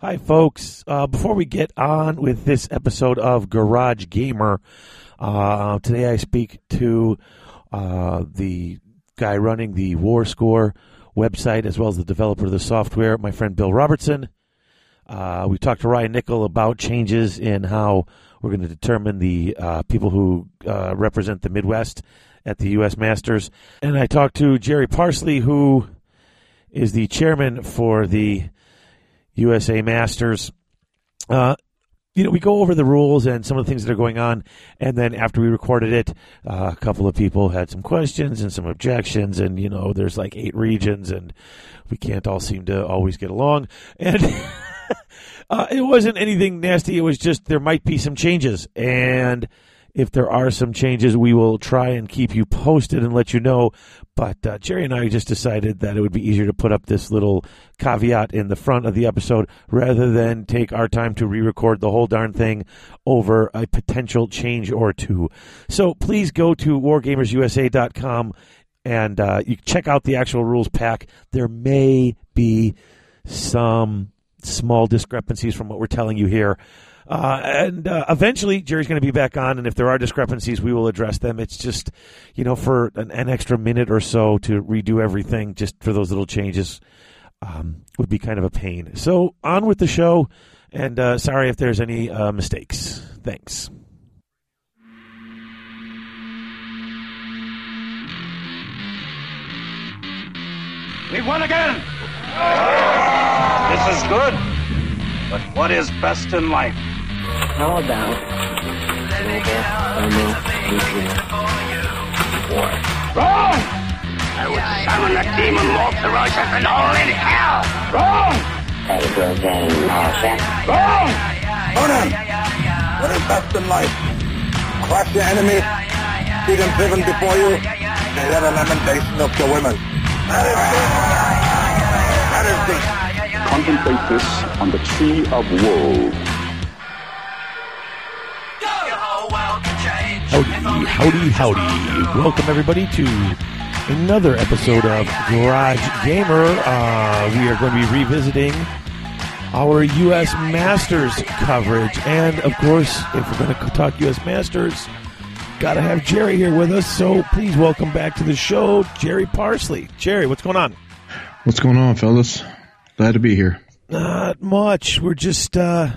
Hi, folks. Uh, before we get on with this episode of Garage Gamer, uh, today I speak to uh, the guy running the War Score website as well as the developer of the software, my friend Bill Robertson. Uh, we talked to Ryan Nickel about changes in how we're going to determine the uh, people who uh, represent the Midwest at the U.S. Masters. And I talked to Jerry Parsley, who is the chairman for the USA Masters. Uh, you know, we go over the rules and some of the things that are going on, and then after we recorded it, uh, a couple of people had some questions and some objections, and you know, there's like eight regions, and we can't all seem to always get along, and uh, it wasn't anything nasty. It was just there might be some changes, and if there are some changes, we will try and keep you posted and let you know. But uh, Jerry and I just decided that it would be easier to put up this little caveat in the front of the episode rather than take our time to re record the whole darn thing over a potential change or two. So please go to wargamersusa.com and uh, you check out the actual rules pack. There may be some small discrepancies from what we're telling you here. Uh, and uh, eventually, Jerry's going to be back on, and if there are discrepancies, we will address them. It's just, you know, for an, an extra minute or so to redo everything, just for those little changes, um, would be kind of a pain. So, on with the show, and uh, sorry if there's any uh, mistakes. Thanks. We've won again! This is good. But what is best in life? How about global war? Wrong! I would summon the demon more ferocious than all in hell! Wrong! Hydrogen Mossack. Wrong! Conan, what is best in life? Crush your enemies, see them driven before you, and hear the lamentation of your women. That is it. That is it. Contemplate this on the tree of woe. Howdy, howdy, howdy. Welcome, everybody, to another episode of Garage Gamer. Uh, we are going to be revisiting our U.S. Masters coverage. And, of course, if we're going to talk U.S. Masters, got to have Jerry here with us. So please welcome back to the show, Jerry Parsley. Jerry, what's going on? What's going on, fellas? Glad to be here. Not much. We're just uh,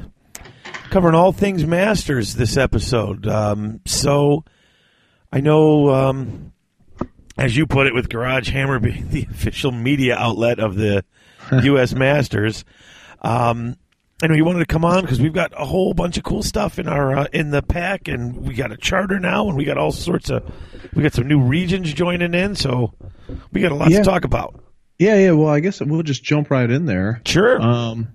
covering all things Masters this episode. Um, so I know, um, as you put it, with Garage Hammer being the official media outlet of the U.S. Masters, um, I know you wanted to come on because we've got a whole bunch of cool stuff in our uh, in the pack, and we got a charter now, and we got all sorts of we got some new regions joining in, so we got a lot Yeah. to talk about. Yeah, yeah. Well, I guess we'll just jump right in there. Sure. Um,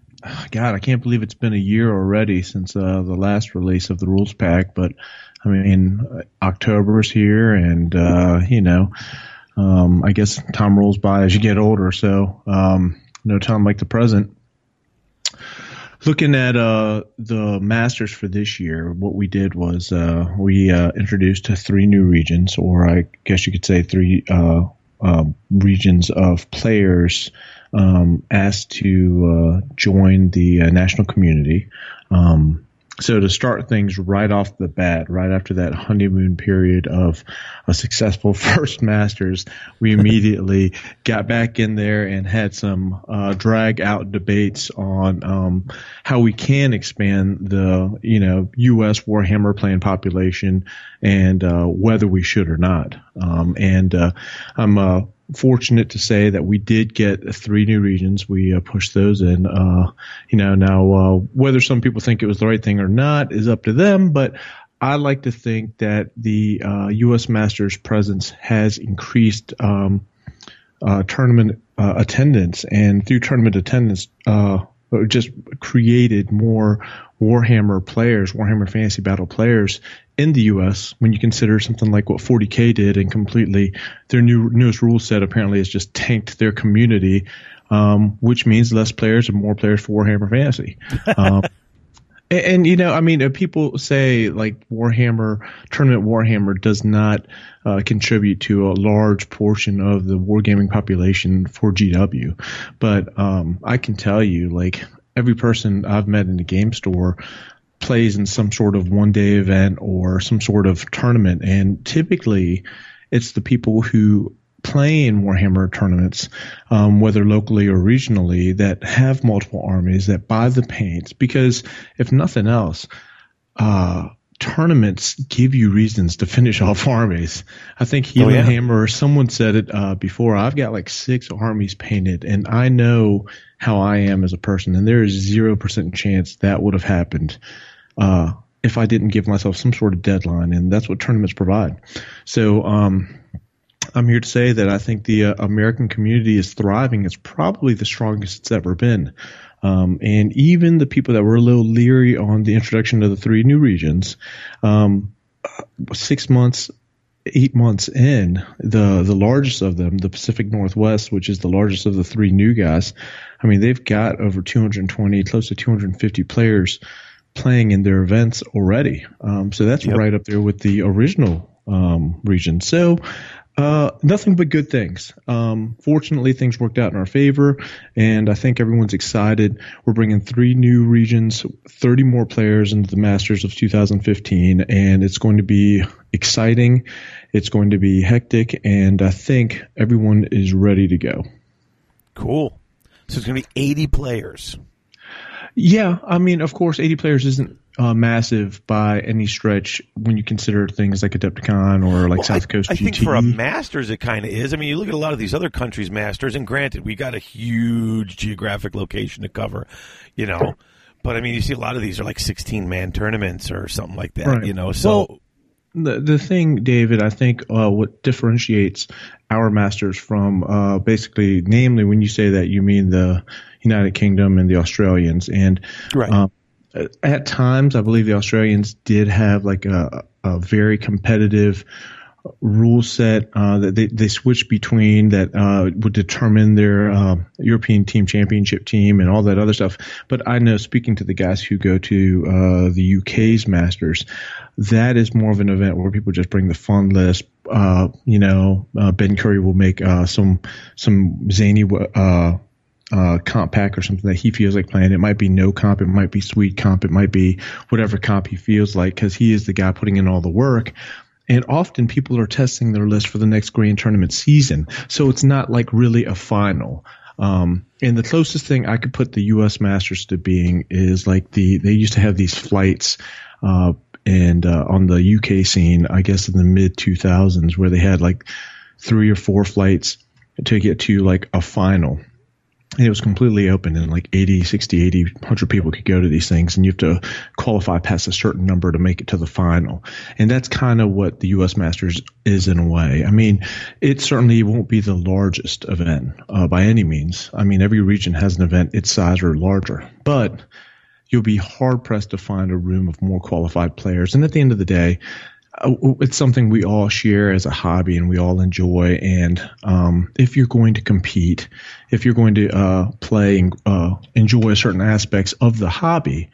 God, I can't believe it's been a year already since uh, the last release of the rules pack. But I mean, October's here, and uh, you know, um, I guess time rolls by as you get older. So um, no time like the present. Looking at uh, the Masters for this year, what we did was uh, we uh, introduced three new regions, or I guess you could say three uh, regions of players um, asked to uh, join the uh, national community. Um, so to start things right off the bat, right after that honeymoon period of a successful first Masters, we immediately got back in there and had some uh, drag out debates on um, how we can expand the you know U.S. Warhammer playing population and uh, whether we should or not. Um, and uh, I'm uh, fortunate to say that we did get three new regions. We uh, pushed those in. Uh, you know, now uh, whether some people think it was the right thing or not is up to them, but I like to think that the uh, U.S. Masters presence has increased um, uh, tournament uh, attendance, and through tournament attendance, uh, just created more Warhammer players, Warhammer Fantasy Battle players in the U.S. When you consider something like what 40k did, and completely their new newest rule set apparently has just tanked their community, um, which means less players and more players for Warhammer Fantasy. Um, and, and, you know, I mean, people say like Warhammer tournament Warhammer does not uh, contribute to a large portion of the wargaming population for GW, but um, I can tell you, like every person I've met in the game store plays in some sort of one day event or some sort of tournament. And typically it's the people who play in Warhammer tournaments, um, whether locally or regionally, that have multiple armies that buy the paints. Because if nothing else, uh, tournaments give you reasons to finish off armies. I think Healing Oh, yeah. Hammer, someone said it uh, before. I've got like six armies painted, and I know how I am as a person, and there is zero percent chance that would have happened uh, if I didn't give myself some sort of deadline, and that's what tournaments provide. So. Um, I'm here to say that I think the uh, American community is thriving. It's probably the strongest it's ever been. Um, and even the people that were a little leery on the introduction of the three new regions, um, six months, eight months in, the the largest of them, the Pacific Northwest, which is the largest of the three new guys, I mean they've got over 220, close to 250 players playing in their events already. Um, so that's Yep. right up there with the original um, region. So uh, nothing but good things. Um, fortunately, things worked out in our favor, and I think everyone's excited. We're bringing three new regions, 30 more players into the Masters of 2015, and it's going to be exciting. It's going to be hectic, and I think everyone is ready to go. Cool. So it's going to be 80 players. Yeah, I mean, of course, 80 players isn't uh, massive by any stretch when you consider things like Adepticon or like Well, South I, Coast I GT. think for a Masters, it kind of is. I mean, you look at a lot of these other countries' Masters, and granted, we got a huge geographic location to cover, you know. But I mean, you see a lot of these are like 16 man tournaments or something like that, Right. you know. So, Well, the the thing, David, I think uh, what differentiates our masters from uh, basically, namely, when you say that, you mean the United Kingdom and the Australians, and right. um, at times, I believe the Australians did have like a, a very competitive rule set uh, that they, they switched between that uh, would determine their uh, European team championship team and all that other stuff. But I know, speaking to the guys who go to uh, the UK's Masters, that is more of an event where people just bring the fun list. Uh, you know, uh, Ben Curry will make some some zany. Uh, comp pack or something that he feels like playing. It might be no comp, it might be sweet comp, it might be whatever comp he feels like because he is the guy putting in all the work. And often people are testing their list for the next grand tournament season. So it's not like really a final. Um, and the closest thing I could put the U.S. Masters to being is like the, they used to have these flights, uh, and, uh, on the UK scene, I guess in the mid 2000s where they had like three or four flights to get to like a final and it was completely open and like 80 60 80 100 people could go to these things and you have to qualify past a certain number to make it to the final. And that's kind of what the us masters is in a way. I mean it certainly won't be the largest event uh, by any means. I mean every region has an event its size or larger. But you'll be hard pressed to find a room of more qualified players. And at the end of the day it's something we all share as a hobby and we all enjoy. And um, if you're going to compete, if you're going to uh, play and uh, enjoy certain aspects of the hobby,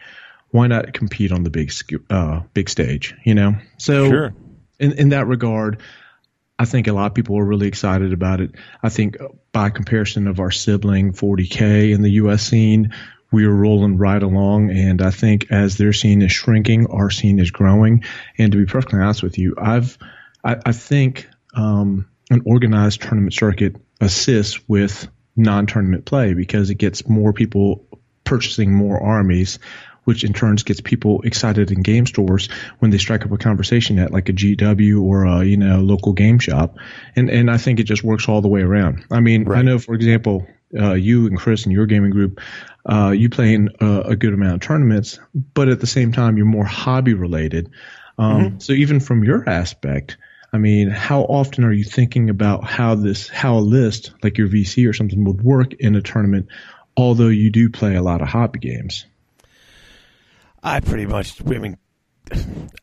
why not compete on the big uh, big stage? You know, so Sure. in in that regard. I think a lot of people are really excited about it. I think by comparison of our sibling 40K in the U.S. scene, we are rolling right along. And I think as their scene is shrinking, our scene is growing. And to be perfectly honest with you, I've, I, I think, um, an organized tournament circuit assists with non-tournament play because it gets more people purchasing more armies, which in turns gets people excited in game stores when they strike up a conversation at like a GW or a you know local game shop, and and I think it just works all the way around. I mean, I know for example, uh, you and Chris and your gaming group, uh, you play in a, a good amount of tournaments, but at the same time you're more hobby related. Um, So even from your aspect. I mean, how often are you thinking about how this, how a list like your VC or something would work in a tournament, although you do play a lot of hobby games? I pretty much, I mean,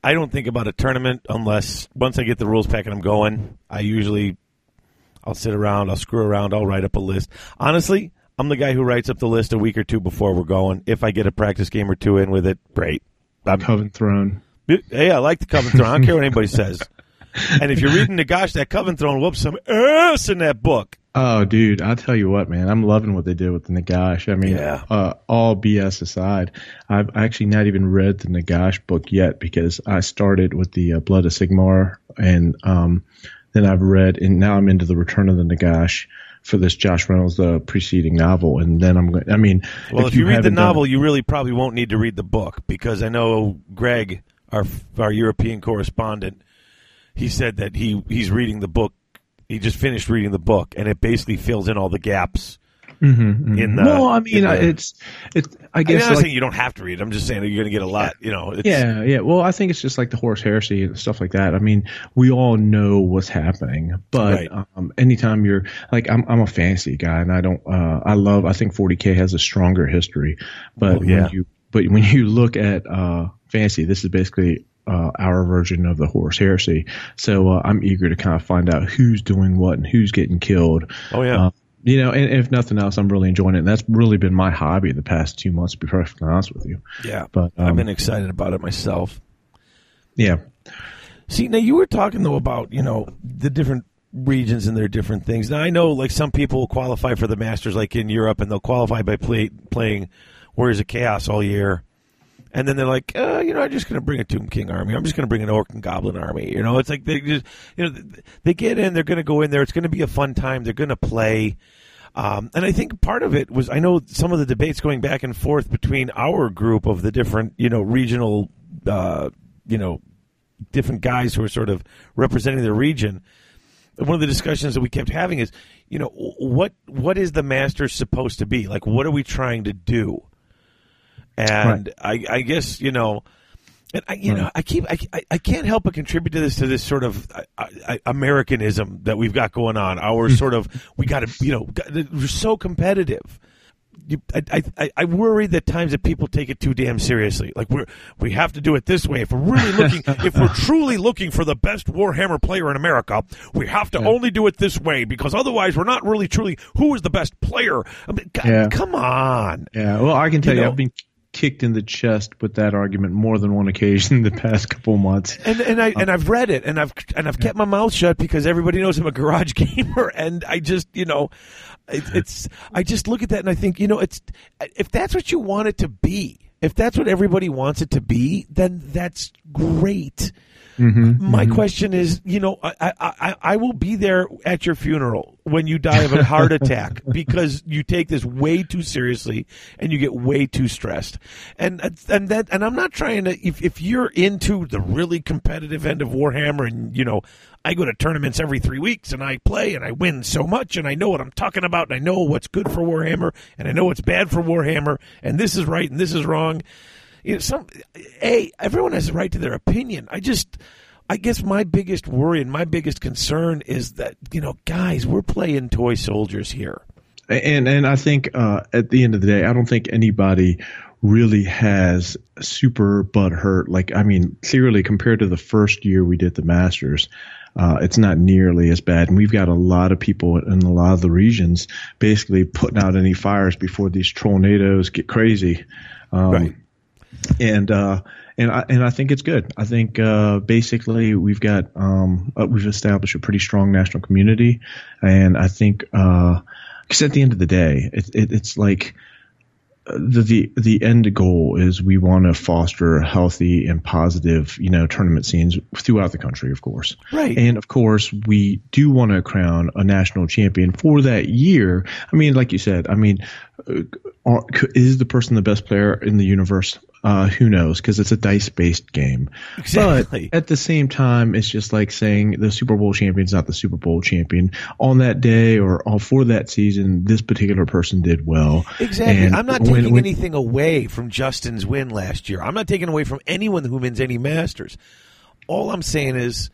I don't think about a tournament unless once I get the rules pack and I'm going. I usually, I'll sit around, I'll screw around, I'll write up a list. Honestly, I'm the guy who writes up the list a week or two before we're going. If I get a practice game or two in with it, great. I'm, Coven Throne. hey, I like the Coven Throne. I don't care what anybody says. And if you're reading the gosh, that Coven Throne whoops some ass in that book. Oh, dude, I'll tell you what, man. I'm loving what they did with the Nagash. I mean, Yeah. uh, all BS aside, I've actually not even read the Nagash book yet because I started with the uh, Blood of Sigmar, and um, then I've read, and now I'm into the Return of the Nagash for this Josh Reynolds the preceding novel, and then I'm going. I mean, Well, if, you, read the done- novel, you really probably won't need to read the book because I know Greg, our our European correspondent, he said that he he's reading the book. He just finished reading the book, and it basically fills in all the gaps in the. well, I mean, I the- it's it's. I I'm guess not like, saying you don't have to read. it. I'm just saying you're going to get a lot. You know, it's, Yeah, yeah. Well, I think it's just like the Horus Heresy and stuff like that. I mean, we all know what's happening, but Right. um, anytime you're like, I'm, I'm a fantasy guy, and I don't, uh, I love. I think 40k has a stronger history, but Oh, yeah. when you, but when you look at uh, fantasy, this is basically. Uh, our version of the Horus Heresy. So uh, I'm eager to kind of find out who's doing what and who's getting killed. Oh yeah. Uh, you know, and if nothing else, I'm really enjoying it. And that's really been my hobby the past two months, to be perfectly honest with you. yeah. But I've um, been excited about it myself. yeah, See, now you were talking though about you know the different regions and their different things. Now I know like some people qualify for the Masters, like in Europe, and they'll qualify by play, playing Warriors of Chaos all year, and then they're like, uh, you know, I'm just going to bring a Tomb King army. I'm just going to bring an Orc and Goblin army. You know, it's like they just you know they get in, they're going to go in there. It's going to be a fun time. They're going to play. Um, and I think part of it was I know some of the debates going back and forth between our group of the different you know regional uh, you know different guys who are sort of representing the region. One of the discussions that we kept having is, you know, what what is the master supposed to be? Like, what are we trying to do? And I, I guess you know, and I, you know, I keep I, I- can't help but contribute to this to this sort of I, I, Americanism that we've got going on. Our hmm. sort of we got to you know we're so competitive. You, I, I- I, worry that times that people take it too damn seriously. Like we're we have to do it this way. If we're really looking, if we're truly looking for the best Warhammer player in America, we have to only do it this way because otherwise we're not really truly who is the best player. I mean, God, Yeah. come on. Yeah, well, I can tell You you, know- I've been kicked in the chest with that argument more than one occasion in the past couple months. And and I and um, I've read it and I've and I've kept my mouth shut because everybody knows I'm a garage gamer and I just you know it, it's I just look at that and I think you know it's if that's what you want it to be if that's what everybody wants it to be then that's great. Mm-hmm, my mm-hmm. question is, you know, I, I, I, I will be there at your funeral when you die of a heart attack because you take this way too seriously and you get way too stressed. And and that and I'm not trying to if if you're into the really competitive end of Warhammer and you know, I go to tournaments every 3 weeks and I play and I win so much and I know what I'm talking about and I know what's good for Warhammer and I know what's bad for Warhammer and this is right and this is wrong you know, some a everyone has a right to their opinion. I just, I guess my biggest worry and my biggest concern is that you know, guys, we're playing toy soldiers here. And and I think uh, at the end of the day, I don't think anybody really has super butt hurt. Like I mean, clearly compared to the first year we did the Masters. Uh, it's not nearly as bad, and we've got a lot of people in a lot of the regions basically putting out any fires before these tornadoes get crazy. Um, Right. and uh, and I and I think it's good. I think uh, basically we've got um, uh, we've established a pretty strong national community, and I think because at the end of the day, it, it, it's like uh, the the the end goal is we want to foster healthy and positive you know tournament scenes throughout the country, of course. Right. And of course, we do want to crown a national champion for that year. I mean, like you said, I mean, uh, are, is the person the best player in the universe? Uh, who knows? Because it's a dice-based game. Exactly. But at the same time, it's just like saying the Super Bowl champion's not the Super Bowl champion. On that day or on, for that season, this particular person did well. Exactly. And I'm not when- taking when- anything away from Justin's win last year. I'm not taking away from anyone who wins any Masters. All I'm saying is,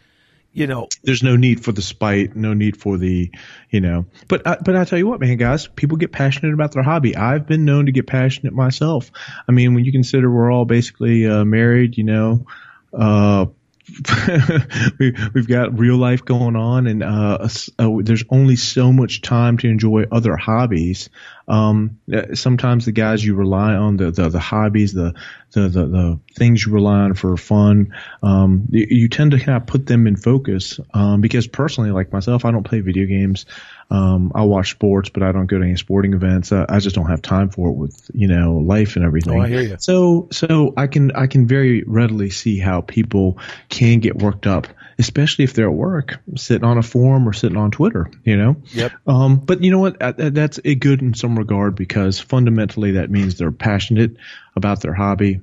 you know, there's no need for the spite, no need for the, you know. But I, but I tell you what, man, guys, people get passionate about their hobby. I've been known to get passionate myself. I mean, when you consider we're all basically uh, married, you know, uh, we, we've got real life going on, and uh, uh, there's only so much time to enjoy other hobbies. Um, sometimes the guys you rely on, the, the, the hobbies, the, the, the, the things you rely on for fun, um, you, you tend to kind of put them in focus. Um, because personally, like myself, I don't play video games. Um, I watch sports, but I don't go to any sporting events. Uh, I just don't have time for it with, you know, life and everything. Oh, I hear you. So, so I can, I can very readily see how people can get worked up, especially if they're at work, sitting on a forum or sitting on Twitter, you know? Yep. Um, but you know what? Uh, That's a good in some regard because fundamentally that means they're passionate about their hobby.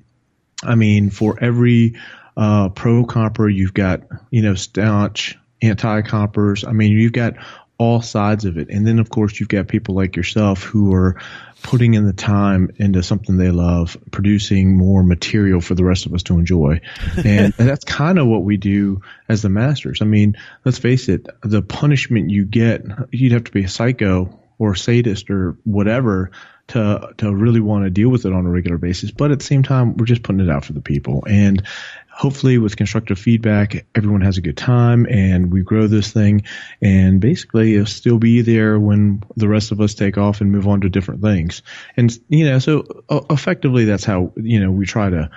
I mean, for every uh, pro comper, you've got you know staunch anti compers. I mean, you've got all sides of it, and then of course you've got people like yourself who are putting in the time into something they love, producing more material for the rest of us to enjoy, and that's kind of what we do as the masters. I mean, let's face it, the punishment you get, you'd have to be a psycho or sadist or whatever to to really want to deal with it on a regular basis. But at the same time, we're just putting it out for the people, and hopefully, with constructive feedback, everyone has a good time, and we grow this thing. And basically, it'll still be there when the rest of us take off and move on to different things. And you know, so uh, effectively, that's how you know we try to.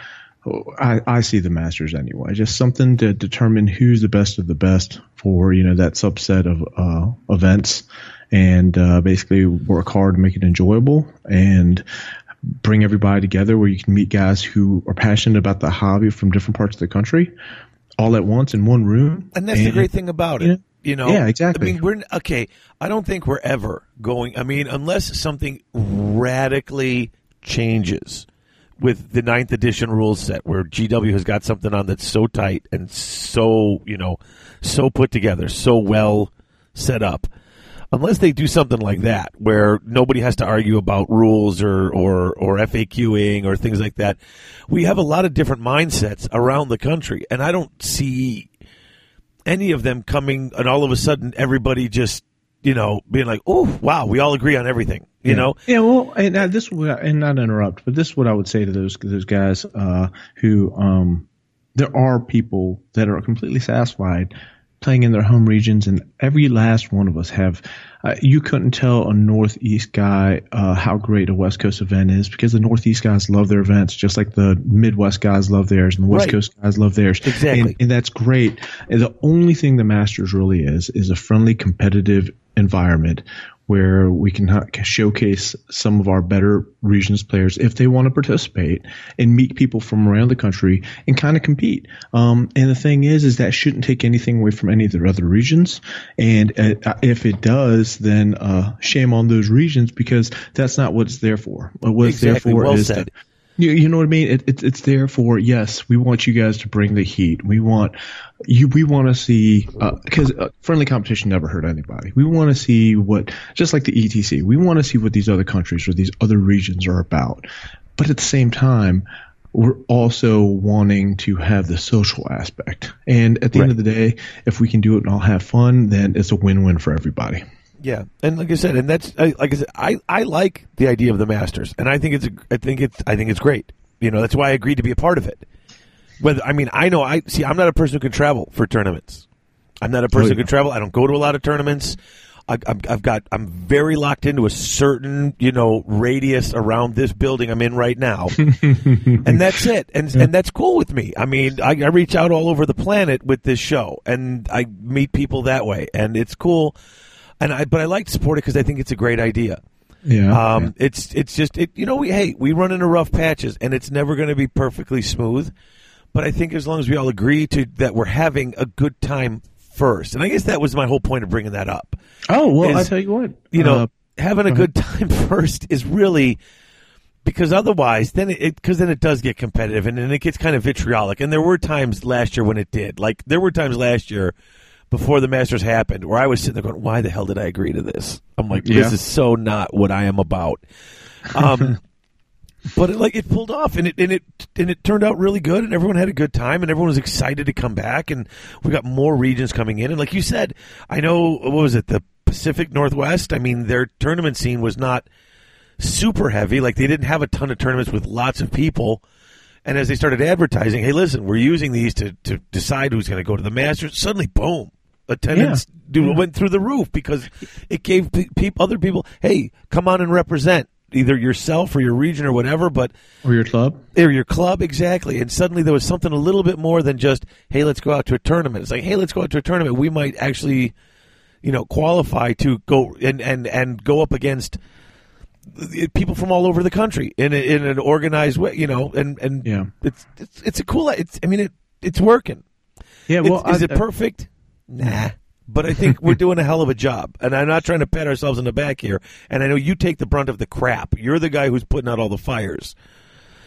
I, I see the masters anyway, just something to determine who's the best of the best for you know that subset of uh, events and uh, basically work hard to make it enjoyable and bring everybody together where you can meet guys who are passionate about the hobby from different parts of the country all at once in one room. And that's the great thing about it. Yeah. You know, Yeah, exactly. I mean, we're okay. I don't think we're ever going. I mean, unless something radically changes with the ninth edition rule set, where GW has got something on that's so tight and so you know, so put together, so well set up. Unless they do something like that, where nobody has to argue about rules or, or, or FAQing or things like that, we have a lot of different mindsets around the country, and I don't see any of them coming and all of a sudden everybody just you know being like oh wow we all agree on everything you know? Yeah, well, and uh, this and not interrupt, but this is what I would say to those those guys uh, who um, there are people that are completely satisfied playing in their home regions, and every last one of us have. Uh, you couldn't tell a Northeast guy uh, how great a West Coast event is because the Northeast guys love their events just like the Midwest guys love theirs and the West Right. Coast guys love theirs. Exactly. And, and that's great. And the only thing the Masters really is is a friendly, competitive environment where we can ha- showcase some of our better regions players if they want to participate and meet people from around the country and kind of compete. Um, and the thing is, is that shouldn't take anything away from any of the other regions. And uh, if it does, then uh, shame on those regions because that's not what it's there for. What it's there for Well is said. to- you, you know what I mean? It, it, it's there for yes. We want you guys to bring the heat. We want you. We want to see because uh, friendly competition never hurt anybody. We want to see what just like the ETC. We want to see what these other countries or these other regions are about. But at the same time, we're also wanting to have the social aspect. And at the end of the day, if we can do it and all have fun, then it's a win-win for everybody. Yeah, and like I said, and that's I, like I said, I, I like the idea of the Masters, and I think it's I think it's I think it's great. You know, that's why I agreed to be a part of it. Whether I mean, I know I see. I'm not a person who can travel for tournaments. I'm not a person who yeah. can travel. I don't go to a lot of tournaments. I, I've, I've got. I'm very locked into a certain you know radius around this building I'm in right now, and that's it. And and that's cool with me. I mean, I, I reach out all over the planet with this show, and I meet people that way, and it's cool. And I, but I like to support it because I think it's a great idea. Yeah. Um, it's it's just it. You know, we hey, we run into rough patches, and it's never going to be perfectly smooth. But I think as long as we all agree to that, we're having a good time first, and I guess that was my whole point of bringing that up. oh well, I tell you what. You know, uh, having a good time first is really because otherwise, then it because then it does get competitive, and then it gets kind of vitriolic. And there were times last year when it did. Like there were times last year before the Masters happened where I was sitting there going, "Why the hell did I agree to this?" I'm like, "This Yeah. is so not what I am about." Um, but it, like it pulled off, and it and it and it turned out really good, and everyone had a good time, and everyone was excited to come back, and we got more regions coming in, and like you said, I know what was it the Pacific Northwest? I mean, their tournament scene was not super heavy. Like they didn't have a ton of tournaments with lots of people. And as they started advertising, hey, listen, we're using these to, to decide who's going to go to the Masters. Suddenly, boom, attendance do, went through the roof because it gave pe- peop other people, hey, come on and represent either yourself or your region or whatever, but Or your club? or your club exactly. And suddenly there was something a little bit more than just, hey, let's go out to a tournament. It's like, hey, let's go out to a tournament. We might actually, you know, qualify to go and and and go up against eh, people from all over the country in a, in an organized way. You know, and and Yeah. it's it's it's a cool. It's I mean it it's working. Yeah, well, It's- is I- it perfect? Nah. But I think we're doing a hell of a job. And I'm not trying to pat ourselves in the back here. And I know you take the brunt of the crap. You're the guy who's putting out all the fires.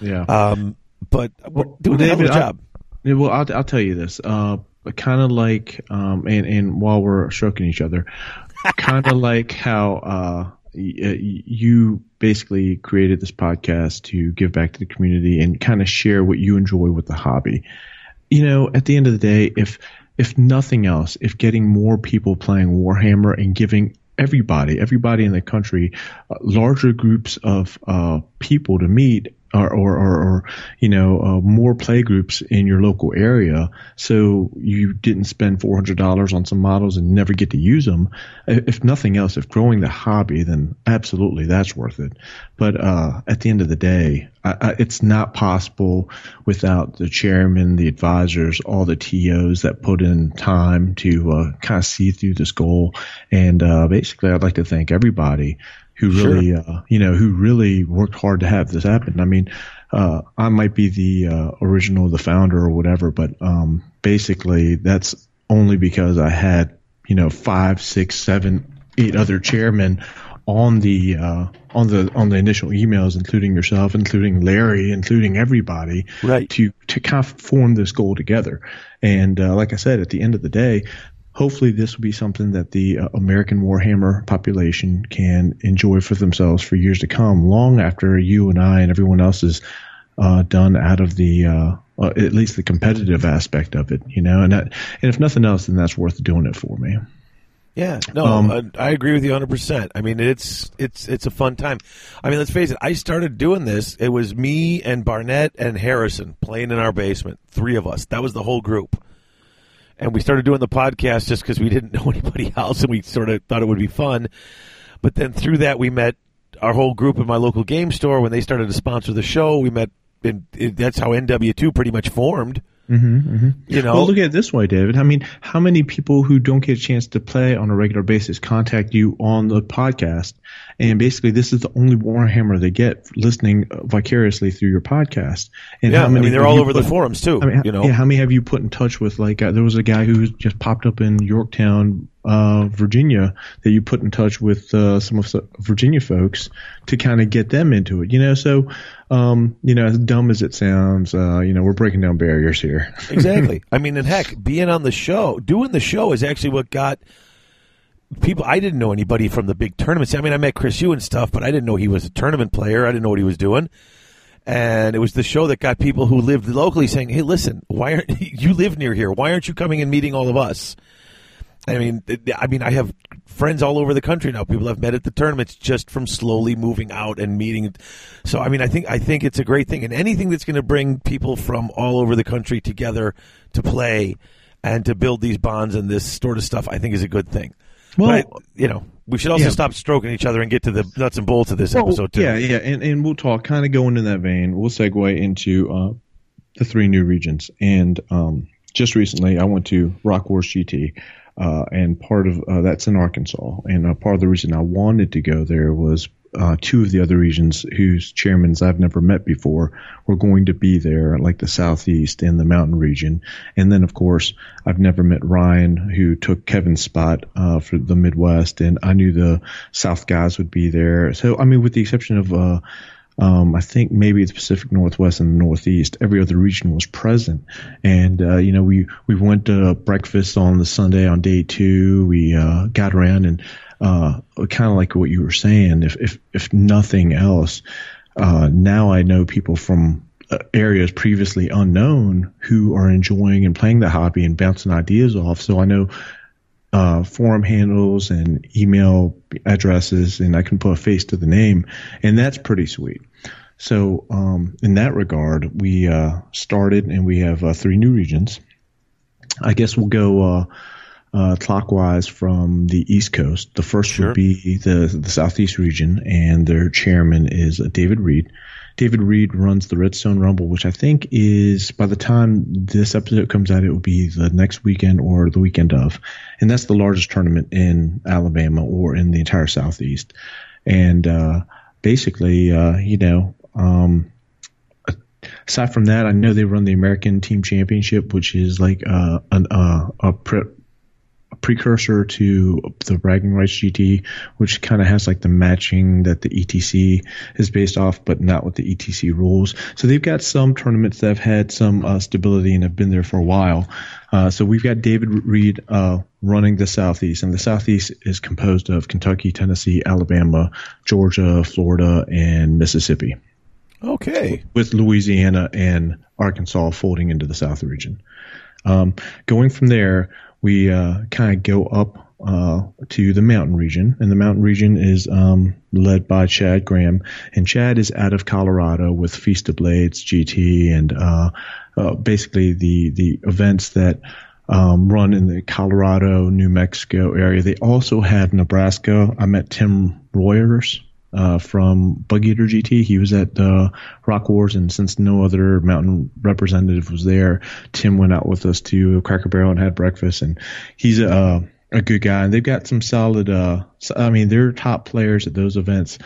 yeah. Um, but we're doing well, a hell of a David, I- job. Yeah, well, I'll, I'll tell you this. Uh, kind of like, um, and, and while we're stroking each other, kind of like how uh, uh, you basically created this podcast to give back to the community and kind of share what you enjoy with the hobby. You know, at the end of the day, if if nothing else, if getting more people playing Warhammer and giving everybody, everybody in the country, uh, larger groups of uh, people to meet, or, or, or, or you know, uh, more play groups in your local area, so you didn't spend four hundred dollars on some models and never get to use them. If nothing else, if growing the hobby, then absolutely that's worth it. But uh, at the end of the day, I, I, it's not possible without the chairman, the advisors, all the TOs that put in time to uh, kind of see through this goal. And uh, basically, I'd like to thank everybody who really, uh, you know, who really worked hard to have this happen. I mean, uh, I might be the uh, original, the founder, or whatever, but um, basically, that's only because I had, you know, five, six, seven, eight other chairmen on the uh, on the on the initial emails, including yourself, including Larry, including everybody, Right. to to kind of form this goal together. And uh, like I said, at the end of the day, hopefully this will be something that the uh, American Warhammer population can enjoy for themselves for years to come, long after you and I and everyone else is uh, done out of the uh, uh, at least the competitive aspect of it, you know. And that, and if nothing else, then that's worth doing it for me. Yeah, no, Um, I, I agree with you 100. percent I mean, it's it's it's a fun time. I mean, let's face it. I started doing this. It was me and Barnett and Harrison playing in our basement. Three of us. That was the whole group. And we started doing the podcast just because we didn't know anybody else, and we sort of thought it would be fun. But then through that, we met our whole group in my local game store when they started to sponsor the show. We met, and that's how NW2 pretty much formed. Mm-hmm, You know, Well, look at it this way, David. I mean, how many people who don't get a chance to play on a regular basis contact you on the podcast? And basically, this is the only Warhammer they get listening vicariously through your podcast. And yeah, how I many mean, they're all you over the forums too. I mean, you know, yeah, how many have you put in touch with? Like, uh, there was a guy who just popped up in Yorktown, uh, Virginia, that you put in touch with uh, some of the Virginia folks to kind of get them into it. You know, so um, you know, as dumb as it sounds, uh, you know, we're breaking down barriers here. exactly. I mean, and heck, being on the show, doing the show is actually what got people. I didn't know anybody from the big tournaments. I mean, I met Chris Yu and stuff, but I didn't know he was a tournament player. I didn't know what he was doing. And it was the show that got people who lived locally saying, "Hey, listen, why aren't you live near here? Why aren't you coming and meeting all of us?" I mean, I mean, I have friends all over the country now. People I've met at the tournaments just from slowly moving out and meeting. So, I mean, I think I think it's a great thing, and anything that's going to bring people from all over the country together to play and to build these bonds and this sort of stuff, I think is a good thing. Well- I- you know, we should also Yeah. stop stroking each other and get to the nuts and bolts of this Well, episode too. Yeah, yeah, and, and we'll talk kind of going in that vein. We'll segue into uh, the three new regions. And um, just recently, I went to Rock Wars GT, uh, and part of uh, that's in Arkansas. And uh, part of the reason I wanted to go there was uh, two of the other regions whose chairmans I've never met before were going to be there, like the Southeast and the Mountain region. And then, of course, I've never met Ryan, who took Kevin's spot uh, for the Midwest, and I knew the South guys would be there. So, I mean, with the exception of uh, um, I think maybe the Pacific Northwest and the Northeast, every other region was present. And, uh, you know, we, we went to breakfast on the Sunday on day two. We, uh, got around and, uh, kind of like what you were saying, if, if, if nothing else, uh, now I know people from uh, areas previously unknown who are enjoying and playing the hobby and bouncing ideas off. So I know, uh, forum handles and email addresses, and I can put a face to the name, and that's pretty sweet. So, um, in that regard, we uh, started, and we have uh, three new regions. I guess we'll go. Uh, uh, clockwise from the East Coast. The first Sure. would be the the Southeast region, and their chairman is uh, David Reed. David Reed runs the Redstone Rumble, which I think is by the time this episode comes out, it will be the next weekend or the weekend of, and that's the largest tournament in Alabama or in the entire Southeast. And uh, basically, uh, you know, um, aside from that, I know they run the American Team Championship, which is like uh, an, uh, a, pre- a precursor to the Bragging Rights GT, which kind of has like the matching that the ETC is based off, but not with the ETC rules. So they've got some tournaments that have had some uh, stability and have been there for a while. Uh, so we've got David Reed uh, running the Southeast, and the Southeast is composed of Kentucky, Tennessee, Alabama, Georgia, Florida, and Mississippi Okay. with Louisiana and Arkansas folding into the South region. Um, going from there, we uh, kind of go up uh, to the mountain region, and the mountain region is um, led by Chad Graham, and Chad is out of Colorado with Feast of Blades GT and uh, uh, basically the the events that. Um, run in the Colorado, New Mexico area. They also have Nebraska. I met Tim Royers uh, from Bug Eater GT. He was at uh, Rock Wars, and since no other mountain representative was there, Tim went out with us to Cracker Barrel and had breakfast. And he's a a good guy, and they've got some solid. Uh, I mean, their top players at those events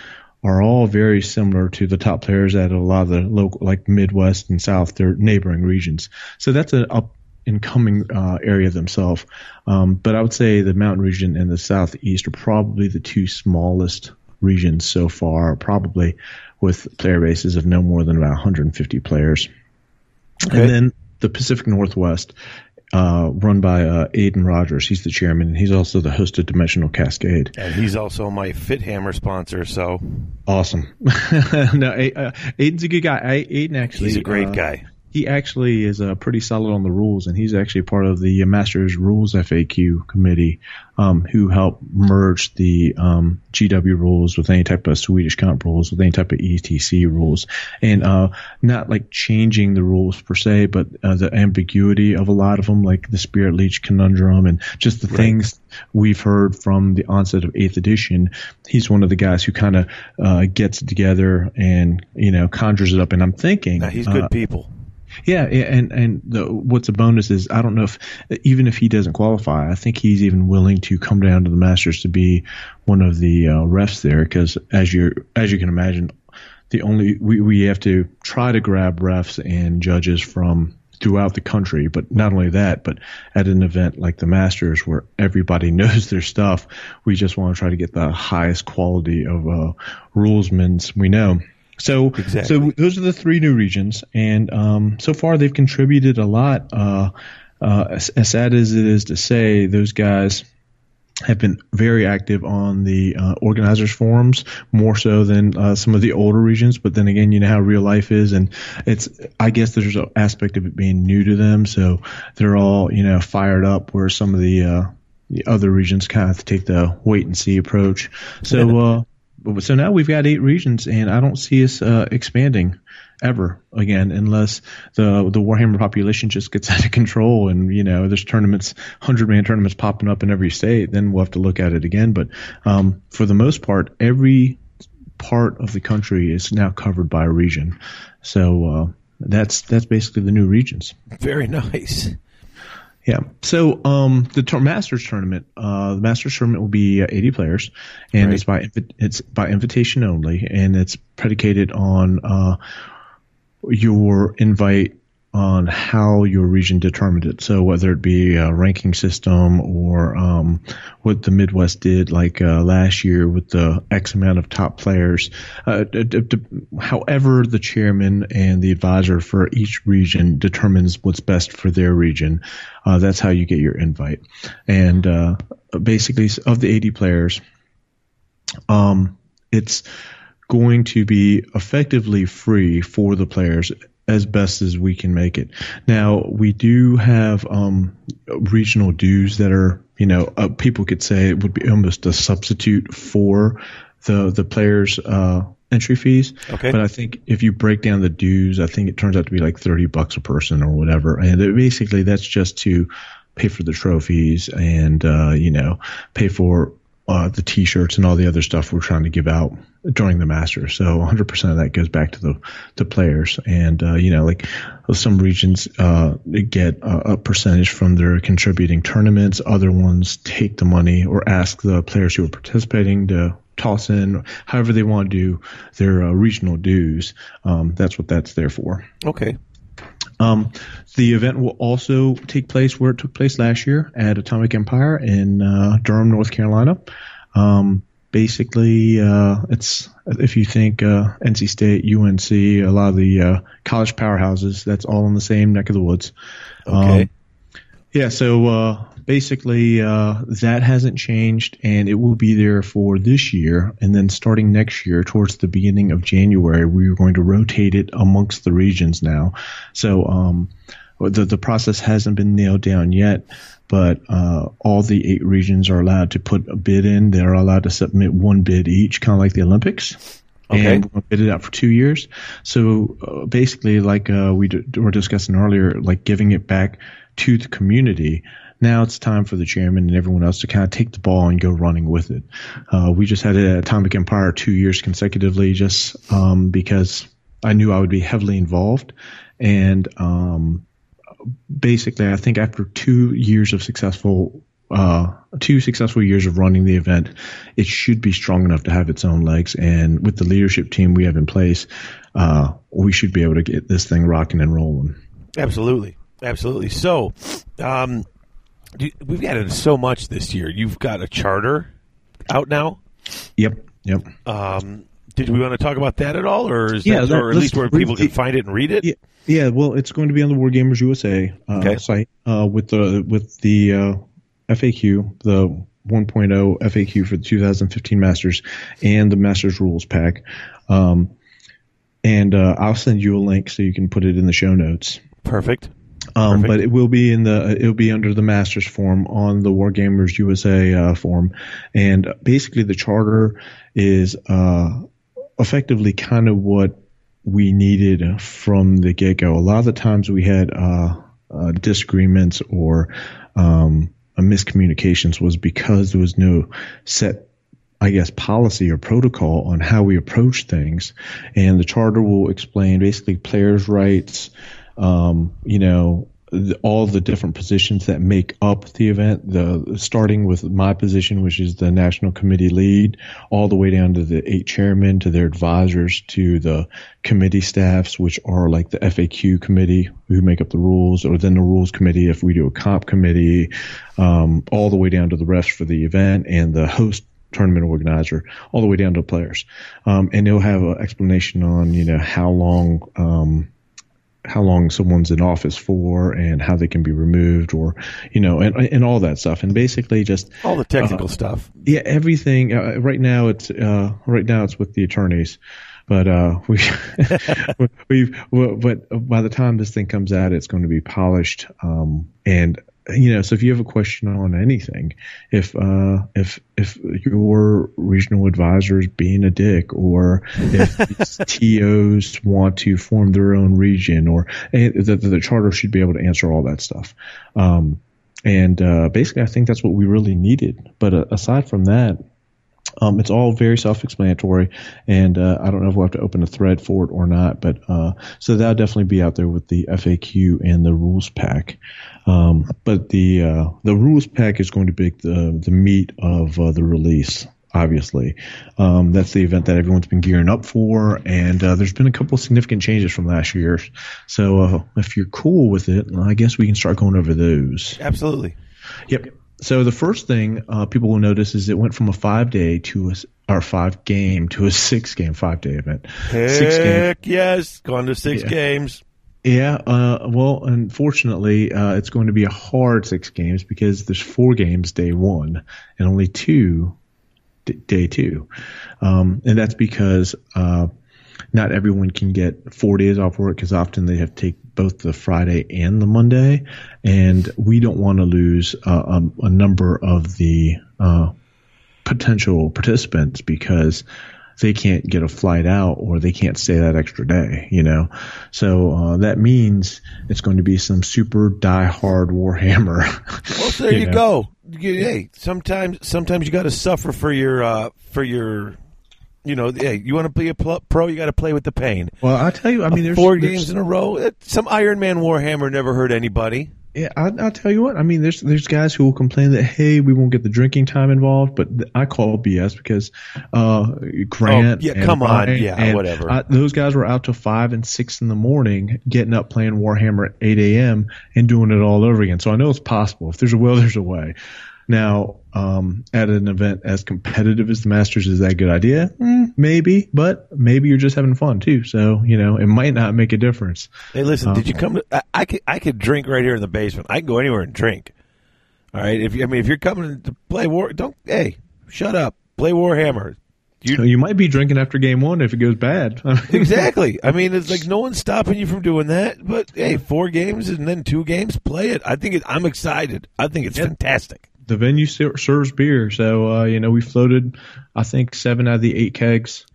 are all very similar to the top players at a lot of the local, like Midwest and South, their neighboring regions. So that's an up and coming uh, area themselves. Um, but I would say the mountain region and the southeast are probably the two smallest regions so far, probably with player bases of no more than about 150 players. Okay. And then the Pacific Northwest, uh, run by uh, Aiden Rogers. He's the chairman, and he's also the host of Dimensional Cascade. And he's also my Fit Hammer sponsor, so Awesome. no, A- uh, Aiden's a good guy. Aiden actually, he's a great uh, guy. He actually is uh, pretty solid on the rules, and he's actually part of the Masters Rules FAQ committee, um, who helped merge the um, GW rules with any type of Swedish comp rules, with any type of ETC rules, and uh, not like changing the rules per se, but uh, the ambiguity of a lot of them, like the Spirit Leech conundrum, and just the things we've heard from the onset of Eighth Edition. He's one of the guys who kind of uh, gets it together and you know conjures it up, and I'm thinking Now, he's uh, good people. Yeah, and and the, what's a bonus is I don't know if even if he doesn't qualify, I think he's even willing to come down to the Masters to be one of the uh, refs there because as you as you can imagine, the only we we have to try to grab refs and judges from throughout the country, but not only that, but at an event like the Masters where everybody knows their stuff, we just want to try to get the highest quality of uh, rulesmen we know. So, Exactly. so those are the three new regions, and um, so far they've contributed a lot. Uh, uh, as, as sad as it is to say, those guys have been very active on the uh, organizers forums more so than uh, some of the older regions. But then again, you know how real life is, and it's I guess there's an aspect of it being new to them, so they're all you know fired up. Where some of the uh, the other regions kind of take the wait and see approach. So. But- so now we've got eight regions, and I don't see us uh, expanding ever again unless the the Warhammer population just gets out of control and you know there's tournaments, hundred man tournaments popping up in every state. Then we'll have to look at it again. But um, for the most part, every part of the country is now covered by a region. So uh, that's that's basically the new regions. Very nice. Yeah. So um, the tour- Masters tournament, uh, the Masters tournament will be uh, 80 players, and Right. it's by it's by invitation only, and it's predicated on uh, your invite on how your region determined it. So whether it be a ranking system or um, what the Midwest did, like uh, last year with the X amount of top players. Uh, d- d- however, the chairman and the advisor for each region determines what's best for their region. Uh, that's how you get your invite. And uh, basically, of the 80 players, um, it's going to be effectively free for the players as best as we can make it. Now we do have um, regional dues that are, you know, uh, people could say it would be almost a substitute for the the players' uh, entry fees. Okay. But I think if you break down the dues, I think it turns out to be like thirty bucks a person or whatever, and it, basically that's just to pay for the trophies and uh, you know pay for uh, the T-shirts and all the other stuff we're trying to give out during the Masters. So 100% of that goes back to the the players, and uh, you know, like some regions uh, get a, a, percentage from their contributing tournaments. Other ones take the money or ask the players who are participating to toss in however they want to do their uh, regional dues. Um, that's what that's there for. Okay. Um, the event will also take place where it took place last year at Atomic Empire in uh, Durham, North Carolina. Um, basically, uh, it's if you think uh, NC State, UNC, a lot of the uh, college powerhouses, that's all in the same neck of the woods. Okay. Um, yeah, so uh, basically uh, that hasn't changed, and it will be there for this year. And then starting next year, towards the beginning of January, we are going to rotate it amongst the regions now. So um, the the process hasn't been nailed down yet, but uh, all the eight regions are allowed to put a bid in. They're allowed to submit one bid each, kind of like the Olympics. Okay. And to bid it out for two years. So uh, basically, like uh, we d- were discussing earlier, like giving it back to the community. Now it's time for the chairman and everyone else to kind of take the ball and go running with it. Uh, we just had at Atomic Empire two years consecutively, just um, because I knew I would be heavily involved, and um, basically, I think after two years of successful uh, two successful years of running the event, it should be strong enough to have its own legs. And with the leadership team we have in place, uh, we should be able to get this thing rocking and rolling. Absolutely. Absolutely. So, um, do- we've got so much this year. You've got a charter out now. Yep. Yep. Um, did we want to talk about that at all, or is Yeah, that, let- or at least where people can find it and read it? Yeah, yeah. Well, it's going to be on the Wargamers USA uh, Okay. site uh, with the with the uh, FAQ, the 1.0 FAQ for the 2015 Masters and the Masters rules pack. Um, and uh, I'll send you a link so you can put it in the show notes. Perfect. Um, but it will be in the it'll be under the Masters form on the Wargamers USA uh, form, and basically the charter is uh, effectively kind of what we needed from the get go. A lot of the times we had uh, uh, disagreements or um, uh, miscommunications was because there was no set I guess, policy or protocol on how we approach things. And the charter will explain basically players' rights, um, you know, all the different positions that make up the event. The starting with my position, which is the national committee lead, all the way down to the eight chairmen, to their advisors, to the committee staffs, which are like the FAQ committee who make up the rules, or then the rules committee if we do a comp committee, um, all the way down to the refs for the event and the host tournament organizer all the way down to players. Um, and they'll have an explanation on, you know, how long, um, how long someone's in office for and how they can be removed or, you know, and, and all that stuff. And basically just, All the technical stuff. yeah, everything, uh, right now it's, uh, right now it's with the attorneys. But, uh, we, we've, but by the time this thing comes out, it's going to be polished. Um, and, you know, so if you have a question on anything, if uh, if if your regional advisor is being a dick, or if TOs want to form their own region, or eh, the, the charter should be able to answer all that stuff. Um, and uh, basically, I think that's what we really needed. But uh, aside from that, um, it's all very self-explanatory, and uh, I don't know if we'll have to open a thread for it or not. But uh, so that'll definitely be out there with the FAQ and the rules pack. Um, but the uh, the rules pack is going to be the the meat of uh, the release. Obviously, um, that's the event that everyone's been gearing up for, and uh, there's been a couple of significant changes from last year. So uh, if you're cool with it, I guess we can start going over those. Absolutely. Yep. So the first thing uh, people will notice is it went from a five day to a or five game to a six game five day event. Six game. Heck yes. Going to six Yeah. games. Yeah. Uh, well, unfortunately, uh, it's going to be a hard six games because there's four games day one and only two d- day two, um, and that's because uh, not everyone can get four days off work because often they have to take both the Friday and the Monday, and we don't want to lose uh, um, a number of the uh, potential participants because they can't get a flight out or they can't stay that extra day, you know. So uh, that means it's going to be some super die hard Warhammer. Well, there you, know. go. Hey, sometimes sometimes you got to suffer for your uh, for your. You know, hey, you want to be a pro, you got to play with the pain. Well, I tell you, I mean, there's Four there's- games in a row. Some Iron Man Warhammer never hurt anybody. Yeah, I, I'll tell you what. I mean, there's there's guys who will complain that hey, we won't get the drinking time involved, but th- I call BS because uh, Grant. Oh, yeah, and come on. Yeah, whatever. I, those guys were out till five and six in the morning, getting up playing Warhammer at eight a.m. and doing it all over again. So I know it's possible. If there's a will, there's a way. Now, um, at an event as competitive as the Masters, is that a good idea? Mm, maybe, but maybe you're just having fun too. So you know, it might not make a difference. Hey, listen, did you come to? I, I could I could drink right here in the basement. I can go anywhere and drink. All right, if you, I mean if you're coming to play war, don't hey, shut up, play Warhammer. So you might be drinking after game one if it goes bad. Exactly. I mean, it's like no one's stopping you from doing that. But hey, four games and then two games, play it. I think it, I'm excited. I think it's fantastic. The venue ser- serves beer, so uh, you know we floated, I think seven out of the eight kegs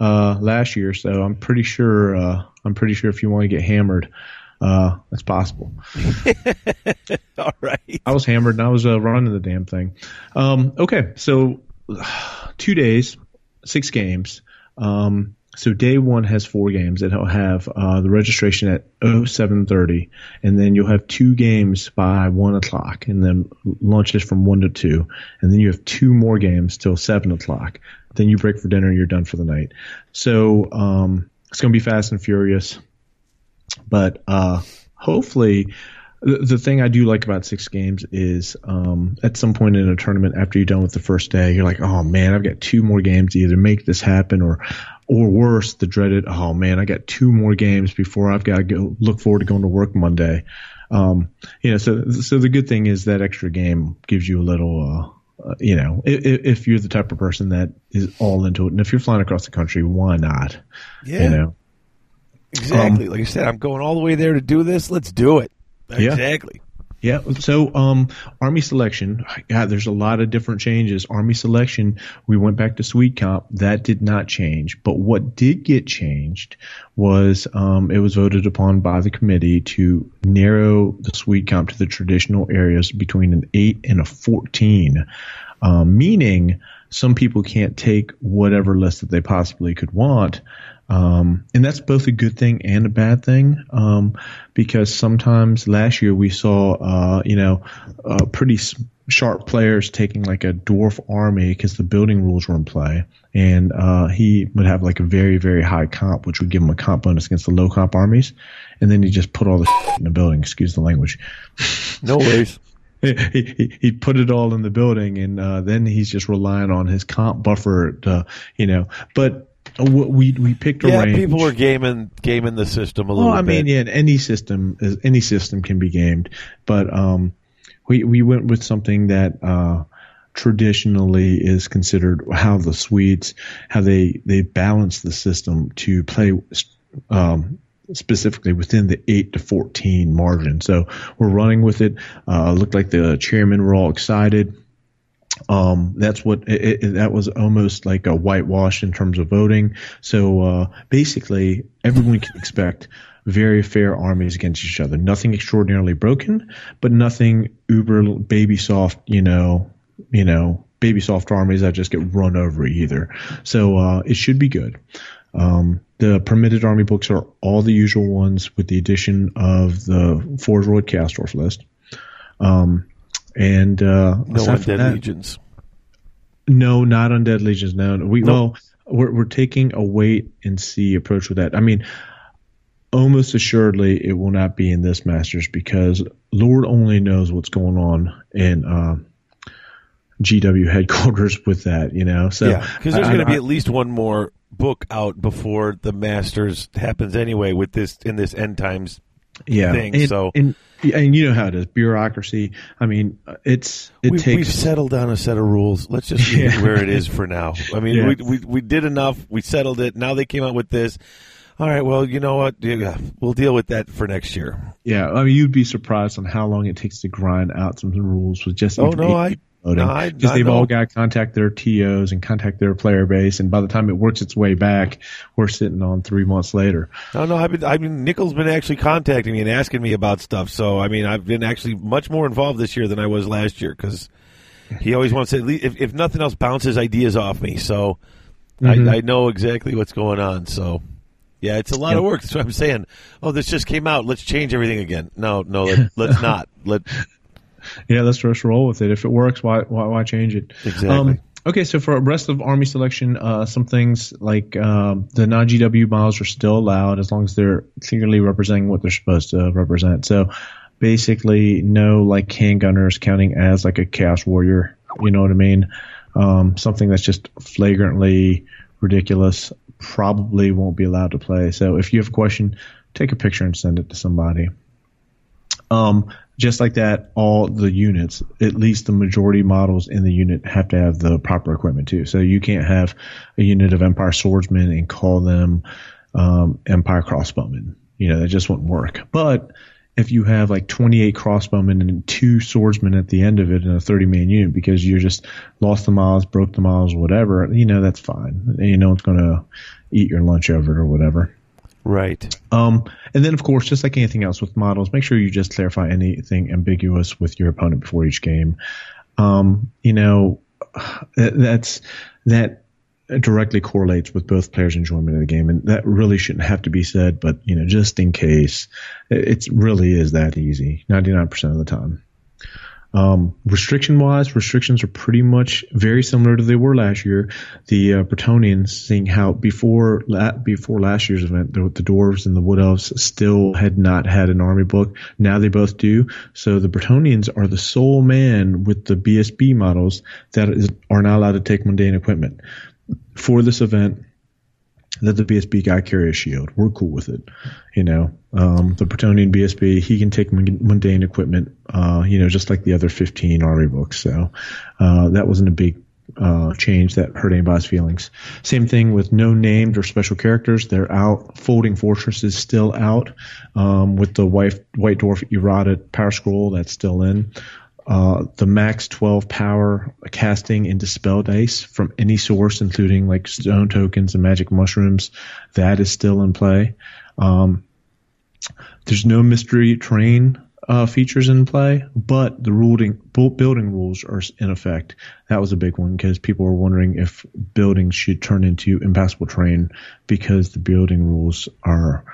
uh, last year. So I'm pretty sure uh, I'm pretty sure if you want to get hammered, uh, that's possible. All right. I was hammered and I was uh, running the damn thing. Um, okay, so two days, six games. Um, so day one has four games. It'll have uh, the registration at 0730, and then you'll have two games by one o'clock, and then lunches from one to two, and then you have two more games till seven o'clock. Then you break for dinner, and you're done for the night. So um, it's going to be fast and furious, but uh, hopefully the, the thing I do like about six games is um, at some point in a tournament after you're done with the first day, you're like, oh man, I've got two more games to either make this happen or, or worse, the dreaded, oh man, I got two more games before I've got to go look forward to going to work Monday. Um, you know, so so the good thing is that extra game gives you a little. Uh, uh, you know, if, if you're the type of person that is all into it, and if you're flying across the country, why not? Yeah. You know, Exactly. Um, like I said, I'm going all the way there to do this. Let's do it. Exactly. Yeah. So, um, Army selection, God, there's a lot of different changes. Army selection, we went back to Swede Comp. That did not change. But what did get changed was, um, it was voted upon by the committee to narrow the Swede Comp to the traditional areas between an 8 and a 14, um, meaning some people can't take whatever list that they possibly could want. Um, and that's both a good thing and a bad thing, um, because sometimes last year we saw, uh, you know, uh, pretty s- sharp players taking like a dwarf army because the building rules were in play, and uh, he would have like a very very high comp, which would give him a comp bonus against the low comp armies, and then he just put all the in the building. Excuse the language. No worries. he, he, he put it all in the building, and uh, then he's just relying on his comp buffer, to, you know. But we we picked a yeah, range. people are gaming gaming the system a little Well, I bit. mean, yeah, any system is any system can be gamed, but um, we we went with something that uh, traditionally is considered how the Swedes how they they balance the system to play um, specifically within the eight to fourteen margin. So we're running with it. Uh, looked like the chairman were all excited. Um, that's what it, it, that was almost like a whitewash in terms of voting. So uh, basically, everyone can expect very fair armies against each other. Nothing extraordinarily broken, but nothing uber baby soft. You know, you know, baby soft armies that just get run over either. So uh, it should be good. Um, the permitted army books are all the usual ones with the addition of the Forge Castorf list. Um, and uh, no undead that- legions. no, not undead legions. No, we No. well, we're we're taking a wait and see approach with that. I mean, almost assuredly, it will not be in this Masters because Lord only knows what's going on in uh, GW headquarters with that. You know, so yeah, because there's going to be at least one more book out before the Masters happens anyway. With this in this end times yeah, thing, and, so- and and you know how it is bureaucracy. I mean, it's it we, takes we've settled on a set of rules. Let's just leave it where it is for now. I mean, Yeah. we, we we did enough. We settled it. Now they came out with this. All right. Well, you know what? Yeah, we'll deal with that for next year. Yeah, I mean, you'd be surprised on how long it takes to grind out some rules with just. Oh no, eight I loading No, I- because I they've know. all got to contact their TOs and contact their player base, and by the time it works its way back, we're sitting on three months later. No, no, I've been, I mean, Nichols been actually contacting me and asking me about stuff. So, I mean, I've been actually much more involved this year than I was last year because he always wants to, at least, if, if nothing else, bounce his ideas off me. So, Mhm. I, I know exactly what's going on. So, yeah, it's a lot of work. That's what I'm saying. Oh, this just came out. Let's change everything again. No, no, let, let's not. Let Yeah, let's just roll with it. If it works, why why, why change it? Exactly. Um, okay, so for rest of Army selection, uh, some things like um, the non GW models are still allowed as long as they're clearly representing what they're supposed to represent. So basically, no like handgunners counting as like a Chaos Warrior. You know what I mean? Um, something that's just flagrantly ridiculous probably won't be allowed to play. So if you have a question, take a picture and send it to somebody. Um, just like that, all the units, at least the majority models in the unit, have to have the proper equipment too. So you can't have a unit of Empire swordsmen and call them um, Empire crossbowmen. You know, that just wouldn't work. But if you have like 28 crossbowmen and two swordsmen at the end of it in a 30 man unit because you just lost the miles, broke the miles, whatever, you know, that's fine. You know, it's going to eat your lunch over it or whatever. Right. Um, and then, of course, just like anything else with models, make sure you just clarify anything ambiguous with your opponent before each game. Um, you know, that's that directly correlates with both players' enjoyment of the game, and that really shouldn't have to be said. But you know, just in case, it really is that easy, ninety nine percent of the time. Um, restriction wise, restrictions are pretty much very similar to they were last year. The uh, Bretonnians, seeing how before la- before last year's event, the, the dwarves and the wood elves still had not had an army book. Now they both do. So the Bretonnians are the sole man with the BSB models that is, are not allowed to take mundane equipment for this event let the BSB guy carry a shield. We're cool with it. You know, um, the Bretonnian BSB, he can take mundane equipment, uh, you know, just like the other 15 army books. So, uh, that wasn't a big, uh, change that hurt anybody's feelings. Same thing with no named or special characters. They're out. Folding Fortress is still out, um, with the white, white dwarf eroded power scroll that's still in. Uh, the max 12 power casting and dispel dice from any source, including like stone tokens and magic mushrooms, that is still in play. Um, there's no mysterious terrain uh, features in play, but the ruling, building rules are in effect. That was a big one because people were wondering if buildings should turn into impassable terrain because the building rules are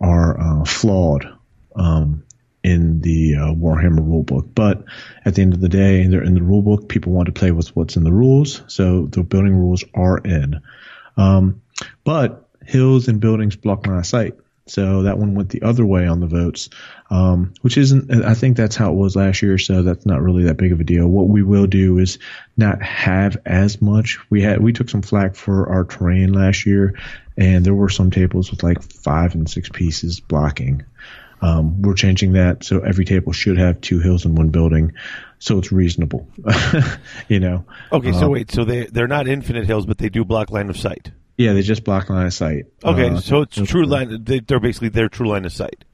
are uh, flawed. Um, in the uh, Warhammer rulebook. But at the end of the day, they're in the rulebook. People want to play with what's in the rules, so the building rules are in. Um, but hills and buildings block of sight. So that one went the other way on the votes, um, which isn't. I think that's how it was last year. So that's not really that big of a deal. What we will do is not have as much. We had we took some flack for our terrain last year, and there were some tables with like five and six pieces blocking. Um, we're changing that so every table should have two hills in one building, so it's reasonable. you know. Okay, so Uh, wait, so they they're not infinite hills, but they do block line of sight. Yeah, they just block line of sight. Okay, Uh, so it's true line. They're basically their true line of sight.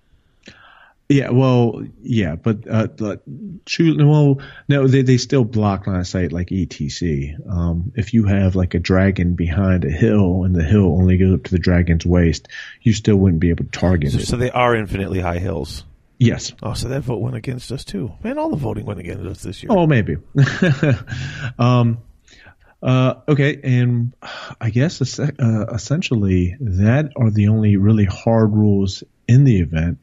Yeah, well, yeah, but uh. Well, no, they they still block line of sight like ETC. Um, if you have like a dragon behind a hill and the hill only goes up to the dragon's waist, you still wouldn't be able to target So, it. so they are infinitely high hills. yes. Oh, so that vote went against us too. Man, all the voting went against us this year. Oh, maybe. um, uh, okay, and I guess uh, essentially that are the only really hard rules in the event.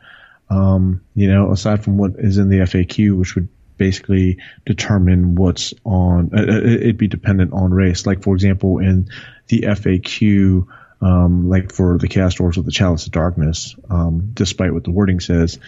Um, you know, aside from what is in the FAQ, which would basically determine what's on. Uh, uh, it'd be dependent on race. Like for example, in the FAQ. Um, like for the cast orders of the Chalice of Darkness, um, despite what the wording says,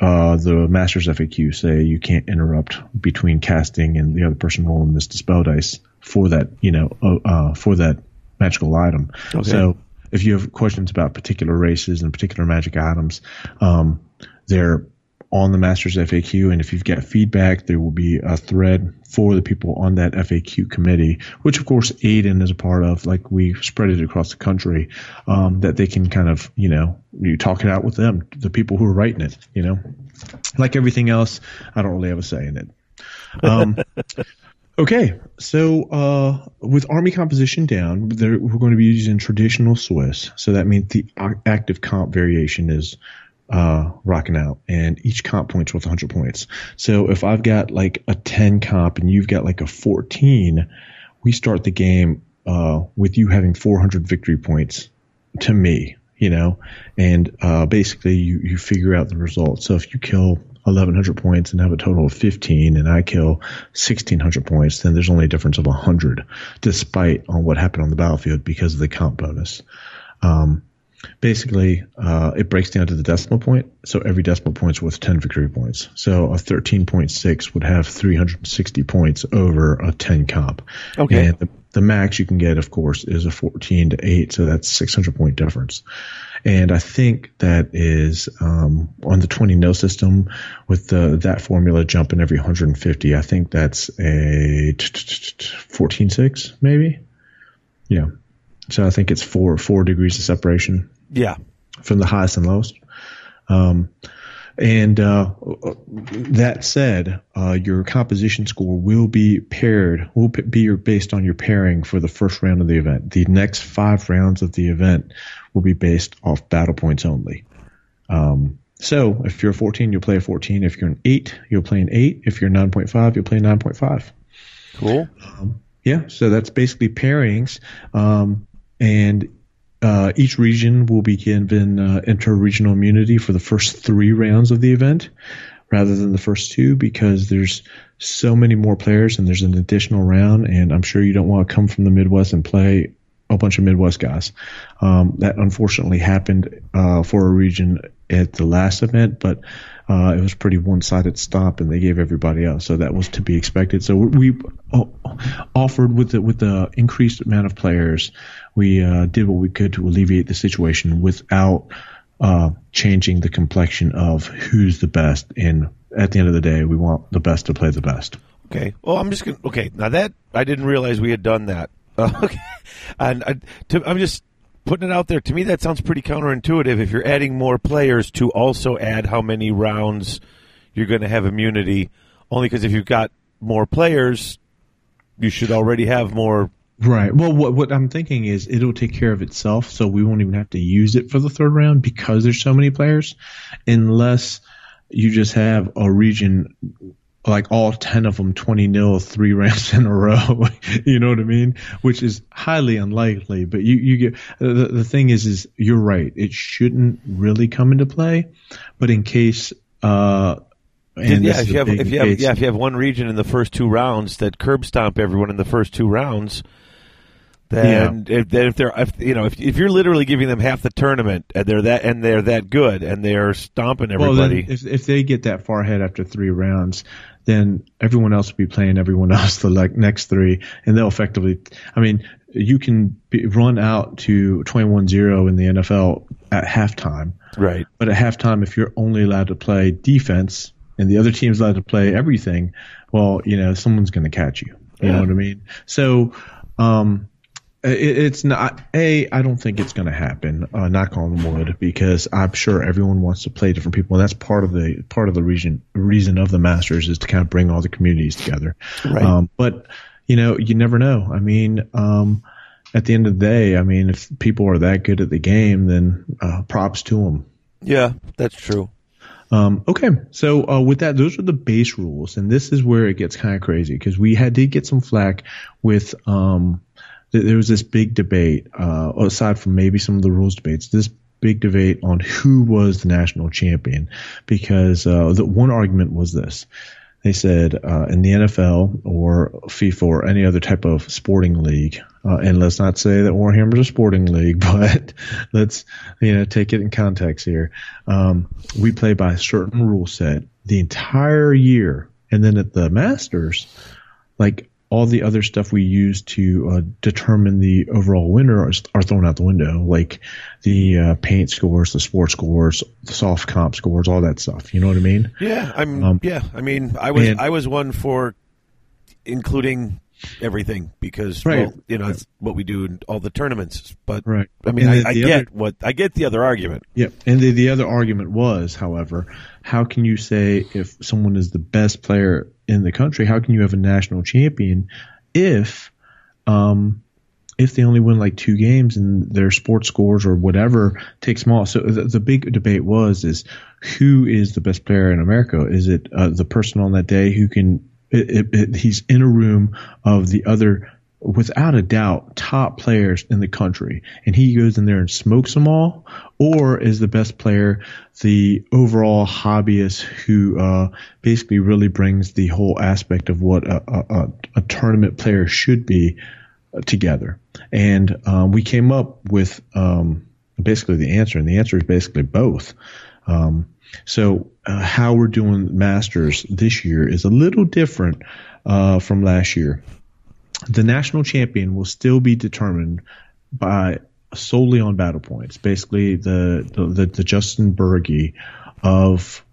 uh, the Masters FAQ say you can't interrupt between casting and the other person rolling this dispel dice for that, you know, uh, uh, for that magical item. Okay. So if you have questions about particular races and particular magic items, um, they're on the Masters FAQ, and if you've got feedback, there will be a thread for the people on that FAQ committee, which of course Aiden is a part of. Like we spread it across the country, um, that they can kind of, you know, you talk it out with them, the people who are writing it. You know, like everything else, I don't really have a say in it. Um, Okay, so uh, with army composition down, we're going to be using traditional Swiss. So that means the active comp variation is uh, rocking out, and each comp points worth 100 points. So if I've got like a 10 comp and you've got like a 14, we start the game uh, with you having 400 victory points to me, you know, and uh, basically you, you figure out the result. So if you kill 1100 points and have a total of 15 and I kill 1600 points, then there's only a difference of 100 despite on what happened on the battlefield because of the comp bonus. Um, basically, uh, it breaks down to the decimal point. So every decimal point is worth 10 victory points. So a 13.6 would have 360 points over a 10 comp. Okay. And the, the max you can get, of course, is a 14 to 8. So that's 600 point difference. And I think that is um, on the 20 no system with the, that formula jumping every 150. I think that's a 14.6 maybe. Yeah. So I think it's four four degrees of separation Yeah. from the highest and lowest. Um, and uh, that said, uh, your composition score will be paired, will be your, based on your pairing for the first round of the event. The next five rounds of the event will be based off battle points only. Um, so if you're a 14, you'll play a 14. If you're an 8, you'll play an 8. If you're 9.5, you'll play 9.5. Cool. Yeah, so that's basically pairings. Um, and uh, each region will be given uh, inter-regional immunity for the first three rounds of the event rather than the first two because there's so many more players and there's an additional round. And I'm sure you don't want to come from the Midwest and play a bunch of Midwest guys. Um, that unfortunately happened uh, for a region at the last event, but uh, it was pretty one-sided stop, and they gave everybody else, so that was to be expected. So we uh, offered with the with the increased amount of players, we uh, did what we could to alleviate the situation without uh, changing the complexion of who's the best. And at the end of the day, we want the best to play the best. Okay. Well, I'm just gonna. Okay. Now that I didn't realize we had done that. Uh, okay. And I, to, I'm just putting it out there. To me, that sounds pretty counterintuitive. If you're adding more players to also add how many rounds you're going to have immunity, only because if you've got more players, you should already have more. Right. Well, what what I'm thinking is it'll take care of itself, so we won't even have to use it for the third round because there's so many players, unless you just have a region like all 10 of them 20 nil three rounds in a row. You know what i mean? Which is highly unlikely but you you get the, the thing is is you're right. It shouldn't really come into play but in case uh and yeah, if you have if you have yeah if you have one region in the first two rounds that curb stomp everyone in the first two rounds, then if, then if they're if, you know if if you're literally giving them half the tournament and they're that and they're that good and they're stomping everybody. then if if they get that far ahead after three rounds, then everyone else will be playing everyone else the like next three, and they'll effectively. I mean, you can be, run out to 21-0 in the NFL at halftime, right. but at halftime, if you're only allowed to play defense and the other team's allowed to play everything, well, you know, someone's going to catch you. You Yeah. know what I mean? So, um, it, it's not a. I don't think it's going to happen. Uh, knock on wood, because I'm sure everyone wants to play different people, and that's part of the part of the reason reason of the Masters is to kind of bring all the communities together. Right. Um, but you know, you never know. I mean, um, at the end of the day, I mean, if people are that good at the game, then uh, props to them. Yeah, that's true. Um, okay, so uh, with that, those are the base rules, and this is where it gets kind of crazy because we had to get some flack with. Um, there was this big debate, uh, aside from maybe some of the rules debates. This big debate on who was the national champion, because uh, the one argument was this: they said uh, in the NFL or FIFA or any other type of sporting league, uh, and let's not say that Warhammer's a sporting league, but let's you know take it in context here. Um, we play by a certain rule set the entire year, and then at the Masters, like all the other stuff we use to uh, determine the overall winner are, are thrown out the window, like the uh, paint scores, the sport scores, the soft comp scores, all that stuff. You know what I mean? Yeah, I'm. Um, yeah, I mean, I was and- I was one for including everything because Right. well, you know it's what we do in all the tournaments. But Right. I mean, And I, I the get other- what I get the other argument. Yep. And the, the other argument was, however, how can you say if someone is the best player in the country. How can you have a national champion if um, if they only win like two games and their sports scores or whatever take small. So the, the big debate was is who is the best player in America? Is it uh, the person on that day who can? It, it, it, he's in a room of the other, without a doubt, top players in the country, and he goes in there and smokes them all, or is the best player the overall hobbyist who uh, basically really brings the whole aspect of what a, a, a tournament player should be together. And um, we came up with um, basically the answer, and the answer is basically both. Um, so uh, how we're doing masters this year is a little different uh, from last year. The national champion will still be determined by solely on battle points. Basically, the the, the Justin Berge of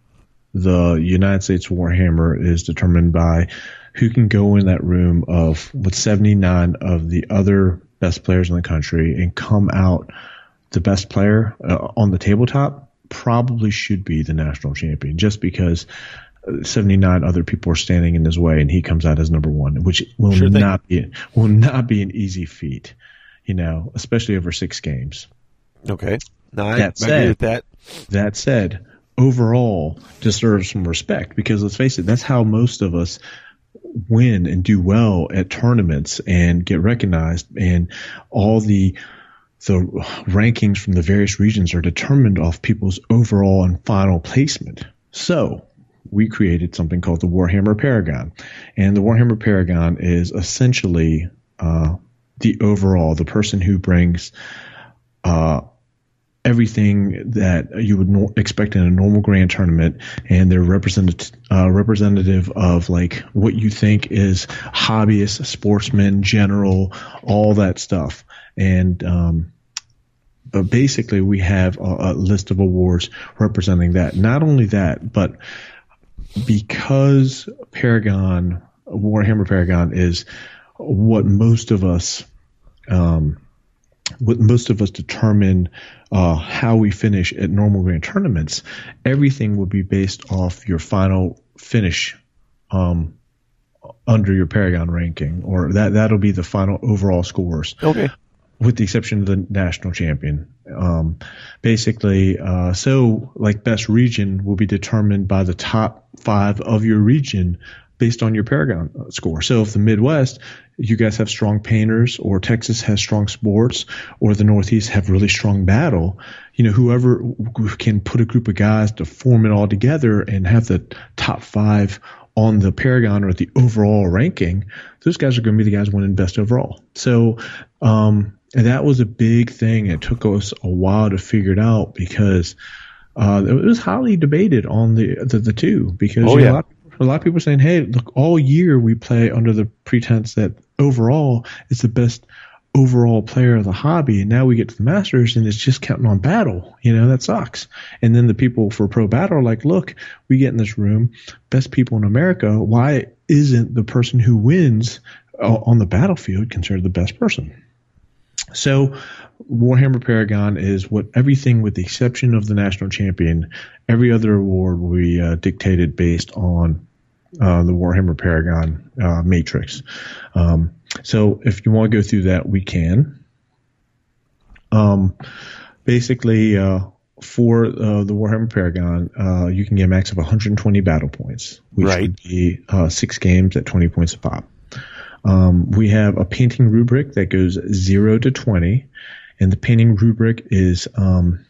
the United States Warhammer is determined by who can go in that room of with 79 of the other best players in the country and come out the best player uh, on the tabletop probably should be the national champion just because 79 other people are standing in his way and he comes out as number one which will sure not be will not be an easy feat you know especially over six games. Okay. No, I, that said, agree with that. that said overall deserves some respect because let's face it that's how most of us win and do well at tournaments and get recognized and all the the rankings from the various regions are determined off people's overall and final placement. So we created something called the Warhammer Paragon, and the Warhammer Paragon is essentially uh, the overall, the person who brings uh, everything that you would no- expect in a normal grand tournament, and they're representative uh, representative of like what you think is hobbyist, sportsman, general, all that stuff. And um, basically, we have a, a list of awards representing that. Not only that, but because Paragon, Warhammer Paragon, is what most of us um, what most of us determine uh, how we finish at normal grand tournaments, everything will be based off your final finish um, under your Paragon ranking, or that that'll be the final overall scores. Okay. With the exception of the national champion, um, basically, uh, so like best region will be determined by the top five of your region based on your Paragon score. So if the Midwest, you guys have strong painters, or Texas has strong sports, or the Northeast have really strong battle, you know, whoever can put a group of guys to form it all together and have the top five on the Paragon or the overall ranking, those guys are going to be the guys winning best overall. So, um, and that was a big thing. It took us a while to figure it out because uh, it was highly debated on the the, the two because oh, yeah. know, a lot a lot of people are saying, hey, look, all year we play under the pretense that overall it's the best overall player of the hobby. And now we get to the Masters and it's just counting on battle. You know, that sucks. And then the people for pro battle are like, look, we get in this room, best people in America. Why isn't the person who wins uh, on the battlefield considered the best person? So Warhammer Paragon is what everything with the exception of the national champion, every other award will be uh, dictated based on uh, the Warhammer Paragon uh, matrix. Um, so if you want to go through that, we can. Um, basically, uh, for uh, the Warhammer Paragon, uh, you can get a max of 120 battle points, which right. would be six games at 20 points a pop. Um, we have a painting rubric that goes zero to 20, and the painting rubric is um,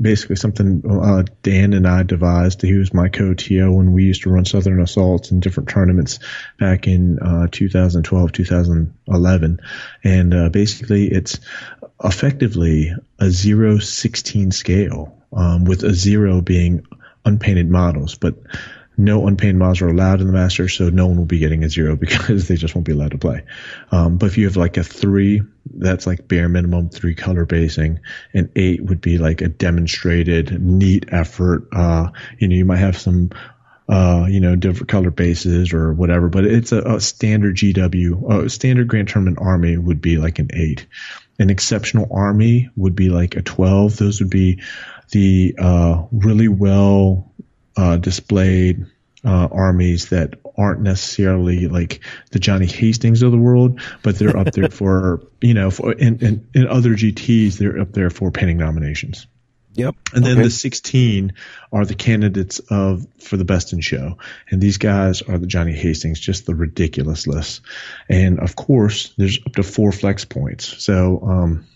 basically something uh, Dan and I devised. He was my co-TO when we used to run Southern Assaults in different tournaments back in uh, 2012, 2011. And uh, basically, it's effectively a 0 16 scale, um, with a zero being unpainted models. But no unpainted models are allowed in the master, so no one will be getting a zero because they just won't be allowed to play. Um, but if you have like a three, that's like bare minimum three color basing, and eight would be like a demonstrated neat effort. Uh, you know, you might have some, uh, you know, different color bases or whatever, but it's a, a standard GW, a standard Grand Tournament army would be like an eight. An exceptional army would be like a 12. Those would be the, uh, really well uh, displayed uh, armies that aren't necessarily like the Johnny Hastings of the world, but they're up there for you know for in, in, in other GTS they're up there for painting nominations. Yep. And then Okay. the 16 are the candidates of for the best in show, and these guys are the Johnny Hastings, just the ridiculous list. And of course, there's up to four flex points. So um,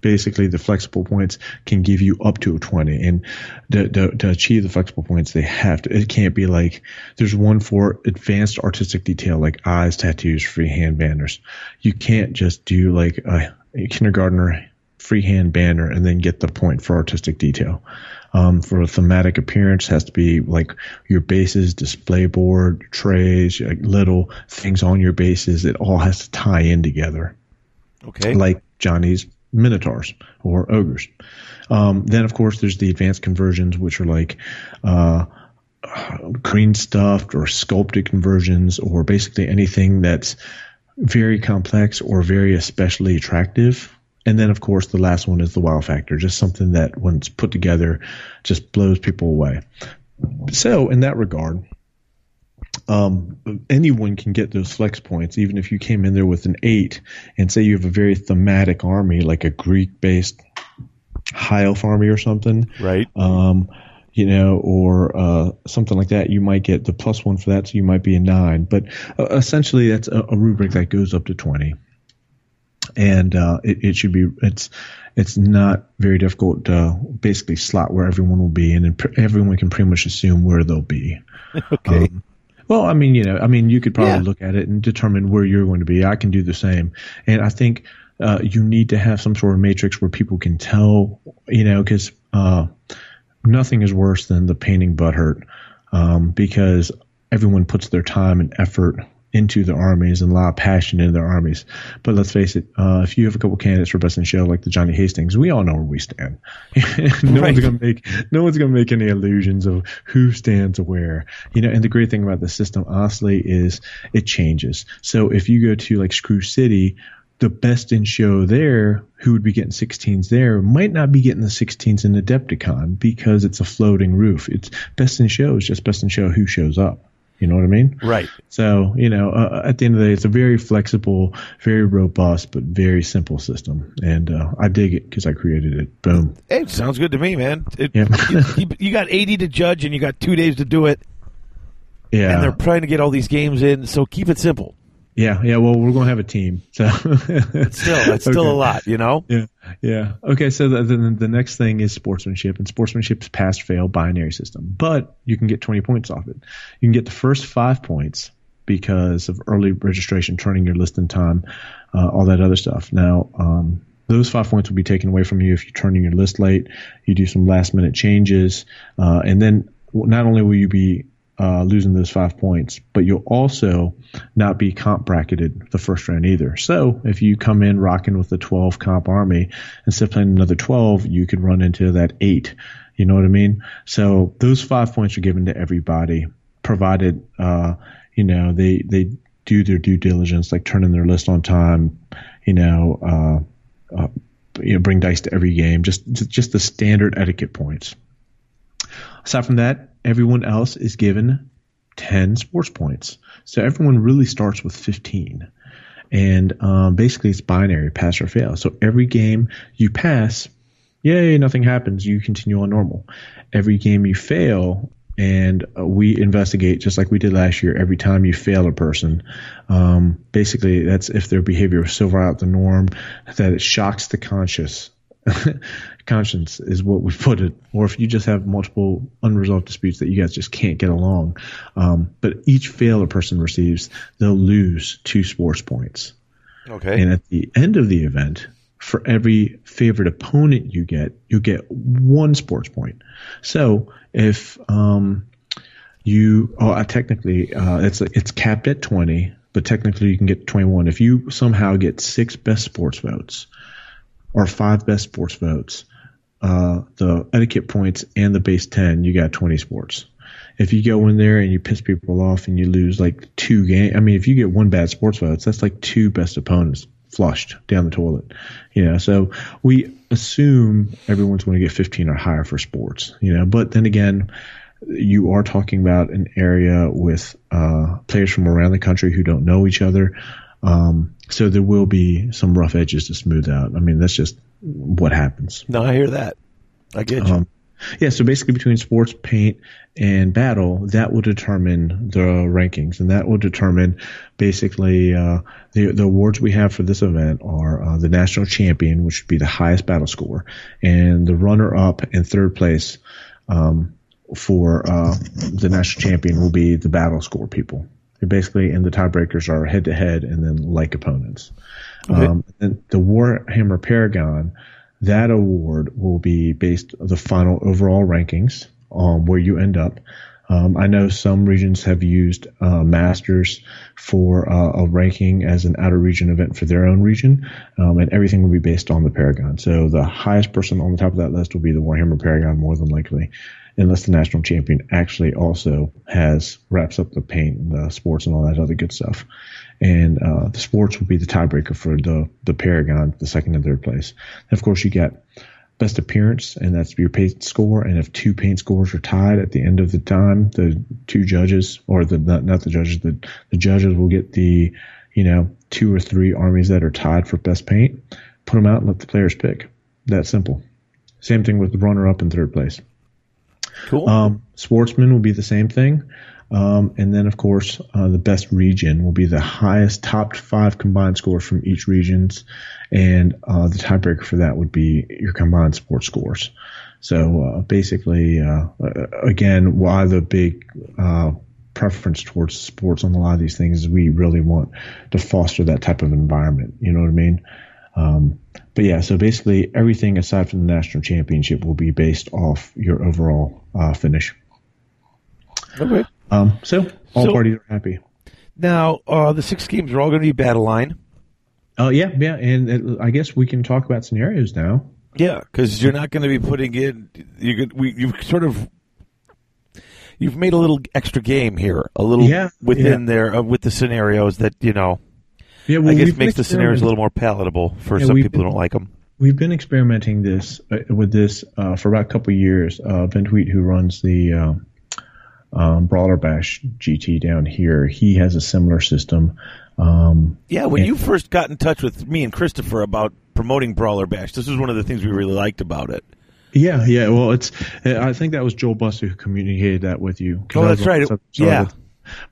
basically, the flexible points can give you up to a 20. And to, to, to achieve the flexible points, they have to. It can't be like there's one for advanced artistic detail, like eyes, tattoos, freehand banners. You can't just do like a, a kindergartner freehand banner and then get the point for artistic detail. Um, for a thematic appearance, has to be like your bases, display board, trays, like little things on your bases. It all has to tie in together, Okay. like Johnny's Minotaurs or Ogres. Um, then, of course, there's the advanced conversions, which are like uh, green stuffed or sculpted conversions, or basically anything that's very complex or very especially attractive. And then, of course, the last one is the wow factor, just something that, when it's put together, just blows people away. So, in that regard, um, anyone can get those flex points, even if you came in there with an eight and say you have a very thematic army, like a Greek based high elf army or something right. um, you know, or uh, something like that, you might get the plus one for that, so you might be a nine. But uh, essentially, that's a, a rubric that goes up to twenty, and uh, it, it should be it's it's not very difficult to basically slot where everyone will be, and then pr- everyone can pretty much assume where they'll be. Okay. Um, well, I mean, you know, I mean, you could probably Yeah. look at it and determine where you're going to be. I can do the same, and I think uh, you need to have some sort of matrix where people can tell, you know, because uh, nothing is worse than the painting butthurt, um, because everyone puts their time and effort into their armies and a lot of passion into their armies. But let's face it, uh, if you have a couple candidates for best in show like the Johnny Hastings, we all know where we stand. no Right. one's gonna make no one's gonna make any illusions of who stands where. You know, and the great thing about the system, honestly, is it changes. So if you go to like Screw City, the best in show there, who would be getting 16s there, might not be getting the 16s in Adepticon because it's a floating roof. It's best in show is just best in show who shows up. You know what I mean? Right. So, you know, uh, at the end of the day, it's a very flexible, very robust, but very simple system. And uh, I dig it because I created it. Boom. It sounds good to me, man. It, Yeah. you, you- you got 80 to judge, and you got two days to do it, Yeah. and they're trying to get all these games in. So keep it simple. Yeah. Yeah. Well, we're going to have a team. So, Still, that's still Okay. a lot, you know. Yeah, yeah. Okay, so the, the the next thing is sportsmanship, and sportsmanship's pass fail binary system, but you can get twenty points off it. You can get the first five points because of early registration, turning your list in time, uh, all that other stuff. Now, um, those five points will be taken away from you if you turn in your list late, you do some last minute changes, uh, and then not only will you be uh, losing those five points, but you'll also not be comp bracketed the first round either. So if you come in rocking with a 12 comp army instead of playing another 12, you could run into that eight. You know what I mean? So those five points are given to everybody, provided uh, you know they they do their due diligence, like turning their list on time. You know, uh, uh, you know, bring dice to every game. Just just the standard etiquette points. Aside from that, everyone else is given 10 sports points. So everyone really starts with 15. And um, basically, it's binary pass or fail. So every game you pass, yay, nothing happens. You continue on normal. Every game you fail, and uh, we investigate just like we did last year. Every time you fail a person, um, basically that's if their behavior is so far out the norm that it shocks the conscious. conscience is what we put it, or if you just have multiple unresolved disputes that you guys just can't get along. Um, but each fail a person receives, they'll lose two sports points. Okay. And at the end of the event, for every favorite opponent you get, you get one sports point. So if um, you, oh, uh, technically, uh, it's it's capped at twenty, but technically you can get twenty one. If you somehow get six best sports votes or five best sports votes, uh, the etiquette points and the base ten, you got twenty sports. If you go in there and you piss people off and you lose like two games, I mean, if you get one bad sports votes, that's like two best opponents flushed down the toilet. You know, so we assume everyone's going to get 15 or higher for sports. You know, but then again, you are talking about an area with uh, players from around the country who don't know each other. Um, so there will be some rough edges to smooth out. I mean, that's just what happens. No, I hear that. I get you. Um, yeah, so basically between sports, paint, and battle, that will determine the rankings, and that will determine basically uh, the the awards we have for this event are uh, the national champion, which would be the highest battle score, and the runner up and third place um, for uh, the national champion will be the battle score people. Basically, and the tiebreakers are head to head and then like opponents. Um, and the Warhammer Paragon that award will be based on the final overall rankings um, where you end up. Um, I know some regions have used uh, Masters for uh, a ranking as an outer region event for their own region, um, and everything will be based on the Paragon. So the highest person on the top of that list will be the Warhammer Paragon, more than likely, unless the national champion actually also has wraps up the paint and the sports and all that other good stuff. And uh, the sports will be the tiebreaker for the the Paragon, the second and third place. And of course, you get best appearance, and that's your paint score. And if two paint scores are tied at the end of the time, the two judges, or the not, not the judges, the the judges will get the you know two or three armies that are tied for best paint. Put them out and let the players pick. That simple. Same thing with the runner up in third place. Cool. Um, sportsman will be the same thing. Um, and then, of course, uh, the best region will be the highest top five combined scores from each regions. And uh, the tiebreaker for that would be your combined sports scores. So uh, basically, uh, again, why the big uh, preference towards sports on a lot of these things is we really want to foster that type of environment. You know what I mean? Um, but yeah, so basically everything aside from the national championship will be based off your overall uh, finish. okay. Um, so all So- parties are happy. Now, uh, the six games are all going to be battle line. Oh yeah, yeah, and uh, I guess we can talk about scenarios now. Yeah, because you're not going to be putting in. You could. We you've sort of. You've made a little extra game here, a little Yeah, within there uh, with the scenarios that you know. Yeah, I guess makes the scenarios a little more palatable for Yeah, some people who don't like them. We've been experimenting this uh, with this uh, for about a couple of years. Uh, ben Tweet, who runs the um, um, Brawler Bash GT down here, he has a similar system. Um, Yeah, when Yeah. you first got in touch with me and Christopher about promoting Brawler Bash, this was one of the things we really liked about it. yeah, yeah. Well, it's. I think that was Joel Buster who communicated that with you. Oh, that's right. Yeah.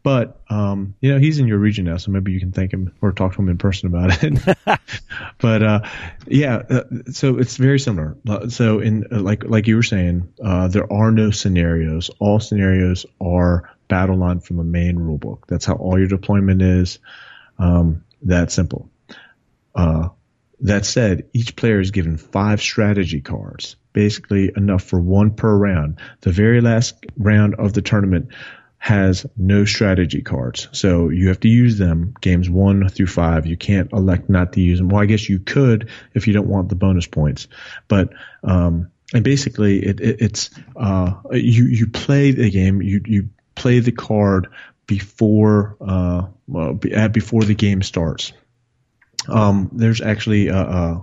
But um, you know, he's in your region now, so maybe you can thank him or talk to him in person about it. but uh, yeah, uh, so it's very similar. Uh, So in uh, like like you were saying, uh, there are no scenarios. All scenarios are battle line from the main rulebook. That's how all your deployment is. Um, that simple. Uh, that said, each player is given five strategy cards, basically enough for one per round. The very last round of the tournament has no strategy cards. So you have to use them games one through five. You can't elect not to use them. Well, I guess you could if you don't want the bonus points, but, um, and basically it, it, it's, uh, you, you play the game, you, you play the card before, uh, well, be- uh, before the game starts. Um, there's actually a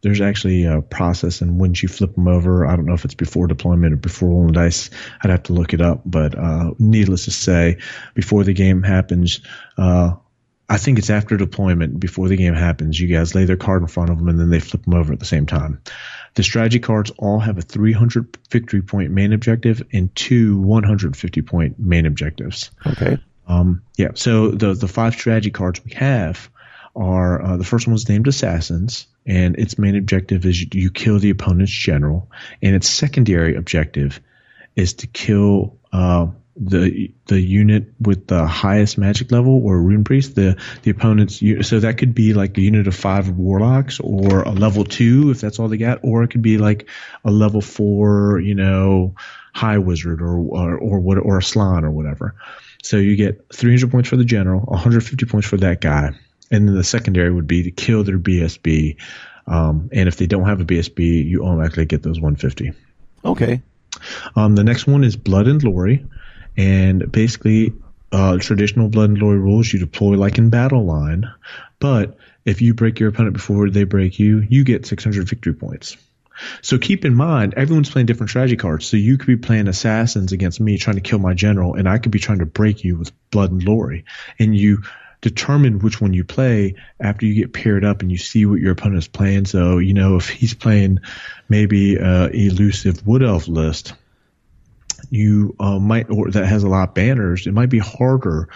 there's actually a process, and once you flip them over, I don't know if it's before deployment or before rolling dice. I'd have to look it up, but uh, needless to say, before the game happens, uh, I think it's after deployment, before the game happens, you guys lay their card in front of them, and then they flip them over at the same time. The strategy cards all have a 300 victory point main objective and two 150 point main objectives. Okay. Um, yeah. So the the five strategy cards we have are uh, the first one's named Assassins, and its main objective is you, kill the opponent's general, and its secondary objective is to kill uh, the the unit with the highest magic level or rune priest. The the opponent's so that could be like a unit of five warlocks or a level two if that's all they got, or it could be like a level four, you know, high wizard or or or what or a Slann or whatever. So you get 300 points for the general, 150 points for that guy, and then the secondary would be to kill their BSB. Um, and if they don't have a BSB, you automatically get those 150. Okay. Um, the next one is Blood and Glory, and basically, uh, traditional Blood and Glory rules you deploy like in battle line, but if you break your opponent before they break you, you get 600 victory points. So keep in mind, everyone's playing different strategy cards. So you could be playing assassins against me trying to kill my general, and I could be trying to break you with blood and glory. And you determine which one you play after you get paired up and you see what your opponent is playing. So, you know, if he's playing maybe a elusive wood elf list, you uh, might, or that has a lot of banners, it might be harder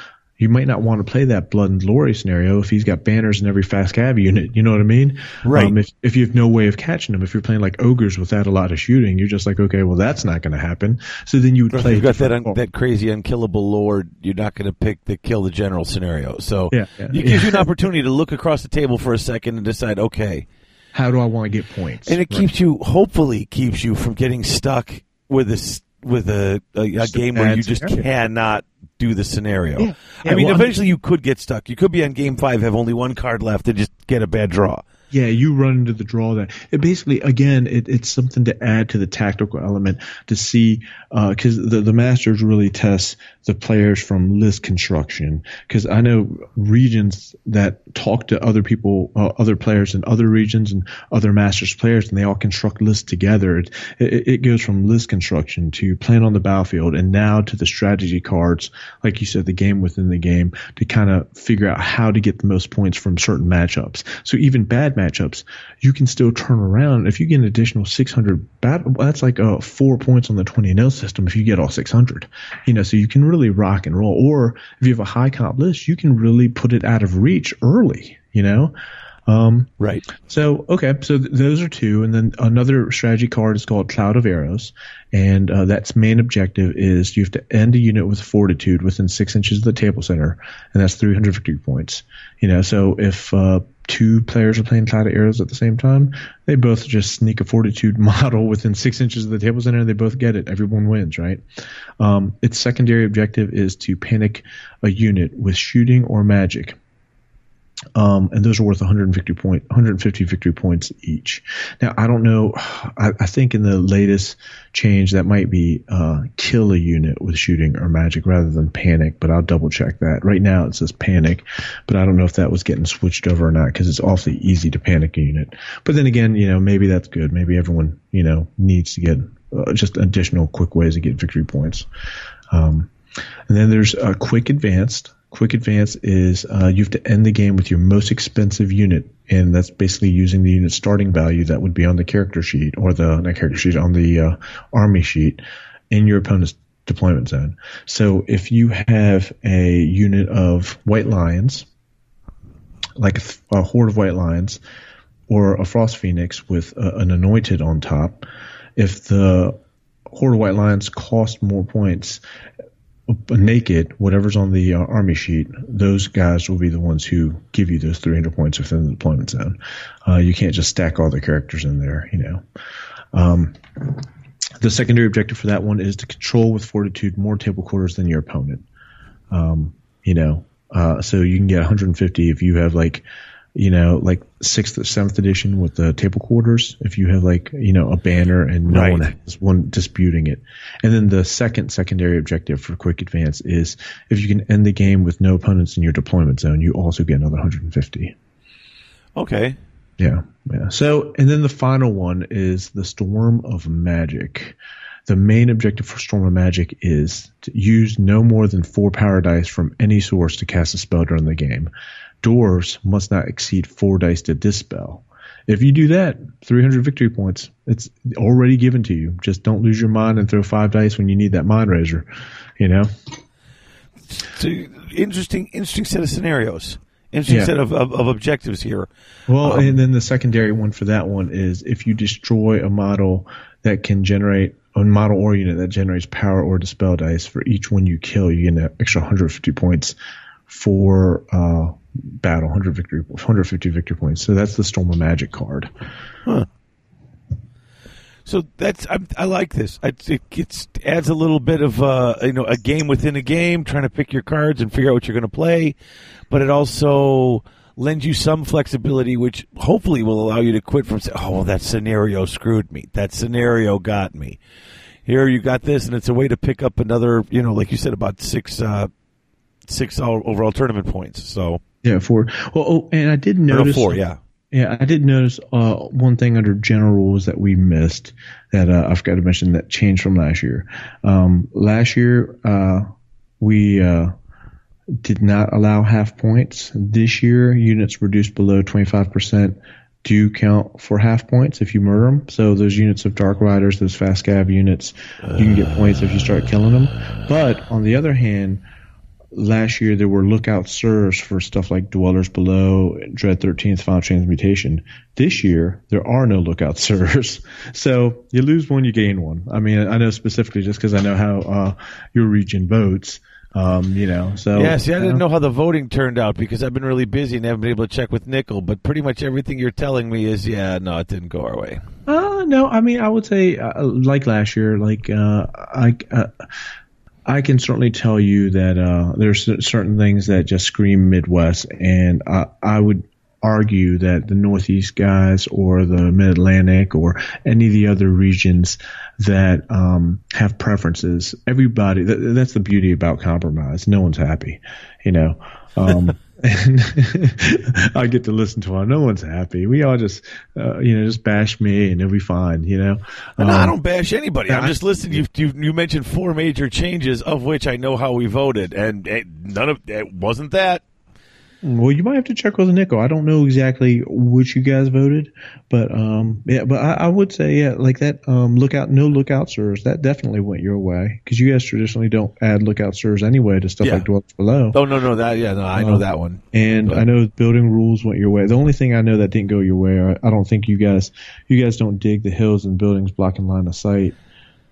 you might not want to play that blood and glory scenario if he's got banners in every fast cav unit. You know what I mean? Right. Um, if if you have no way of catching them, if you're playing like ogres without a lot of shooting, you're just like, okay, well that's not going to happen. So then you would play. you've got that un- that crazy unkillable lord, you're not going to pick the kill the general scenario. So Yeah, yeah, it gives yeah. you an opportunity to look across the table for a second and decide, okay, How do I want to get points? and it Right. keeps you, hopefully, keeps you from getting stuck with this with a a, a game where you just scenario. cannot do the scenario. Yeah. I mean, well, I mean- eventually you could get stuck. You could be on game five, have only one card left, and just get a bad draw. Yeah, you run into the draw that it basically again it, it's something to add to the tactical element to see because the the masters really test the players from list construction. Because I know regions that talk to other people uh, other players in other regions and other masters players and they all construct lists together. It, it, it goes from list construction to plan on the battlefield and now to the strategy cards like you said the game within the game to kind of figure out how to get the most points from certain matchups. So even bad matchups you can still turn around. If you get an additional 600 battle that's like uh, four points on the 20 0 system if you get all 600 you know so you can really rock and roll. Or if you have a high comp list you can really put it out of reach early you know? Um, Right. so okay, so th- those are two, and then another strategy card is called Cloud of Arrows, and uh, that's main objective is you have to end a unit with fortitude within six inches of the table center, and that's 300 victory points. You know, so if uh, two players are playing Cloud of Arrows at the same time, they both just sneak a fortitude model within six inches of the table center, and they both get it. Everyone wins, right? Um, its secondary objective is to panic a unit with shooting or magic um, and those are worth 150 point 150 victory points each. Now I don't know. I, I think in the latest change that might be uh, kill a unit with shooting or magic rather than panic, but I'll double check that. Right now it says panic, but I don't know if that was getting switched over or not because it's awfully easy to panic a unit. But then again, you know maybe that's good. Maybe everyone you know needs to get uh, just additional quick ways to get victory points. Um, and then there's a quick advanced. Quick advance is uh, you have to end the game with your most expensive unit, and that's basically using the unit starting value that would be on the character sheet or the not character sheet on the uh, army sheet in your opponent's deployment zone. So if you have a unit of white lions, like a, a horde of white lions, or a frost phoenix with a, an anointed on top, if the horde of white lions cost more points naked, whatever's on the uh, army sheet, those guys will be the ones who give you those 300 points within the deployment zone. Uh, you can't just stack all the characters in there, you know. Um, the secondary objective for that one is to control with fortitude more table quarters than your opponent. Um, you know, uh, so you can get 150 if you have like, you know, like sixth or seventh edition with the table quarters. If you have like, you know, a banner and no Right. one has one disputing it. And then the second secondary objective for quick advance is if you can end the game with no opponents in your deployment zone, you also get another 150. Okay. Yeah, yeah. So, and then the final one is the Storm of Magic. The main objective for Storm of Magic is to use no more than four power dice from any source to cast a spell during the game. Doors must not exceed four dice to dispel. If you do that, 300 victory points. It's already given to you. Just don't lose your mind and throw five dice when you need that Mindrazor. You know? So interesting, interesting set of scenarios. Interesting Yeah. set of, of, of objectives here. Well, Um, and then the secondary one for that one is if you destroy a model that can generate a model or unit that generates power or dispel dice for each one you kill, you get an extra 150 points for uh, battle, 100 victory, 150 victory points. So that's the Storm of Magic card. So that's I, I like this. I, it gets adds a little bit of uh, you know a game within a game, trying to pick your cards and figure out what you're going to play, but it also lends you some flexibility, which hopefully will allow you to quit from saying, "Oh, that scenario screwed me. That scenario got me." Here you got this, and it's a way to pick up another, you know, like you said, about six uh, six all- overall tournament points. So Yeah, four. Well, oh, and I did no, notice four, yeah. Yeah, I did notice uh, one thing under general rules that we missed that uh, I forgot to mention that changed from last year. Um, last year, uh, we uh, did not allow half points. This year, units reduced below 25% do count for half points if you murder them. So those units of Dark Riders, those fast cav units, you can get points if you start killing them. But on the other hand, last year there were lookout sirs for stuff like Dwellers Below, Dread 13th, Final Transmutation. This year there are no lookout servers, so you lose one, you gain one. I mean, I know specifically just because I know how uh, your region votes. Um, you know, so Yeah, see, I didn't know how the voting turned out because I've been really busy and haven't been able to check with Nickel. But pretty much everything you're telling me is, yeah, no, it didn't go our way. Uh, no, I mean, I would say uh, like last year, like uh, I, uh, I can certainly tell you that uh, there's certain things that just scream Midwest, and I, I would argue that the Northeast guys or the Mid Atlantic or any of the other regions that um, have preferences, everybody. That, that's the beauty about compromise. No one's happy, you know. Um, and I get to listen to her. No one's happy. We all just, uh, you know, just bash me and it'll be fine, you know. No, I Um, don't bash anybody. I'm I- just listening. You, you you mentioned four major changes, of which I know how we voted, and none of it wasn't that. Well, you might have to check with Nico. I don't know exactly which you guys voted, but um, yeah, but I, I would say yeah, like that um, lookout, no lookout sirs, that definitely went your way because you guys traditionally don't add lookout sirs anyway to stuff Yeah. like dwellers below. Oh no, no, that yeah, no, I know Oh. that one. And But- I know building rules went your way. The only thing I know that didn't go your way, I, I don't think you guys, you guys don't dig the hills and buildings blocking line of sight.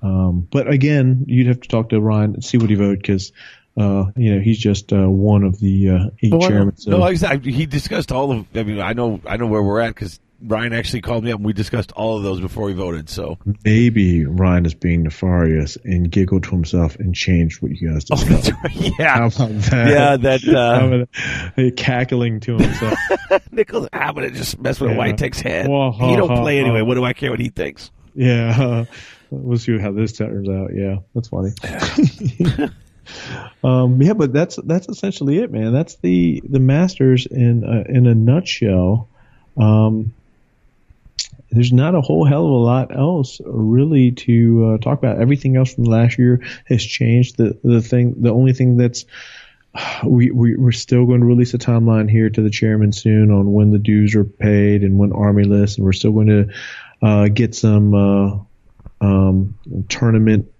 Um, but again, you'd have to talk to Ryan and see what he voted because, uh, you know, he's just uh, one of the uh, eight know- chairmen. So. no, exactly. He discussed all of. I mean, I know, I know where we're at because Ryan actually called me up and we discussed all of those before we voted. So maybe Ryan is being nefarious and giggled to himself and changed what you guys Oh, discussed. that's right. How Yeah, about that? yeah. That uh, cackling to himself. Nicholas, I'm gonna just mess with Yeah. a white text head. Well, he don't ha, play ha, anyway. ha. What do I care what he thinks? yeah, we'll see how this turns out. Yeah, that's funny. um, yeah, but that's that's essentially it, man. That's the the Masters in uh, in a nutshell. Um, there's not a whole hell of a lot else really to uh, talk about. Everything else from last year has changed. The the thing, the only thing that's we, we we're still going to release a timeline here to the chairman soon on when the dues are paid and when army lists, and we're still going to uh, get some uh, um, tournament.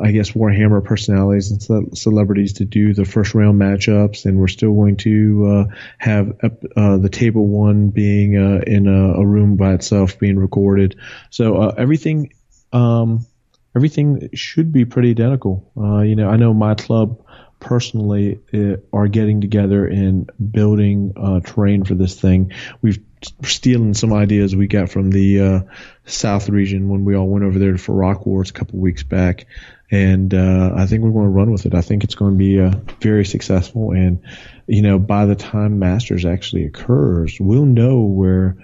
I guess Warhammer personalities and ce- celebrities to do the first round matchups, and we're still going to uh, have uh, the table one being uh, in a, a room by itself being recorded. So uh, everything, um, everything should be pretty identical. Uh, you know, I know my club personally uh, are getting together and building terrain for this thing. We've stealing some ideas we got from the uh, South region when we all went over there for Rock Wars a couple weeks back, and uh, I think we're going to run with it. I think it's going to be uh, very successful, and you know, by the time Masters actually occurs, we'll know where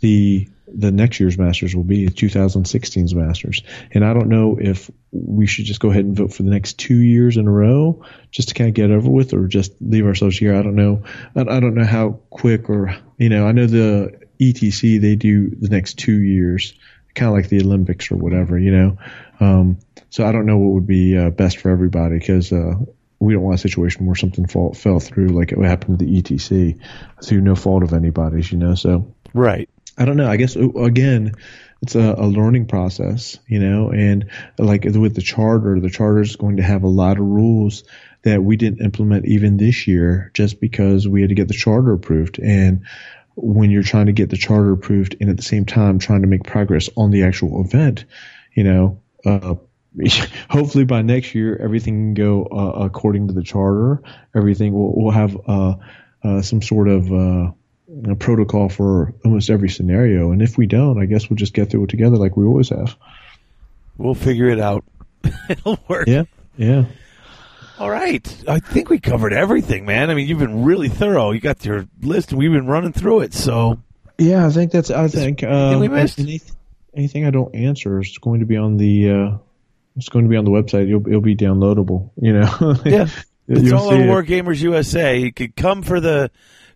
the the next year's Masters will be 2016's Masters. And I don't know if we should just go ahead and vote for the next two years in a row just to kind of get over with or just leave ourselves here. I don't know. I, don't know how quick or, you know, I know the ETC, they do the next two years, kind of like the Olympics or whatever, you know. Um, so I don't know what would be uh, best for everybody because, uh, we don't want a situation where something fall, fell through like it happened to the ETC through no fault of anybody's, you know. So Right. I don't know. I guess uh, again, it's a, a learning process, you know, and like with the charter, the charter is going to have a lot of rules that we didn't implement even this year just because we had to get the charter approved. And when you're trying to get the charter approved and at the same time trying to make progress on the actual event, you know, uh, hopefully by next year everything can go uh, according to the charter. Everything will will have uh, uh, some sort of know, protocol for almost every scenario. And if we don't, I guess we'll just get through it together like we always have. We'll figure it out. It'll work. Yeah, yeah. All right. I think we covered everything, man. I mean, you've been really thorough. You got your list, and we've been running through it. So Yeah, I think that's. I think. Uh, we missed? anything, anything I don't answer is going to be on the. Uh, it's going to be on the website. It'll, it'll be downloadable. You know. yeah, it's You'll all on. War Gamers USA. You could come for the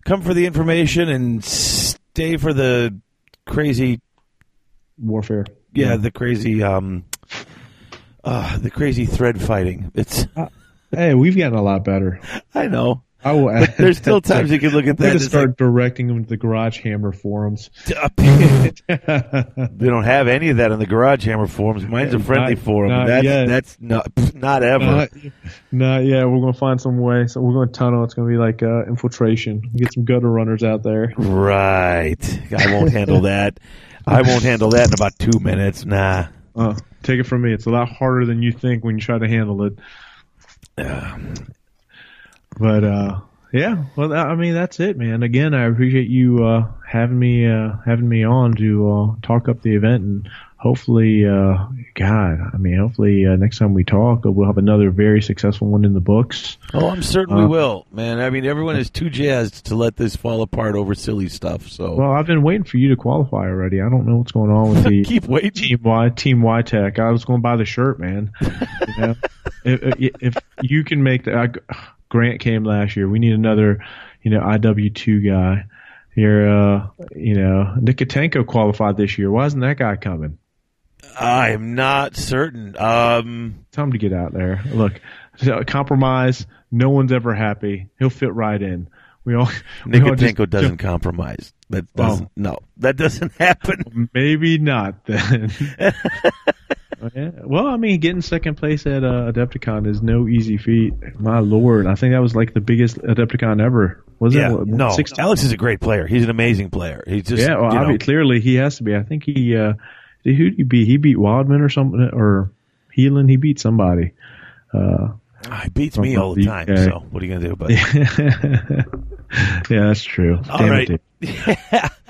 come for the information and stay for the crazy, Warfare. yeah, the crazy, um, uh, the crazy thread fighting. It's, Hey, we've gotten a lot better. I know. I will. But there's still times you can look at that. to start directing them to the Garage Hammer forums. they don't have any of that in the Garage Hammer forums. Mine's a friendly Not- forum. not that's yet. that's not not ever. Not, not yeah, we're going to find some way. So we're going to tunnel. It's going to be like uh, infiltration. Get some gutter runners out there. right. I won't handle that. I won't handle that in about two minutes. Nah. Uh, take it from me. It's a lot harder than you think when you try to handle it. But uh, yeah, well, I mean that's it, man. Again, I appreciate you uh, having me uh, having me on to uh, talk up the event, and hopefully, uh, God, I mean, hopefully uh, next time we talk, we'll have another very successful one in the books. Oh, I'm certain we will, man. I mean, everyone is too jazzed to let this fall apart over silly stuff. So Well, I've been waiting for you to qualify already. I don't know what's going on with the keep waiting. Team Y Team Y Tech. I was going to buy the shirt, man. You know? if, if you can make that. uh, Grant came last year, we need another, you know, IW two guy. Here, uh, you know, Nikotenko qualified this year. Why isn't that guy coming? I am not certain. Um, Tell him to get out there. Look, compromise. No one's ever happy. He'll fit right in. We all. we all just- Nikotenko doesn't compromise. That doesn't. Oh. No, that doesn't happen. Maybe not then. Yeah. Well, I mean, getting second place at uh, Adepticon is no easy feat. My lord, I think that was like the biggest Adepticon ever. Was Yeah, it? no. Six- Alex is a great player. He's an amazing player. He's just yeah, well, you I mean, clearly he has to be. I think he. Uh, who did he beat? He beat Wildman or something, or Heelan. He beat somebody. Uh, he beats me all the time. UK. So what are you gonna do? But yeah, that's true. All Damn it, right.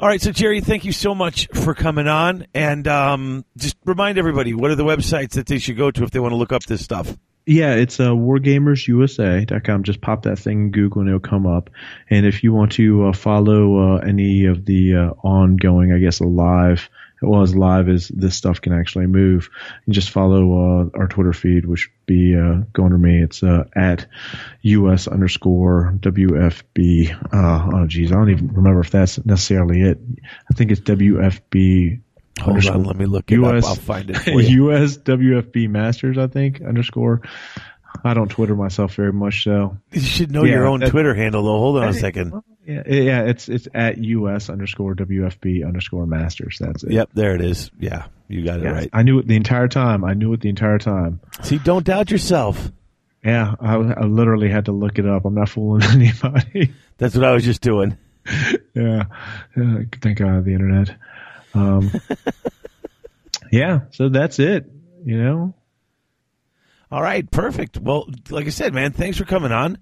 All right, so Jerry, thank you so much for coming on, and um, just remind everybody what are the websites that they should go to if they want to look up this stuff. Yeah, it's uh, wargamersusa.com. Just pop that thing in Google and it'll come up. And if you want to uh, follow uh, any of the uh, ongoing, I guess, live, well, as live as this stuff can actually move, you just follow uh, our Twitter feed, which would be uh, going to me. It's uh, at US underscore WFB. Uh, oh, geez, I don't even remember if that's necessarily it. I think it's WFB. Hold on, let me look it US, up. I'll find it. US WFB Masters, I think, underscore. I don't Twitter myself very much, so You should know Yeah, your own that- Twitter handle, though. Hold on a second. yeah, yeah, it's it's at US underscore WFB underscore Masters. That's it. Yep, there it is. Yeah, you got it Yeah, right. I knew it the entire time. I knew it the entire time. See, don't doubt yourself. Yeah, I, I literally had to look it up. I'm not fooling anybody. That's what I was just doing. yeah, yeah, thank God the internet. Um, yeah, so that's it. You know, All right, perfect. Well, like I said, man, thanks for coming on,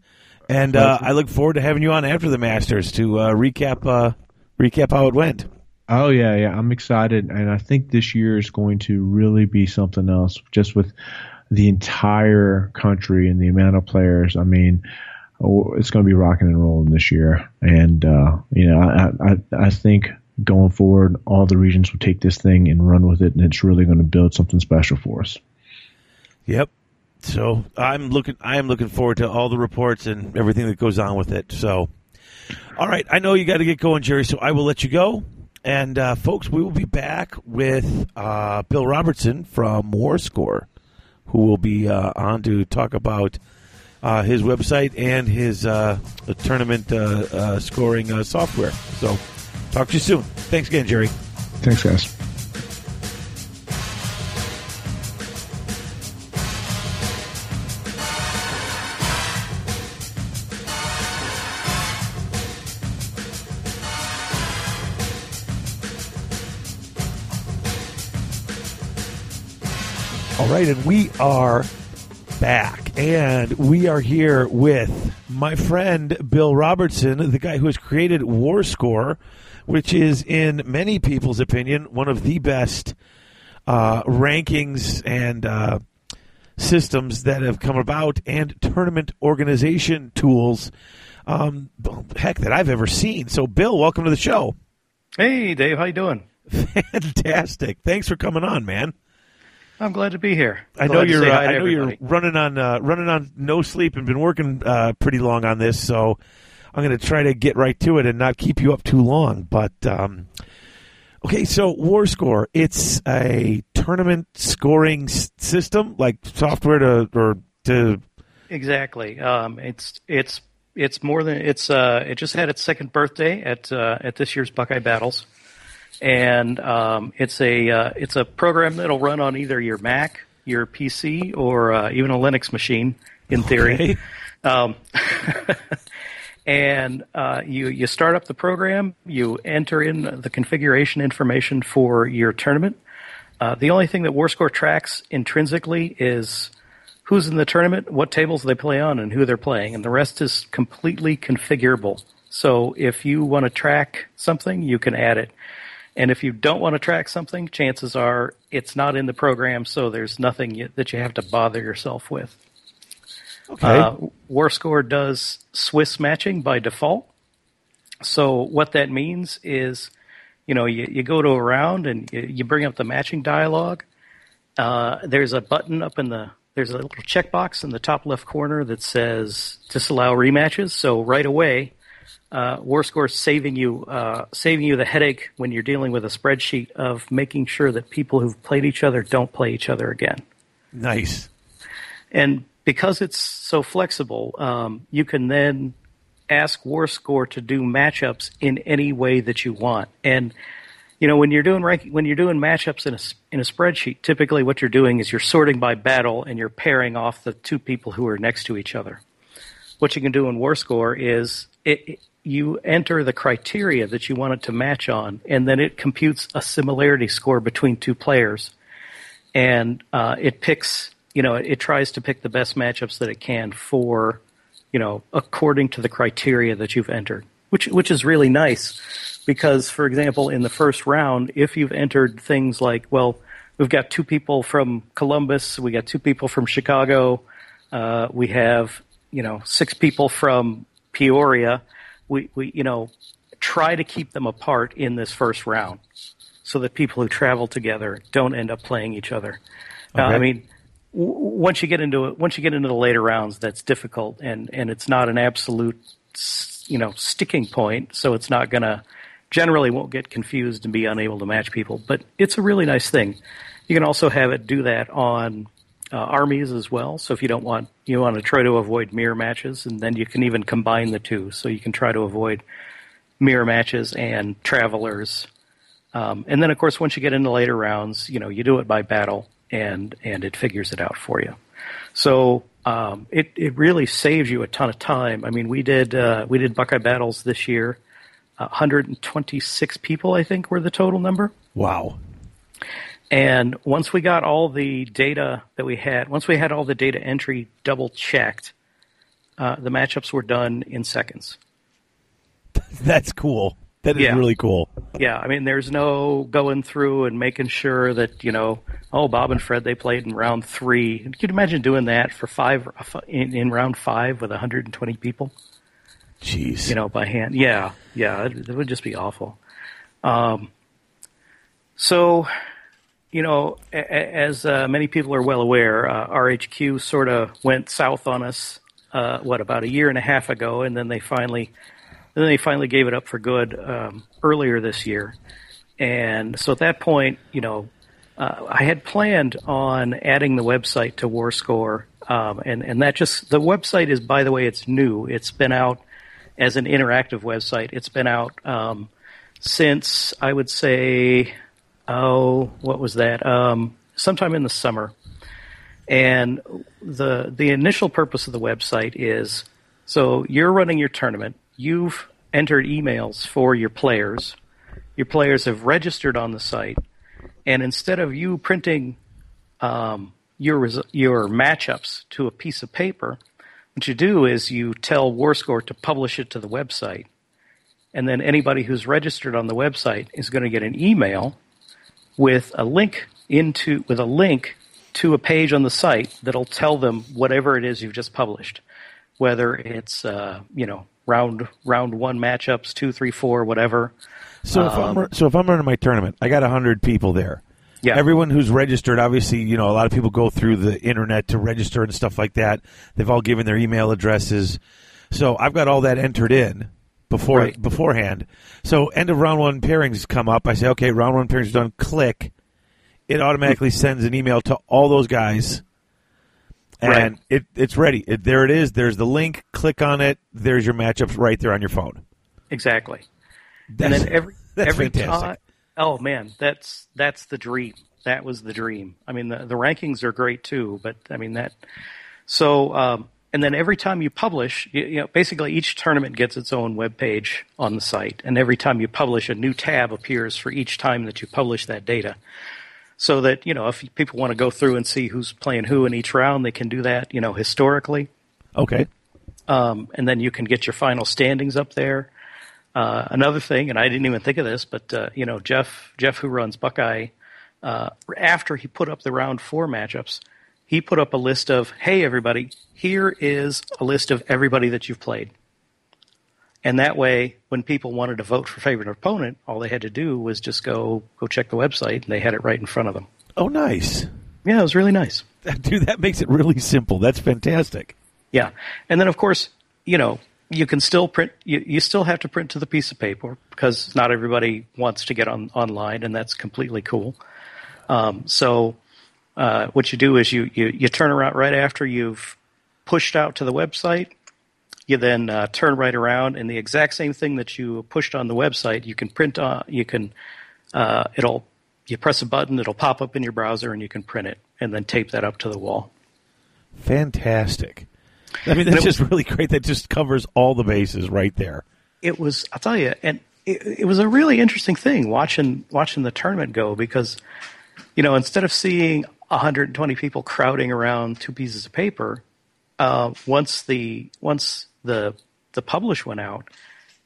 and uh, I look forward to having you on after the Masters to uh, recap uh, recap how it went. Oh yeah, yeah. I'm excited, and I think this year is going to really be something else. Just with the entire country and the amount of players. I mean, it's going to be rocking and rolling this year. And uh, you know, I, I I think going forward, all the regions will take this thing and run with it, and it's really going to build something special for us. Yep. So I'm looking. I am looking forward to all the reports and everything that goes on with it. So, all right. I know you got to get going, Jerry. So I will let you go. And uh, folks, we will be back with uh, Bill Robertson from WarScore, who will be uh, on to talk about uh, his website and his uh, tournament uh, scoring software. So, talk to you soon. Thanks again, Jerry. Thanks, guys. Right, and we are back, and we are here with my friend Bill Robertson, the guy who has created WarScore, which is, in many people's opinion, one of the best uh, rankings and uh, systems that have come about, and tournament organization tools, um, heck, that I've ever seen. So, Bill, welcome to the show. Hey, Dave, how you doing? Fantastic! Thanks for coming on, man. I'm glad to be here. I Glad know to you're. Uh, I know you're running on uh, running on no sleep and been working uh, pretty long on this. So I'm going to try to get right to it and not keep you up too long. But um, okay, so WarScore, it's a tournament scoring s- system, like software to or to. Exactly. Um, it's it's it's more than it's. Uh, it just had its second birthday at uh, at this year's Buckeye Battles, and um, it's a uh, it's a program that'll run on either your Mac, your PC, or uh, even a Linux machine. In theory, Okay. Um, and uh, you you start up the program. You enter in the configuration information for your tournament. Uh, the only thing that WarScore tracks intrinsically is who's in the tournament, what tables they play on, and who they're playing, and the rest is completely configurable. So if you want to track something, you can add it. And if you don't want to track something, chances are it's not in the program, so there's nothing you, that you have to bother yourself with. Okay. Uh, WarScore does Swiss matching by default. So what that means is, you know, you, you go to a round and you, you bring up the matching dialog. Uh, there's a button up in the there's a little checkbox in the top left corner that says disallow rematches. So right away, uh, WarScore is saving you uh, saving you the headache when you're dealing with a spreadsheet of making sure that people who've played each other don't play each other again. nice. And because it's so flexible, um, you can then ask WarScore to do matchups in any way that you want. And you know, when you're doing rank, when you're doing matchups in a in a spreadsheet, typically what you're doing is you're sorting by battle and you're pairing off the two people who are next to each other. What you can do in WarScore is it, it- you enter the criteria that you want it to match on, and then it computes a similarity score between two players. And uh, it picks you know it tries to pick the best matchups that it can for you know according to the criteria that you've entered which which is really nice because for example in the first round if you've entered things like well we've got two people from Columbus we got two people from Chicago uh, we have you know six people from Peoria we we you know try to keep them apart in this first round so that people who travel together don't end up playing each other. Uh, I mean, w- once you get into it, once you get into the later rounds, that's difficult, and and it's not an absolute, you know, sticking point. So it's not gonna generally won't get confused and be unable to match people. But it's a really nice thing. You can also have it do that on uh, armies as well. So if you don't want you want to try to avoid mirror matches, and then you can even combine the two. So you can try to avoid mirror matches and travelers. Um, and then, of course, once you get into later rounds, you know, you do it by battle, and and it figures it out for you. So um, it it really saves you a ton of time. I mean, we did uh, we did Buckeye battles this year. Uh, 126 people, I think, were the total number. Wow. And once we got all the data that we had, once we had all the data entry double checked, uh, the matchups were done in seconds. That's cool. That is Yeah. really cool. Yeah, I mean, there's no going through and making sure that you know, oh, Bob and Fred they played in round three. Can you imagine doing that for five in, in round five with 120 people? Jeez. You know, by hand. Yeah, yeah, it, it would just be awful. Um, so, you know, as uh, many people are well aware, uh, RHQ sort of went south on us. Uh, what about a year and a half ago, and then they finally, then they finally gave it up for good um, earlier this year. And so at that point, you know, uh, I had planned on adding the website to WarScore, um, and and that just the website is by the way, it's new. It's been out as an interactive website. It's been out um, since I would say, oh, what was that? Um, sometime in the summer. And the the initial purpose of the website is so you're running your tournament. You've entered emails for your players. Your players have registered on the site, and instead of you printing um, your res- your matchups to a piece of paper, what you do is you tell WarScore to publish it to the website, and then anybody who's registered on the website is going to get an email with a link into with a link to a page on the site that'll tell them whatever it is you've just published, whether it's uh, you know round round one matchups, two, three, four, whatever. So if I'm so if I'm running my tournament, I got hundred people there. Yeah. Everyone who's registered, obviously, you know, a lot of people go through the internet to register and stuff like that. They've all given their email addresses. So I've got all that entered in before Right. beforehand. So end of round one pairings come up. I say, okay, round one pairings done. Click. It automatically sends an email to all those guys, and Right. it it's ready. It, there it is. There's the link. Click on it. There's your matchups right there on your phone. Exactly. That's, and then every every fantastic. time, oh man, that's that's the dream. That was the dream. I mean, the the rankings are great too, but I mean that. So, um, and then every time you publish, you, know, basically each tournament gets its own web page on the site, and every time you publish, a new tab appears for each time that you publish that data. So that you know, if people want to go through and see who's playing who in each round, they can do that. You know, historically Okay. um, and then you can get your final standings up there. Uh, another thing, and I didn't even think of this, but uh, you know Jeff Jeff who runs Buckeye, uh, after he put up the round four matchups, he put up a list of hey everybody, here is a list of everybody that you've played, and that way when people wanted to vote for favorite opponent, all they had to do was just go go check the website, and they had it right in front of them. Oh, nice. Yeah, it was really nice. Dude, that makes it really simple. That's fantastic. Yeah, and then of course, you know, you can still print. You, you still have to print to the piece of paper because not everybody wants to get on online, and that's completely cool. Um, so, uh, what you do is you, you you turn around right after you've pushed out to the website. You then uh, turn right around, and the exact same thing that you pushed on the website, you can print on. You can uh, it'll you press a button, it'll pop up in your browser, and you can print it, and then tape that up to the wall. Fantastic. I mean, that's just really great. That just covers all the bases right there. it was I'll tell you, and it, it was a really interesting thing watching watching the tournament go because you know instead of seeing 120 people crowding around two pieces of paper, uh, once the once the the publish went out,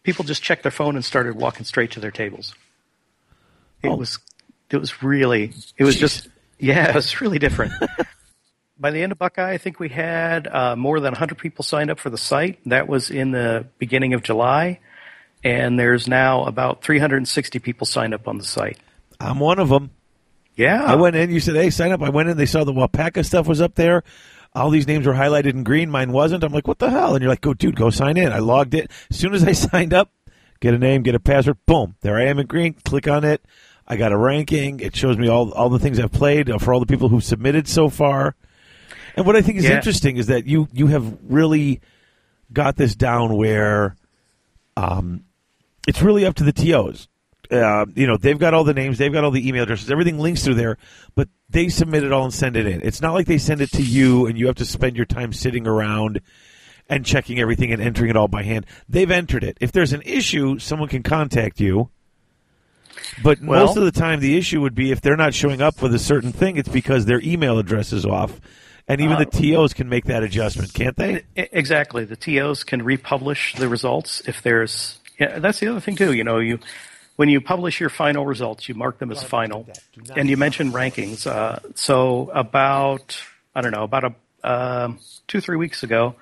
people just checked their phone and started walking straight to their tables. It Oh. was it was really it was Jeez. just yeah it was really different. By the end of Buckeye, I think we had uh, more than 100 people signed up for the site. That was in the beginning of July, and there's now about 360 people signed up on the site. I'm one of them. Yeah, I went in. You said, "Hey, sign up." I went in. They saw the Wapaka stuff was up there. All these names were highlighted in green. Mine wasn't. I'm like, "What the hell?" And you're like, "Go, dude, go sign in." I logged in. As soon as I signed up, get a name, get a password. Boom, there I am in green. Click on it. I got a ranking. It shows me all all the things I've played uh, for all the people who've submitted so far. And what I think is Yeah. interesting is that you you have really got this down where um, it's really up to the TOs. Uh, you know, they've got all the names, they've got all the email addresses, everything links through there, but they submit it all and send it in. It's not like they send it to you and you have to spend your time sitting around and checking everything and entering it all by hand. They've entered it. If there's an issue, someone can contact you. But Well- most of the time, the issue would be if they're not showing up with a certain thing, it's because their email address is off. And even the TOs can make that adjustment, can't they? Exactly. The TOs can republish the results if there's. Yeah, that's the other thing too. You know, you when you publish your final results, you mark them as final, and you mentioned rankings. Uh, so about I don't know about a um, two three weeks ago,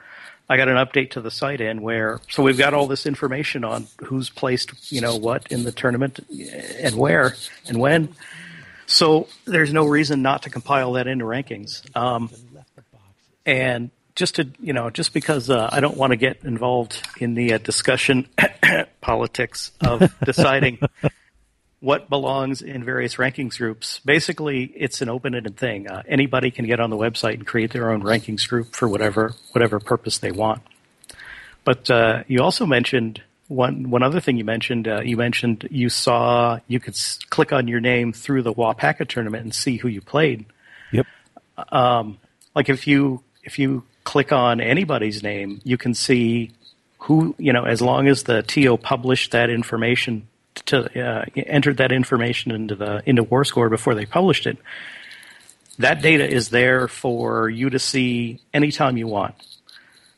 I got an update to the site in where so we've got all this information on who's placed, you know, what in the tournament and where and when. So there's no reason not to compile that into rankings. Um, and just to you know, just because uh, I don't want to get involved in the uh, discussion politics of deciding what belongs in various rankings groups. Basically, it's an open-ended thing. Uh, anybody can get on the website and create their own rankings group for whatever whatever purpose they want. But uh, you also mentioned one one other thing. You mentioned uh, you mentioned you saw you could s- click on your name through the Wapaka tournament and see who you played Yep. like if you if you click on anybody's name, you can see who you know as long as the TO published that information to uh, entered that information into the into WarScore before they published it. That data is there for you to see anytime you want.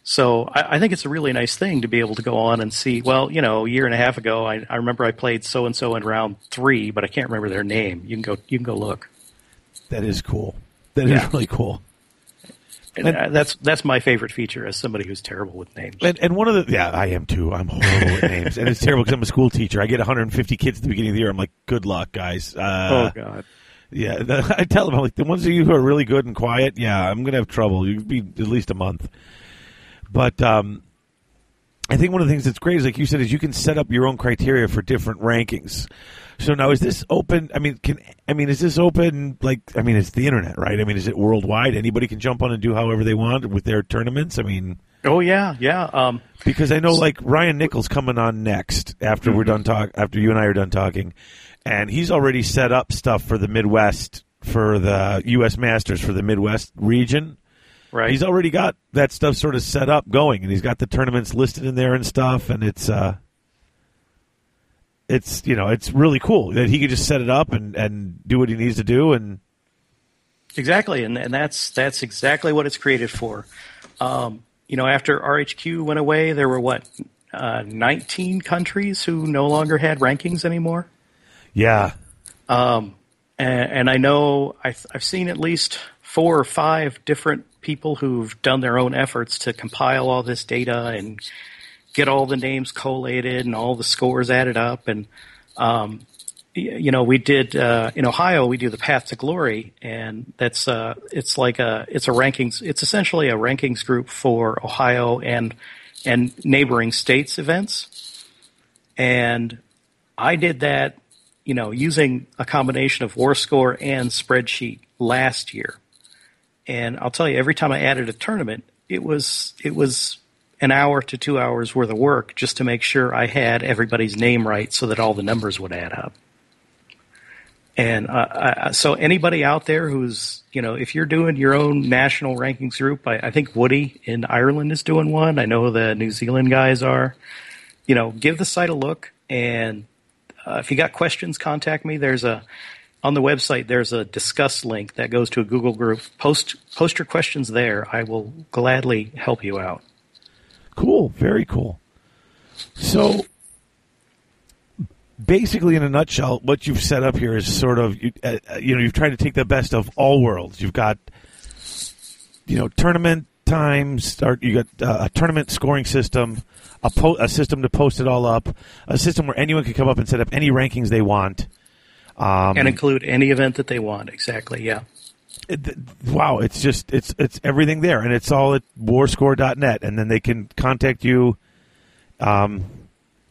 So I, I think it's a really nice thing to be able to go on and see. Well, you know, a year and a half ago, I, I remember I played so and so in round three, but I can't remember their name. You can go you can go look. That is cool. That is Yeah. really cool. And, uh, that's that's my favorite feature as somebody who's terrible with names. And, and one of the yeah, I am too. I'm horrible with names, and it's terrible because I'm a school teacher. I get 150 kids at the beginning of the year. I'm like, good luck, guys. Uh, oh God. Yeah, the, I tell them I'm like the ones of you who are really good and quiet. Yeah, I'm gonna have trouble. You'd be at least a month. But um, I think one of the things that's great is like you said is you can set up your own criteria for different rankings. So now is this open? I mean, can I mean is this open? Like I mean, it's the internet, right? I mean, is it worldwide? Anybody can jump on and do however they want with their tournaments. I mean, Oh yeah, yeah. Um, because I know like Ryan Nichols coming on next after we're done talk after you and I are done talking, and he's already set up stuff for the Midwest for the U.S. Masters for the Midwest region. right. He's already got that stuff sort of set up going, and he's got the tournaments listed in there and stuff, and it's uh, it's you know it's really cool that he could just set it up and and do what he needs to do, and Exactly, and and that's that's exactly what it's created for. Um, you know, after RHQ went away, there were what uh, 19 countries who no longer had rankings anymore. yeah, Um, and, and I know I've, I've seen at least four or five different people who've done their own efforts to compile all this data and get all the names collated and all the scores added up. And, um, you know, we did, uh, in Ohio, we do the Path to Glory and that's, uh, it's like a, it's a rankings, it's essentially a rankings group for Ohio and, and neighboring states events. And I did that, you know, using a combination of WarScore and spreadsheet last year. And I'll tell you, every time I added a tournament, it was it was an hour to two hours worth of work just to make sure I had everybody's name right, so that all the numbers would add up. And uh, I, so, anybody out there who's you know, if you're doing your own national rankings group, I, I think Woody in Ireland is doing one. I know the New Zealand guys are. You know, give the site a look, and uh, if you got questions, contact me. There's a on the website. There's a discuss link that goes to a Google group. Post post your questions there. I will gladly help you out. Cool, very cool. So, basically, in a nutshell, what you've set up here is sort of you, uh, uh, you know you've tried to take the best of all worlds. You've got you know tournament times. Start. You got uh, a tournament scoring system, a po- a system to post it all up, a system where anyone can come up and set up any rankings they want. Um, and include any event that they want. Exactly. Yeah. It- wow, it's just it's it's everything there, and it's all at warscore.net, and then they can contact you, um,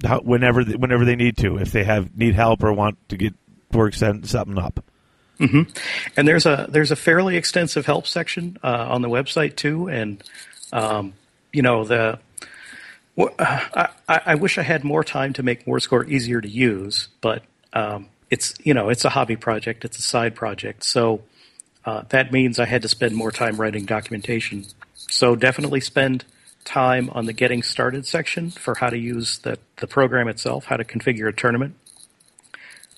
how, whenever whenever they need to, if they have need help or want to get work sent something up. Mm-hmm. And there's a there's a fairly extensive help section uh, on the website too, and um, you know the. I, I I wish I had more time to make WarScore easier to use, but um, it's you know it's a hobby project, it's a side project, so uh, that means I had to spend more time writing documentation. So definitely spend time on the getting started section for how to use the the program itself, how to configure a tournament.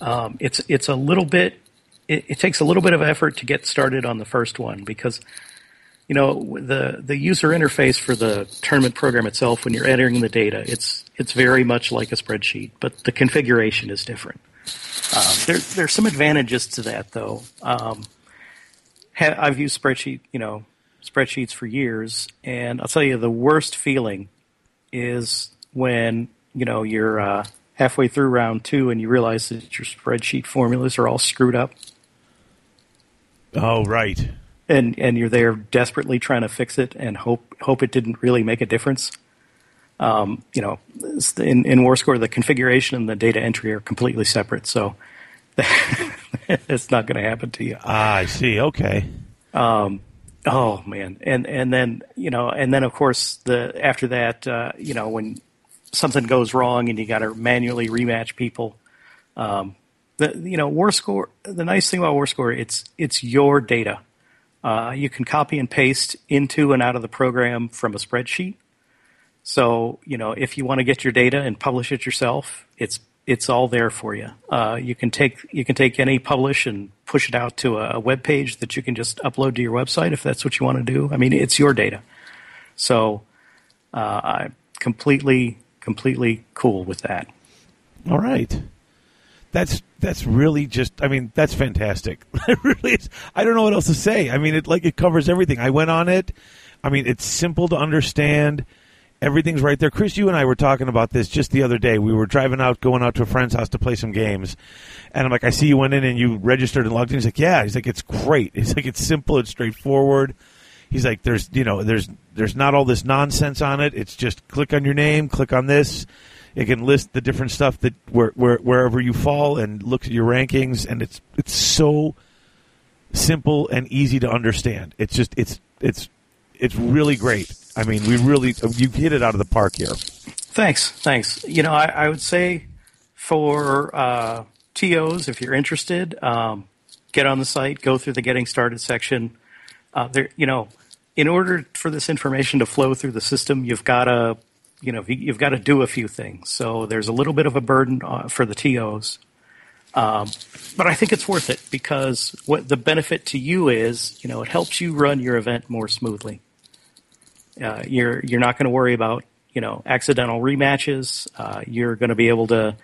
Um, it's it's a little bit it, it takes a little bit of effort to get started on the first one because you know the the user interface for the tournament program itself when you're entering the data it's it's very much like a spreadsheet but the configuration is different um, there there's some advantages to that though um, ha- I've used spreadsheet you know spreadsheets for years and I'll tell you the worst feeling is when you know you're uh, halfway through round two and you realize that your spreadsheet formulas are all screwed up Oh, right. and and you're there desperately trying to fix it and hope hope it didn't really make a difference. Um, you know, in in WarScore, the configuration and the data entry are completely separate, so it's not going to happen to you. Ah, I see. Okay. Oh man, and and then you know, and then of course the after that, uh, you know, when something goes wrong and you got to manually rematch people. Um, the you know, WarScore. The nice thing about WarScore, it's it's your data. Uh, you can copy and paste into and out of the program from a spreadsheet. So you know, if you want to get your data and publish it yourself, it's it's all there for you. Uh, you can take you can take any publish and push it out to a, a web page that you can just upload to your website if that's what you want to do. I mean, it's your data. So uh, I'm completely completely cool with that. All right. That's that's really just. I mean, that's fantastic. Really is. I don't know what else to say. I mean, it like it covers everything. I went on it. I mean, it's simple to understand. Everything's right there. Chris, you and I were talking about this just the other day. We were driving out, going out to a friend's house to play some games, and I'm like, I see you went in and you registered and logged in. He's like, Yeah. He's like, It's great. He's like, It's simple. It's straightforward. he's like, there's you know, there's there's not all this nonsense on it. It's just click on your name, click on this. It can list the different stuff that where, where wherever you fall and look at your rankings, and it's it's so simple and easy to understand. It's just it's it's it's really great. I mean, we really you hit it out of the park here. Thanks, thanks. You know, I, I would say for uh, TOs, if you're interested, um, get on the site, go through the getting started section. Uh, there, you know, in order for this information to flow through the system, you've got to, you know, you've got to do a few things. So there's a little bit of a burden uh, for the TOs, um, but I think it's worth it because what the benefit to you is, you know, it helps you run your event more smoothly. Uh, you're you're not going to worry about you know accidental rematches. Uh, you're going to be able to,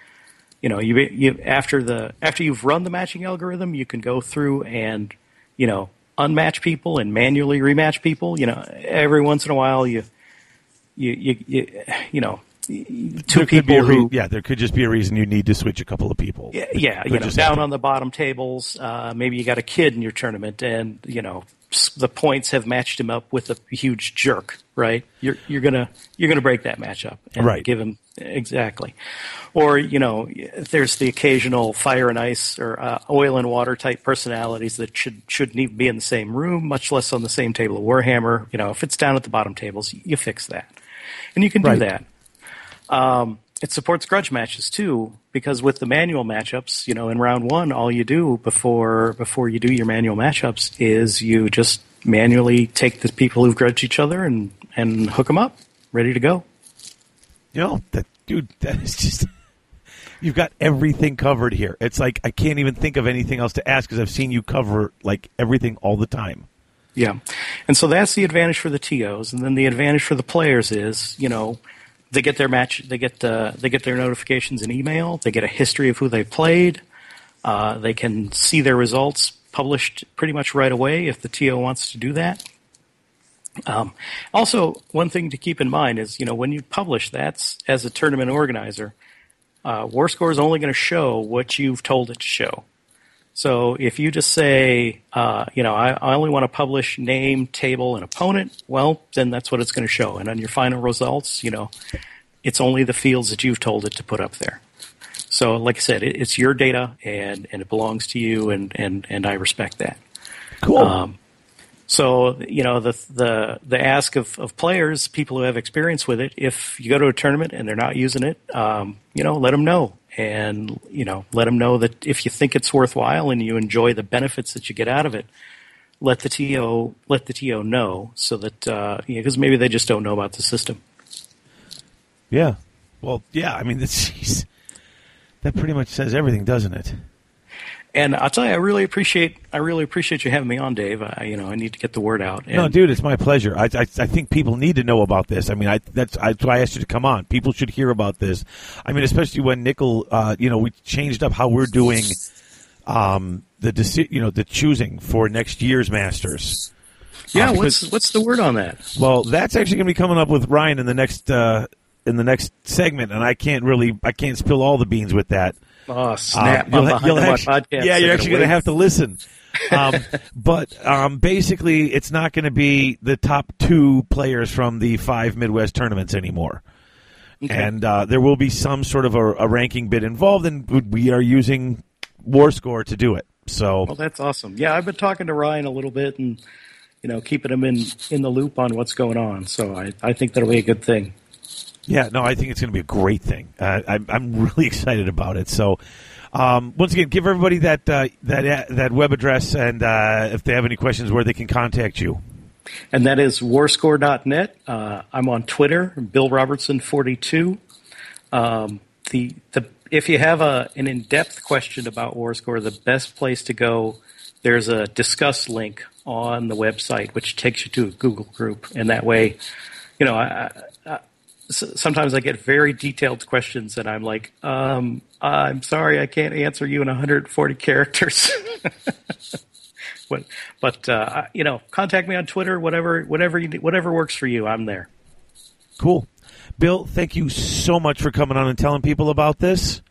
you know, you, you after the after you've run the matching algorithm, you can go through and you know unmatch people and manually rematch people. You know, every once in a while, you you you you, you know. Two There people re- who yeah, there could just be a reason you need to switch a couple of people. yeah, yeah, you know, down on the bottom tables. Uh, maybe you got a kid in your tournament, and you know the points have matched him up with a huge jerk. Right? You're you're gonna you're gonna break that matchup and Right. give him exactly. Or you know, there's the occasional fire and ice or uh, oil and water type personalities that should shouldn't even be in the same room, much less on the same table of Warhammer. You know, if it's down at the bottom tables, you fix that, and you can do Right. that. Um, it supports grudge matches too, because with the manual matchups, you know, in round one, all you do before before you do your manual matchups is you just manually take the people who've grudged each other and and hook them up, ready to go. You know, that dude, that is just. You've got everything covered here. It's like I can't even think of anything else to ask because I've seen you cover like everything all the time. Yeah, and so that's the advantage for the tos, and then the advantage for the players is, you know, they get their match, they get uh, they get their notifications in email, they get a history of who they played, uh, they can see their results published pretty much right away if the to wants to do that. Um, also, one thing to keep in mind is, you know, when you publish, that's as a tournament organizer, uh, WarScore is only going to show what you've told it to show. So if you just say, uh, you know, I, I only want to publish name, table, and opponent, well, then that's what it's going to show. And on your final results, you know, it's only the fields that you've told it to put up there. So, like I said, it, it's your data and, and it belongs to you, and, and, and I respect that. Cool. Um, so you know the the the ask of, of players, people who have experience with it, if you go to a tournament and they're not using it, um, you know, let them know, and you know, let them know that if you think it's worthwhile and you enjoy the benefits that you get out of it, let the to let the to know so that uh, because maybe they just don't know about the system. yeah. Well, yeah. I mean, that's, that pretty much says everything, doesn't it? And I'll tell you, I really appreciate I really appreciate you having me on, Dave. I, you know, I need to get the word out. And, no, dude, it's my pleasure. I, I, I think people need to know about this. I mean, I, that's, I, that's why I asked you to come on. People should hear about this. I mean, especially when Nickel, uh, you know, we changed up how we're doing, um, the deci- you know, the choosing for next year's Masters. Yeah, Uh, what's what's the word on that? Well, that's actually going to be coming up with Ryan in the next, uh, in the next segment, and I can't really, I can't spill all the beans with that. Oh snap! Um, you'll I'm ha- behind you'll podcast. Yeah, you're actually going to have to listen. Um, but um, basically, it's not going to be the top two players from the five Midwest tournaments anymore. And uh, there will be some sort of a, a ranking bit involved, and we are using WarScore to do it. So Well, that's awesome. Yeah, I've been talking to Ryan a little bit, and you know, keeping him in in the loop on what's going on. So I I think that'll be a good thing. Yeah, no, I think it's going to be a great thing. Uh, I'm, I'm really excited about it. So, um, once again, give everybody that uh, that uh, that web address, and uh, if they have any questions, where they can contact you. And that is warscore.net. Uh, I'm on Twitter, Bill Robertson 42. Um, the the if you have a an in depth question about Warscore, the best place to go. There's a discuss link on the website, which takes you to a Google group, and that way, you know, I, I, I, sometimes I get very detailed questions, and I'm like, um, I'm sorry, I can't answer you in 140 characters. but but uh, you know, contact me on Twitter, whatever whatever you whatever works for you. I'm there. Cool, Bill. Thank you so much for coming on and telling people about this.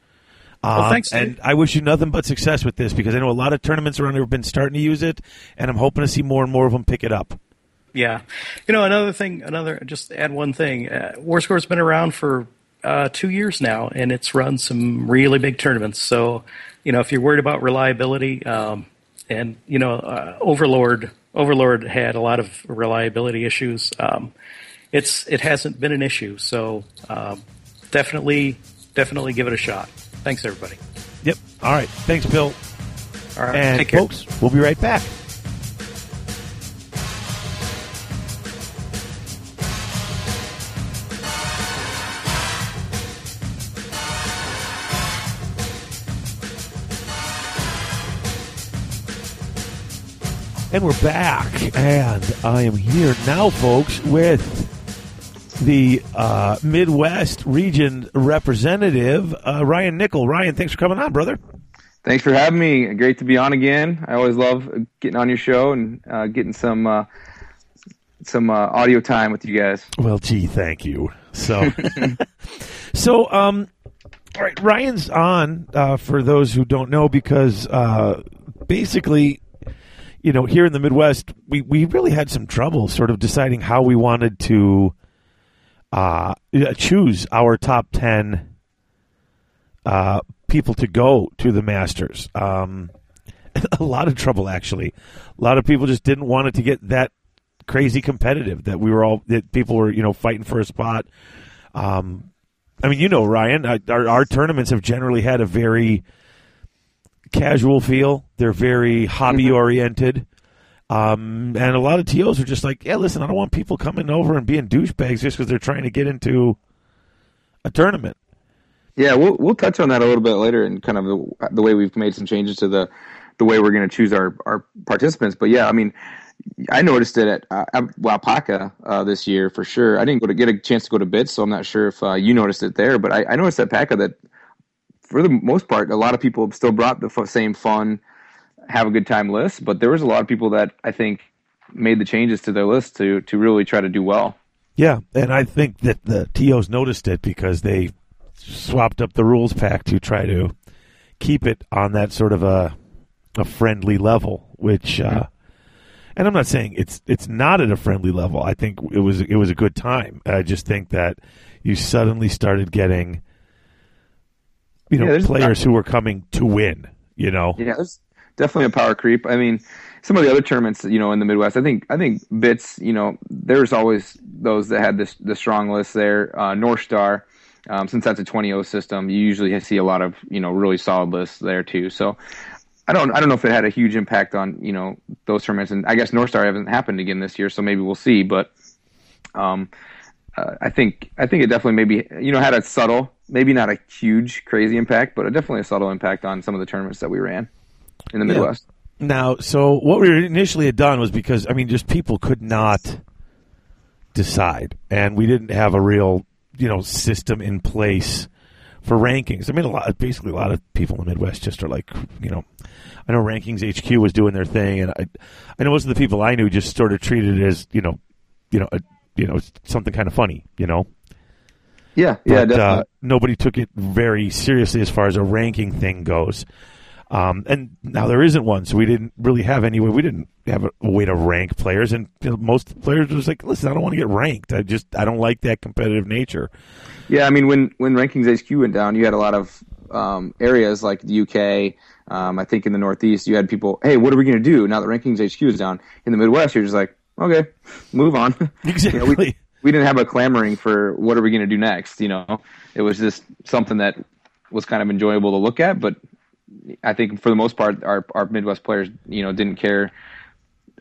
Um, thanks, and I wish you nothing but success with this because I know a lot of tournaments around here have been starting to use it, and I'm hoping to see more and more of them pick it up. Yeah, you know another thing. Another just add one thing. Uh, WarScore's been around for uh, two years now, and it's run some really big tournaments. So, you know, if you're worried about reliability, um, and you know, uh, Overlord Overlord had a lot of reliability issues. Um, it's it hasn't been an issue. So um, definitely definitely give it a shot. Thanks everybody. Yep. All right. Thanks, Bill. All right, And take care. folks, we'll be right back. And we're back, and I am here now, folks, with the uh, Midwest region representative, uh, Ryan Nickel. Ryan, thanks for coming on, brother. Thanks for having me. Great to be on again. I always love getting on your show and uh, getting some uh, some uh, audio time with you guys. Well, gee, thank you. So, so, um, all right, Ryan's on uh, for those who don't know because uh, basically, you know, here in the Midwest, we we really had some trouble sort of deciding how we wanted to uh, choose our top ten uh, people to go to the Masters. Um, a lot of trouble, actually. A lot of people just didn't want it to get that crazy competitive that we were all that people were you know fighting for a spot. Um, I mean, you know, Ryan, our, our tournaments have generally had a very casual feel. They're very hobby oriented. Um, and a lot of TOs are just like, yeah, listen, I don't want people coming over and being douchebags just because they're trying to get into a tournament. Yeah, we'll we'll touch on that a little bit later and kind of the, the way we've made some changes to the the way we're going to choose our our participants. But yeah, I mean, I noticed it at uh, Wapaka uh, this year for sure. I didn't go to get a chance to go to Bits, so I'm not sure if uh, you noticed it there. But I, I noticed at PACA that for the most part, a lot of people still brought the f- same fun, have a good time list. But there was a lot of people that I think made the changes to their list to to really try to do well. Yeah, and I think that the TOs noticed it because they swapped up the rules pack to try to keep it on that sort of a a friendly level. Which, uh, and I'm not saying it's it's not at a friendly level. I think it was it was a good time. I just think that you suddenly started getting, you know, Yeah, players who were coming to win. You know, Yeah, there's definitely a power creep. I mean, some of the other tournaments, you know, in the Midwest, I think I think Bits, you know, there's always those that had this the strong list there. Uh, North Star, um, since that's a 20-0 system, you usually see a lot of you know really solid lists there too. So. I don't. I don't know if it had a huge impact on you know those tournaments, and I guess North Star hasn't happened again this year, so maybe we'll see. But um, uh, I think I think it definitely maybe you know had a subtle, maybe not a huge, crazy impact, but a, definitely a subtle impact on some of the tournaments that we ran in the Yeah. Midwest. Now, so what we initially had done was because I mean, just people could not decide, and we didn't have a real you know system in place for rankings. I mean, a lot basically a lot of people in the Midwest just are like you know. I know Rankings HQ was doing their thing, and I, I know most of the people I knew just sort of treated it as you know, you know, a, you know, something kind of funny, you know. Yeah, yeah, but, uh, nobody took it very seriously as far as a ranking thing goes. Um, and now there isn't one, so we didn't really have any way. We didn't have a, a way to rank players, and you know, most players was like, "Listen, I don't want to get ranked. I just I don't like that competitive nature." Yeah, I mean, when when Rankings HQ went down, you had a lot of um, areas like the UK. Um, I think in the Northeast, you had people, "Hey, what are we going to do now that Rankings HQ is down?" In the Midwest, you're just like, "Okay, move on." Exactly. You know, we, we didn't have a clamoring for what are we going to do next. You know, it was just something that was kind of enjoyable to look at. But I think for the most part, our our Midwest players, you know, didn't care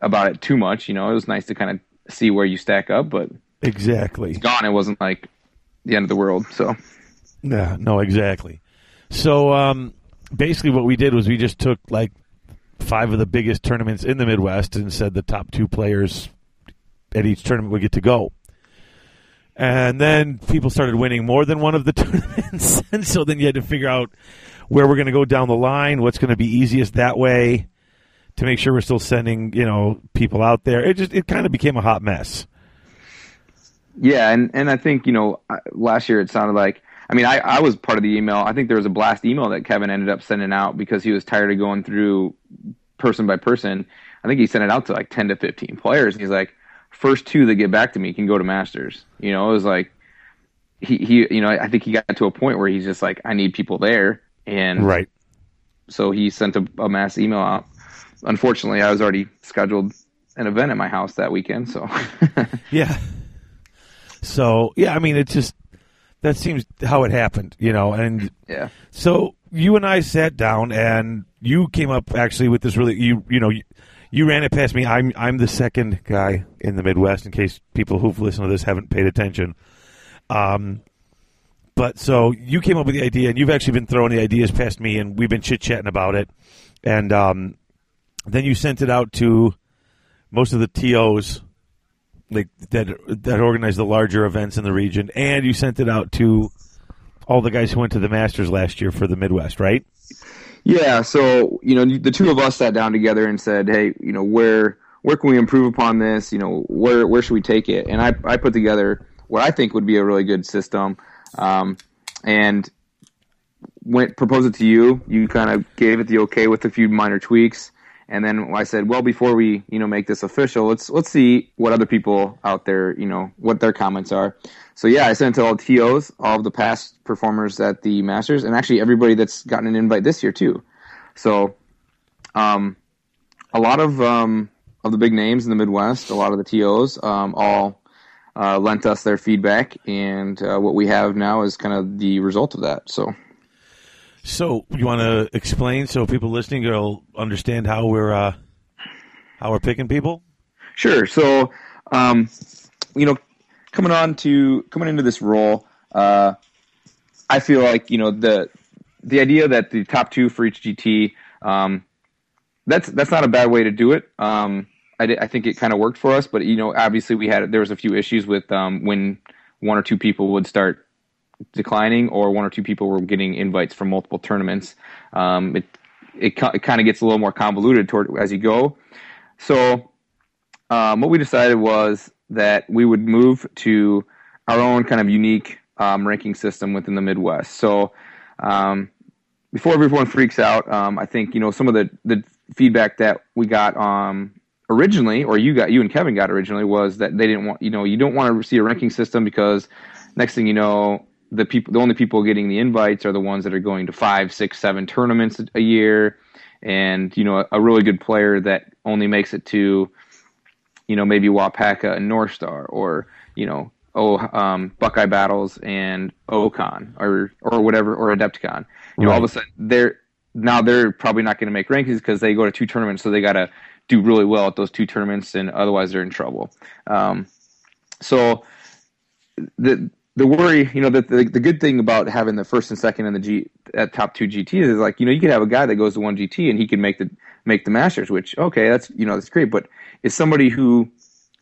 about it too much. You know, it was nice to kind of see where you stack up, but Exactly. gone. It wasn't like the end of the world. So. Yeah, no, exactly. So um, basically, what we did was we just took like five of the biggest tournaments in the Midwest and said the top two players at each tournament would get to go. And then people started winning more than one of the tournaments, and so then you had to figure out where we're going to go down the line, what's going to be easiest that way, to make sure we're still sending you know people out there. It just it kind of became a hot mess. Yeah, and and I think you know last year it sounded like I mean I I was part of the email. I think there was a blast email that Kevin ended up sending out because he was tired of going through person by person. I think he sent it out to like ten to fifteen players. And he's like, first two that get back to me can go to masters. You know, it was like he he you know I think he got to a point where he's just like I need people there, and Right. so he sent a, a mass email out. Unfortunately, I was already scheduled an event at my house that weekend, so Yeah. So yeah, I mean, it just that seems how it happened, you know. And yeah, so you and I sat down, and you came up actually with this really you you know you, you ran it past me. I'm I'm the second guy in the Midwest. In case people who've listened to this haven't paid attention. Um, but so you came up with the idea, and you've actually been throwing the ideas past me, and we've been chit chatting about it, and um, then you sent it out to most of the tos like that that organize the larger events in the region, and you sent it out to all the guys who went to the Masters last year for the Midwest, right? Yeah, so you know, the two of us sat down together and said, "Hey, you know, where where can we improve upon this? You know, where where should we take it?" And I I put together what I think would be a really good system, um, and went proposed it to you. You kind of gave it the okay with a few minor tweaks, and then I said, "Well, before we you know make this official, let's let's see what other people out there you know what their comments are." So yeah, I sent it to all TOs, all of the past performers at the Masters, and actually everybody that's gotten an invite this year too. So, um, a lot of um, of the big names in the Midwest, a lot of the TOs, um, all uh, lent us their feedback, and uh, what we have now is kind of the result of that. So, So you want to explain so people listening will understand how we're uh, how we're picking people? Sure. So, um, you know, coming on to coming into this role, uh, I feel like you know the the idea that the top two for each GT, um, that's that's not a bad way to do it. Um, I, I think it kind of worked for us, but you know, obviously we had there was a few issues with um, when one or two people would start declining, or one or two people were getting invites from multiple tournaments. Um, it it, it kind of gets a little more convoluted toward as you go. So um, what we decided was that we would move to our own kind of unique um, ranking system within the Midwest. So um, before everyone freaks out, um, I think you know some of the the feedback that we got um, originally, or you got you and Kevin got originally, was that they didn't want you know you don't want to see a ranking system because next thing you know the people the only people getting the invites are the ones that are going to five, six, seven tournaments a year, and you know a, a really good player that only makes it to you know maybe Wapaka and North Star or you know oh um, Buckeye Battles and OCon or or whatever or Adepticon. You know all of a sudden they're now they're probably not going to make rankings because they go to two tournaments, so they got to do really well at those two tournaments, and otherwise they're in trouble. Um, so the the worry, you know, the, the the good thing about having the first and second in the G at top two GTs is like, you know, you could have a guy that goes to one GT and he can make the make the Masters, which okay, that's you know that's great. But is somebody who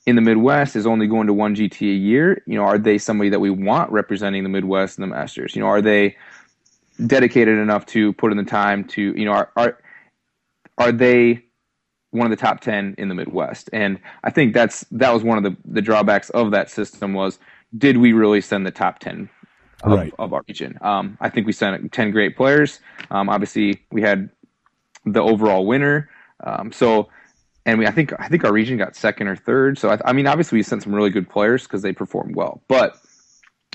in the Midwest is only going to one GT a year, you know, are they somebody that we want representing the Midwest and the Masters? You know, are they dedicated enough to put in the time to, you know, are are are they one of the top 10 in the Midwest? And I think that's that was one of the the drawbacks of that system was did we really send the top 10 of, Right. of our region? Um, I think we sent 10 great players. Um, obviously, we had the overall winner. Um, so, and we, I think, I think our region got second or third. So, I, I mean, obviously, we sent some really good players because they performed well. But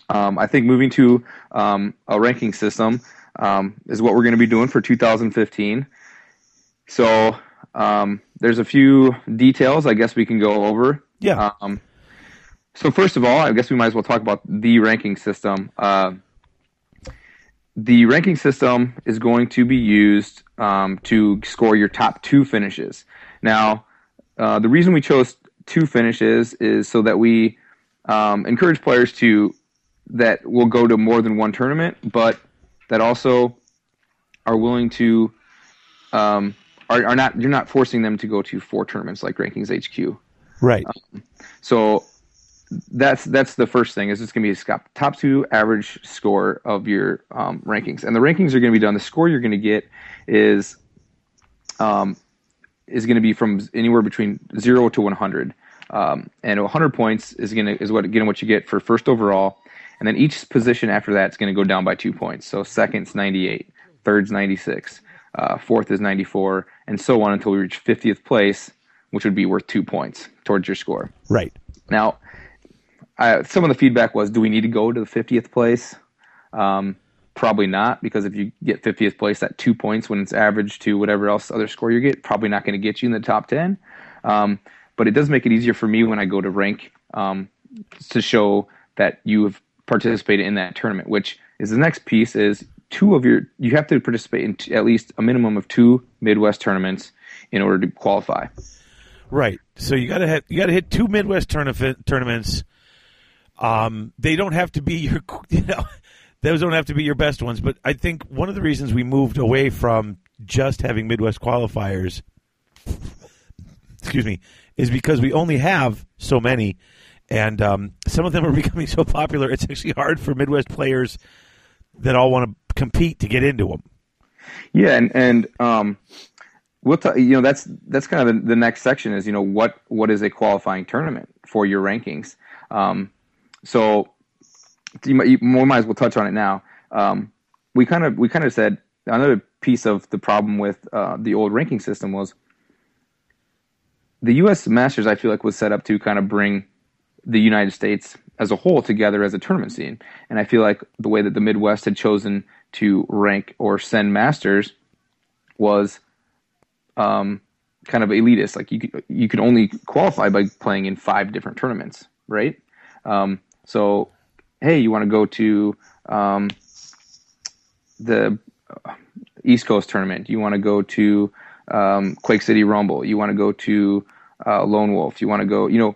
um, I think moving to um, a ranking system um, is what we're going to be doing for 2015. So, um, there's a few details I guess we can go over. Yeah. Um, so first of all, I guess we might as well talk about the ranking system. Uh, the ranking system is going to be used um, to score your top two finishes. Now, uh, the reason we chose two finishes is so that we um, encourage players to that will go to more than one tournament, but that also are willing to um, are, are not you're not forcing them to go to four tournaments like Rankings HQ. Right. So that's that's the first thing is it's going to be a top two average score of your um, rankings, and the rankings are going to be done. The score you're going to get is um, is going to be from anywhere between zero to 100, um, and 100 points is going to is what again what you get for first overall, and then each position after that is going to go down by two points. So second's 98, third's 96, uh, fourth is 94, and so on until we reach 50th place, which would be worth two points towards your score. Right. Now, I, some of the feedback was, do we need to go to the 50th place? Um, probably not, because if you get 50th place at two points when it's average to whatever else other score you get, probably not going to get you in the top 10. Um, but it does make it easier for me when I go to rank um, to show that you have participated in that tournament, which is the next piece is two of your, you have to participate in t- at least a minimum of two Midwest tournaments in order to qualify. Right. So you got to you got to hit two Midwest tournament tournaments. Um, they don't have to be your you know those don't have to be your best ones, but I think one of the reasons we moved away from just having Midwest qualifiers excuse me is because we only have so many and um, some of them are becoming so popular it's actually hard for Midwest players that all want to compete to get into them. Yeah, and and um, we'll t- you know that's that's kind of the, the next section is you know what what is a qualifying tournament for your rankings. Um, so you might, you, we might as well touch on it now. Um, we kind of we kind of said another piece of the problem with uh, the old ranking system was the U.S. Masters. I feel like was set up to kind of bring the United States as a whole together as a tournament scene, and I feel like the way that the Midwest had chosen to rank or send Masters was um, kind of elitist. Like you could, you could only qualify by playing in five different tournaments, right? Um, so, hey, you want to go to um, the East Coast tournament? You want to go to um, Quake City Rumble? You want to go to uh, Lone Wolf? You want to go, you know,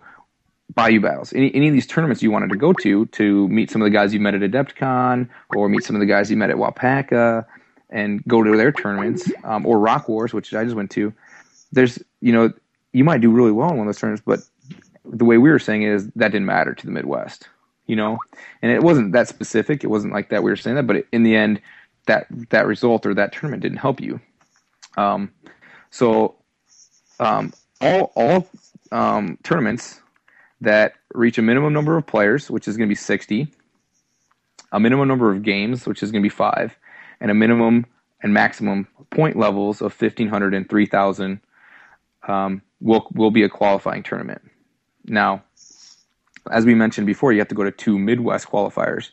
Bayou Battles? Any any of these tournaments you wanted to go to to meet some of the guys you met at Adepticon or meet some of the guys you met at Wapaka and go to their tournaments um, or Rock Wars, which I just went to. There's, you know, you might do really well in one of those tournaments, but the way we were saying is that didn't matter to the Midwest, you know, and it wasn't that specific. It wasn't like that we were saying that, but in the end, that that result or that tournament didn't help you. Um, so um, all all um, tournaments that reach a minimum number of players, which is going to be sixty, a minimum number of games, which is going to be five, and a minimum and maximum point levels of 1500 and 3000 um, will will be a qualifying tournament. Now, as we mentioned before, you have to go to two Midwest qualifiers,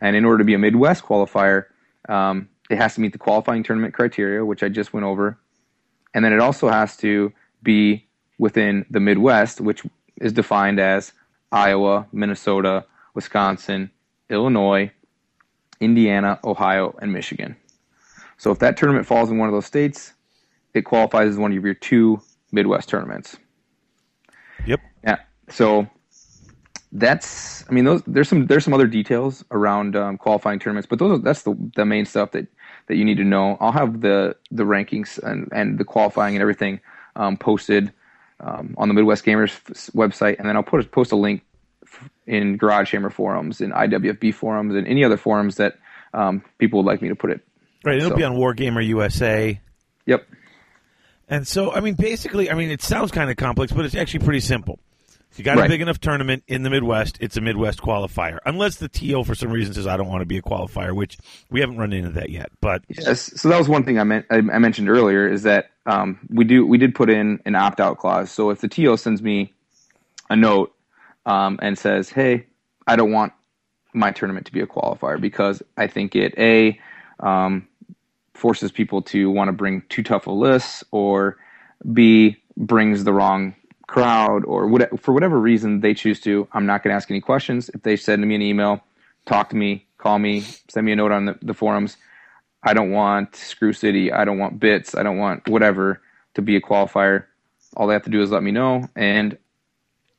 and in order to be a Midwest qualifier, um, it has to meet the qualifying tournament criteria, which I just went over, and then it also has to be within the Midwest, which is defined as Iowa, Minnesota, Wisconsin, Illinois, Indiana, Ohio, and Michigan. So if that tournament falls in one of those states, it qualifies as one of your two Midwest tournaments. Yep. Yeah. So that's I mean those there's some there's some other details around um, qualifying tournaments, but those are, that's the the main stuff that that you need to know. I'll have the the rankings and and the qualifying and everything um, posted um, on the Midwest Gamers website, and then I'll put post a link f- in Garage Hammer forums, in IWFB forums, and any other forums that um, people would like me to put it. Right. It'll So- be on Wargamer USA. Yep. And so, I mean, basically, I mean, it sounds kind of complex, but it's actually pretty simple. You got a big enough tournament in the Midwest, it's a Midwest qualifier. Unless the TO, for some reason, says, I don't want to be a qualifier, which we haven't run into that yet. But Yes. So that was one thing I meant I mentioned earlier is that um, we do we did put in an opt out clause. So if the TO sends me a note um, and says, "Hey, I don't want my tournament to be a qualifier because I think it a um, forces people to want to bring too tough a list, or b brings the wrong crowd, or what, for whatever reason they choose to. I'm not going to ask any questions. If they send me an email, talk to me, call me, send me a note on the, the forums. I don't want Screw City. I don't want Bits. I don't want whatever to be a qualifier. All they have to do is let me know, and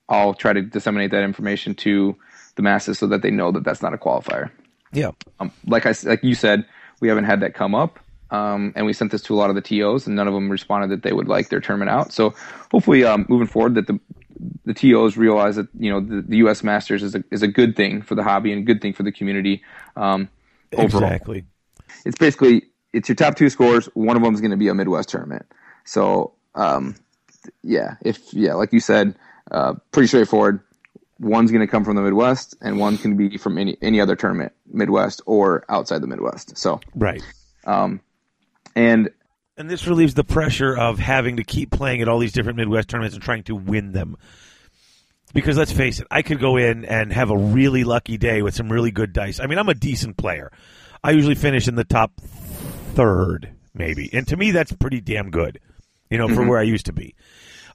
I'll try to disseminate that information to the masses so that they know that that's not a qualifier. yeah, Um, like I like you said, we haven't had that come up, um, and we sent this to a lot of the TOs, and none of them responded that they would like their tournament out. So hopefully, um, moving forward, that the the TOs realize that you know the, the U.S. Masters is a is a good thing for the hobby and a good thing for the community. Um, overall exactly. it's basically it's your top two scores. One of them is going to be a Midwest tournament. So um, yeah, if yeah, like you said, uh, pretty straightforward. One's going to come from the Midwest, and one can be from any any other tournament, Midwest or outside the Midwest. So Right. um, and And this relieves the pressure of having to keep playing at all these different Midwest tournaments and trying to win them. Because let's face it, I could go in and have a really lucky day with some really good dice. I mean, I'm a decent player. I usually finish in the top third, maybe. And to me, that's pretty damn good, you know, for Mhm. where I used to be.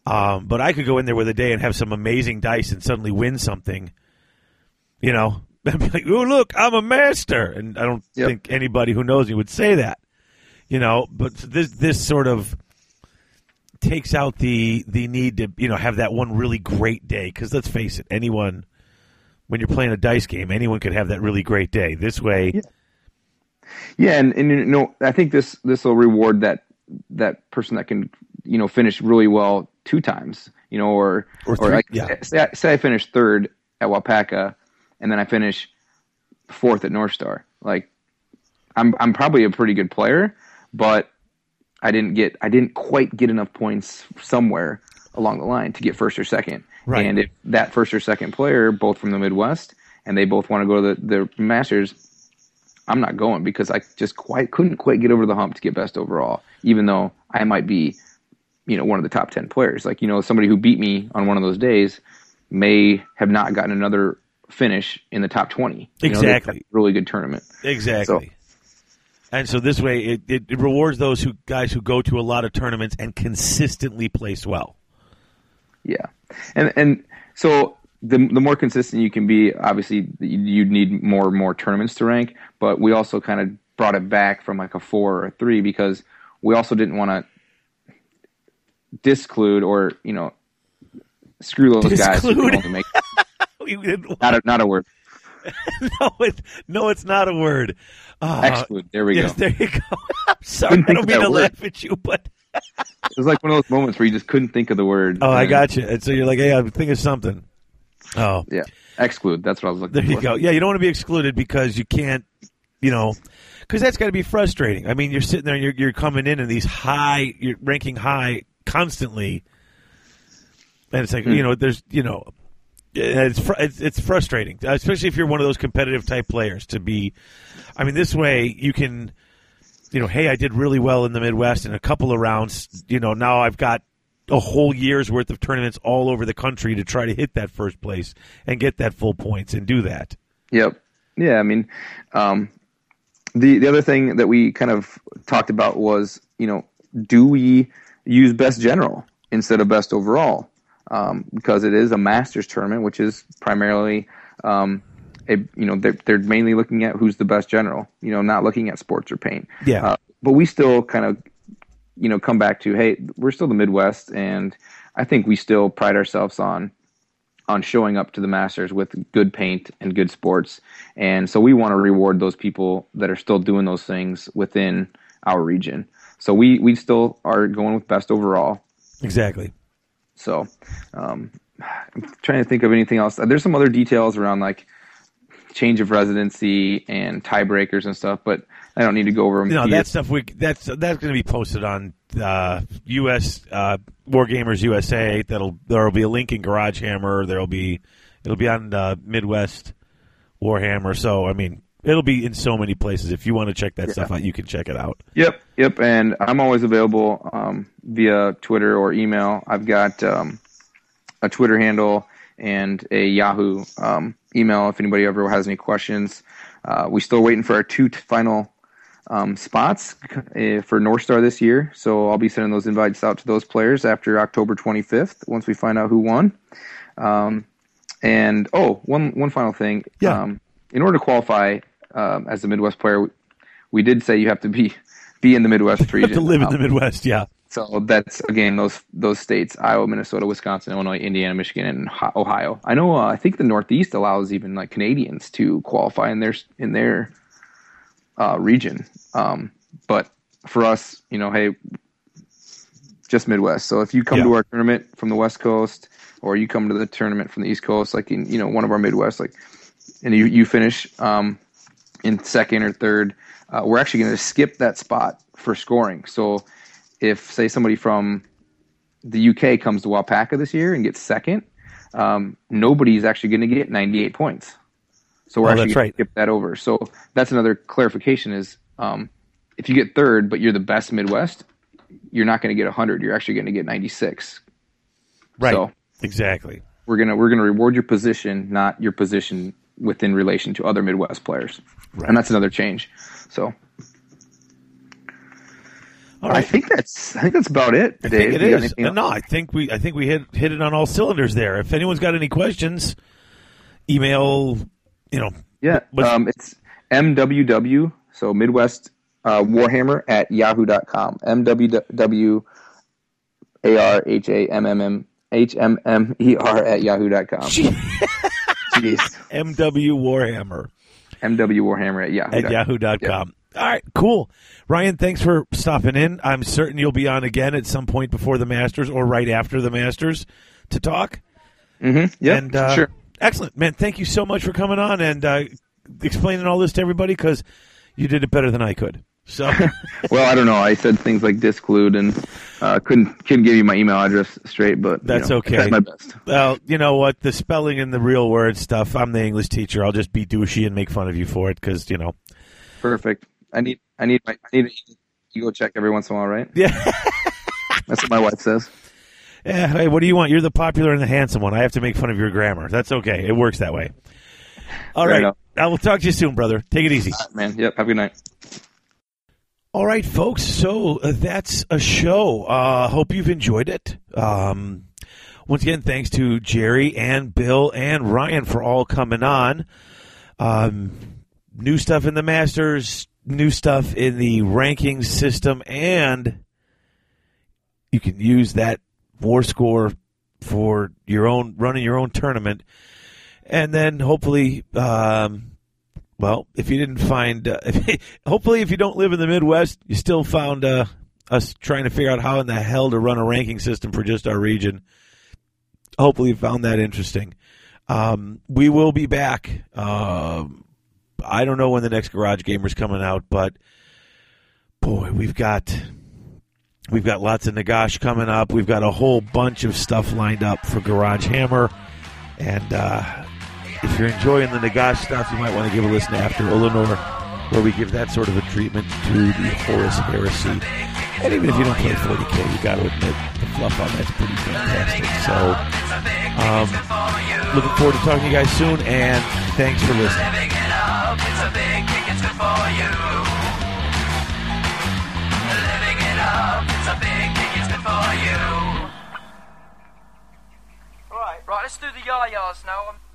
Um, but I could go in there with a day and have some amazing dice and suddenly win something, you know, and be like, oh, look, I'm a master. And I don't Yep. think anybody who knows me would say that, you know, but this, this sort of takes out the, the need to, you know, have that one really great day. Cause let's face it, anyone, when you're playing a dice game, anyone could have that really great day. This way, Yeah, and, and you know, I think this this will reward that that person that can you know finish really well two times, you know, or Or three, like yeah. say, I, say I finish third at Wapaka, and then I finish fourth at North Star. Like, I'm I'm probably a pretty good player, but I didn't get I didn't quite get enough points somewhere along the line to get first or second. Right. And if that first or second player, both from the Midwest, and they both want to go to the, the Masters, I'm not going because I just quite couldn't quite get over the hump to get best overall, even though I might be, you know, one of the top ten players. Like you know, somebody who beat me on one of those days may have not gotten another finish in the top twenty. You know, Exactly. a really good tournament. Exactly. And so this way, it, it, it rewards those who guys who go to a lot of tournaments and consistently place well. Yeah, and and so the the more consistent you can be, obviously you you need more and more tournaments to rank. But we also kind of brought it back from like a four or a three because we also didn't want to disclude or you know screw those guys who Disclude? can only make not a not a word no, it, no, it's not a word. Uh, exclude. There we yes, go. there you go. I'm sorry, I don't mean to word. laugh at you, but It was like one of those moments where you just couldn't think of the word. oh, I got you. And so you're like, hey, I'm thinking of something. Oh, Yeah, exclude. That's what I was looking for. There you go. Yeah, you don't want to be excluded because you can't, you know, because that's got to be frustrating. I mean, you're sitting there and you're, you're coming in and these high, you're ranking high constantly, and it's like Hmm. you know, there's you know, it's fr- it's, frustrating, especially if you're one of those competitive type players. To be, I mean, this way you can, you know, hey, I did really well in the Midwest in a couple of rounds. You know, now I've got a whole year's worth of tournaments all over the country to try to hit that first place and get that full points and do that. Yep. Yeah, I mean, um, the the other thing that we kind of talked about was, you know, do we use best general instead of best overall? Um, because it is a Masters tournament, which is primarily, um, a you know, they're they're mainly looking at who's the best general. You know, not looking at sports or paint. Yeah. Uh, but we still kind of, you know, come back to hey, we're still the Midwest, and I think we still pride ourselves on on showing up to the Masters with good paint and good sports. And so we want to reward those people that are still doing those things within our region. So we, we still are going with best overall. Exactly. So um, I'm trying to think of anything else. There's some other details around like change of residency and tiebreakers and stuff, but I don't need to go over them. Here. that stuff. We that's that's going to be posted on uh, U.S. Uh, War Gamers USA. That'll there'll be a link in Garage Hammer. There'll be it'll be on uh, Midwest Warhammer. So I mean, it'll be in so many places. If you want to check that stuff out, you can check it out. Yep, yep. And I'm always available um, via Twitter or email. I've got um, a Twitter handle and a Yahoo um, email if anybody ever has any questions. Uh, we're still waiting for our two t- final um, spots uh, for North Star this year. So I'll be sending those invites out to those players after October 25th once we find out who won. Um, and oh, one one final thing. Yeah. Um, in order to qualify um, as a Midwest player, we, we did say you have to be be in the Midwest region. to live in the Midwest, yeah. so that's again those those states: Iowa, Minnesota, Wisconsin, Illinois, Indiana, Michigan, and Ohio. I know. Uh, I think the Northeast allows even like Canadians to qualify in their in their uh, region. Um, but for us, you know, hey, just Midwest. So if you come Yeah. to our tournament from the West Coast, or you come to the tournament from the East Coast, like in you know one of our Midwest, like, and you you finish um, in second or third, uh, we're actually going to skip that spot for scoring. So if say somebody from the UK comes to Wapaka this year and gets second, um, nobody's actually going to get 98 points. So we're Oh, actually that's gonna skip that over. So that's another clarification is um, if you get third, but you're the best Midwest, you're not going to get 100. You're actually going to get 96. Right. So Exactly. we're gonna we're gonna reward your position, not your position within relation to other Midwest players, and that's another change. So. I think that's I think that's about it. I Dave. think it is. else? No, I think we I think we hit hit it on all cylinders there. If anyone's got any questions, email. You know, Yeah, um, it's MWW, so Midwest uh, Warhammer at yahoo.com. MWW A R H A M M M H M M E R at yahoo.com. Jeez. MW Warhammer MW Warhammer at yahoo. at yahoo.com. All right, cool. Ryan, thanks for stopping in. I'm certain you'll be on again at some point before the Masters or right after the Masters to talk. Mm-hmm. Yeah, and uh, sure. excellent, man. Thank you so much for coming on and uh, explaining all this to everybody because you did it better than I could. So, Well, I don't know. I said things like disclude and uh, couldn't couldn't give you my email address straight, but you That's know, okay. My best. well, you know what? The spelling and the real word stuff. I'm the English teacher. I'll just be douchey and make fun of you for it because you know. Perfect. I need I need my I need an ego check every once in a while, right? Yeah. That's what my wife says. Yeah. Hey, what do you want? You're the popular and the handsome one. I have to make fun of your grammar. That's okay. It works that way. All Fair right. enough. I will talk to you soon, brother. Take it easy. Man, yep. Have a good night. All right, folks. So uh, that's a show. Uh, hope you've enjoyed it. Um, once again, thanks to Jerry and Bill and Ryan for all coming on. Um, new stuff in the Masters, new stuff in the ranking system, and you can use that WarScore for your own running your own tournament. And then hopefully, um, well, if you didn't find, uh, hopefully, if you don't live in the Midwest, you still found uh, us trying to figure out how in the hell to run a ranking system for just our region. Hopefully, you found that interesting. Um, we will be back. Um, I don't know when the next Garage Gamer's coming out, but boy, we've got we've got lots of Nagash coming up. We've got a whole bunch of stuff lined up for Garage Hammer, and uh, if you're enjoying the Nagash stuff, you might want to give a listen after Eleanor, where we give that sort of a treatment to the Horus Heresy. And even if you don't play 40k, you got to admit the fluff on that's pretty fantastic. So, um, looking forward to talking to you guys soon, and thanks for listening. Right, right, let's do the yah-yahs now.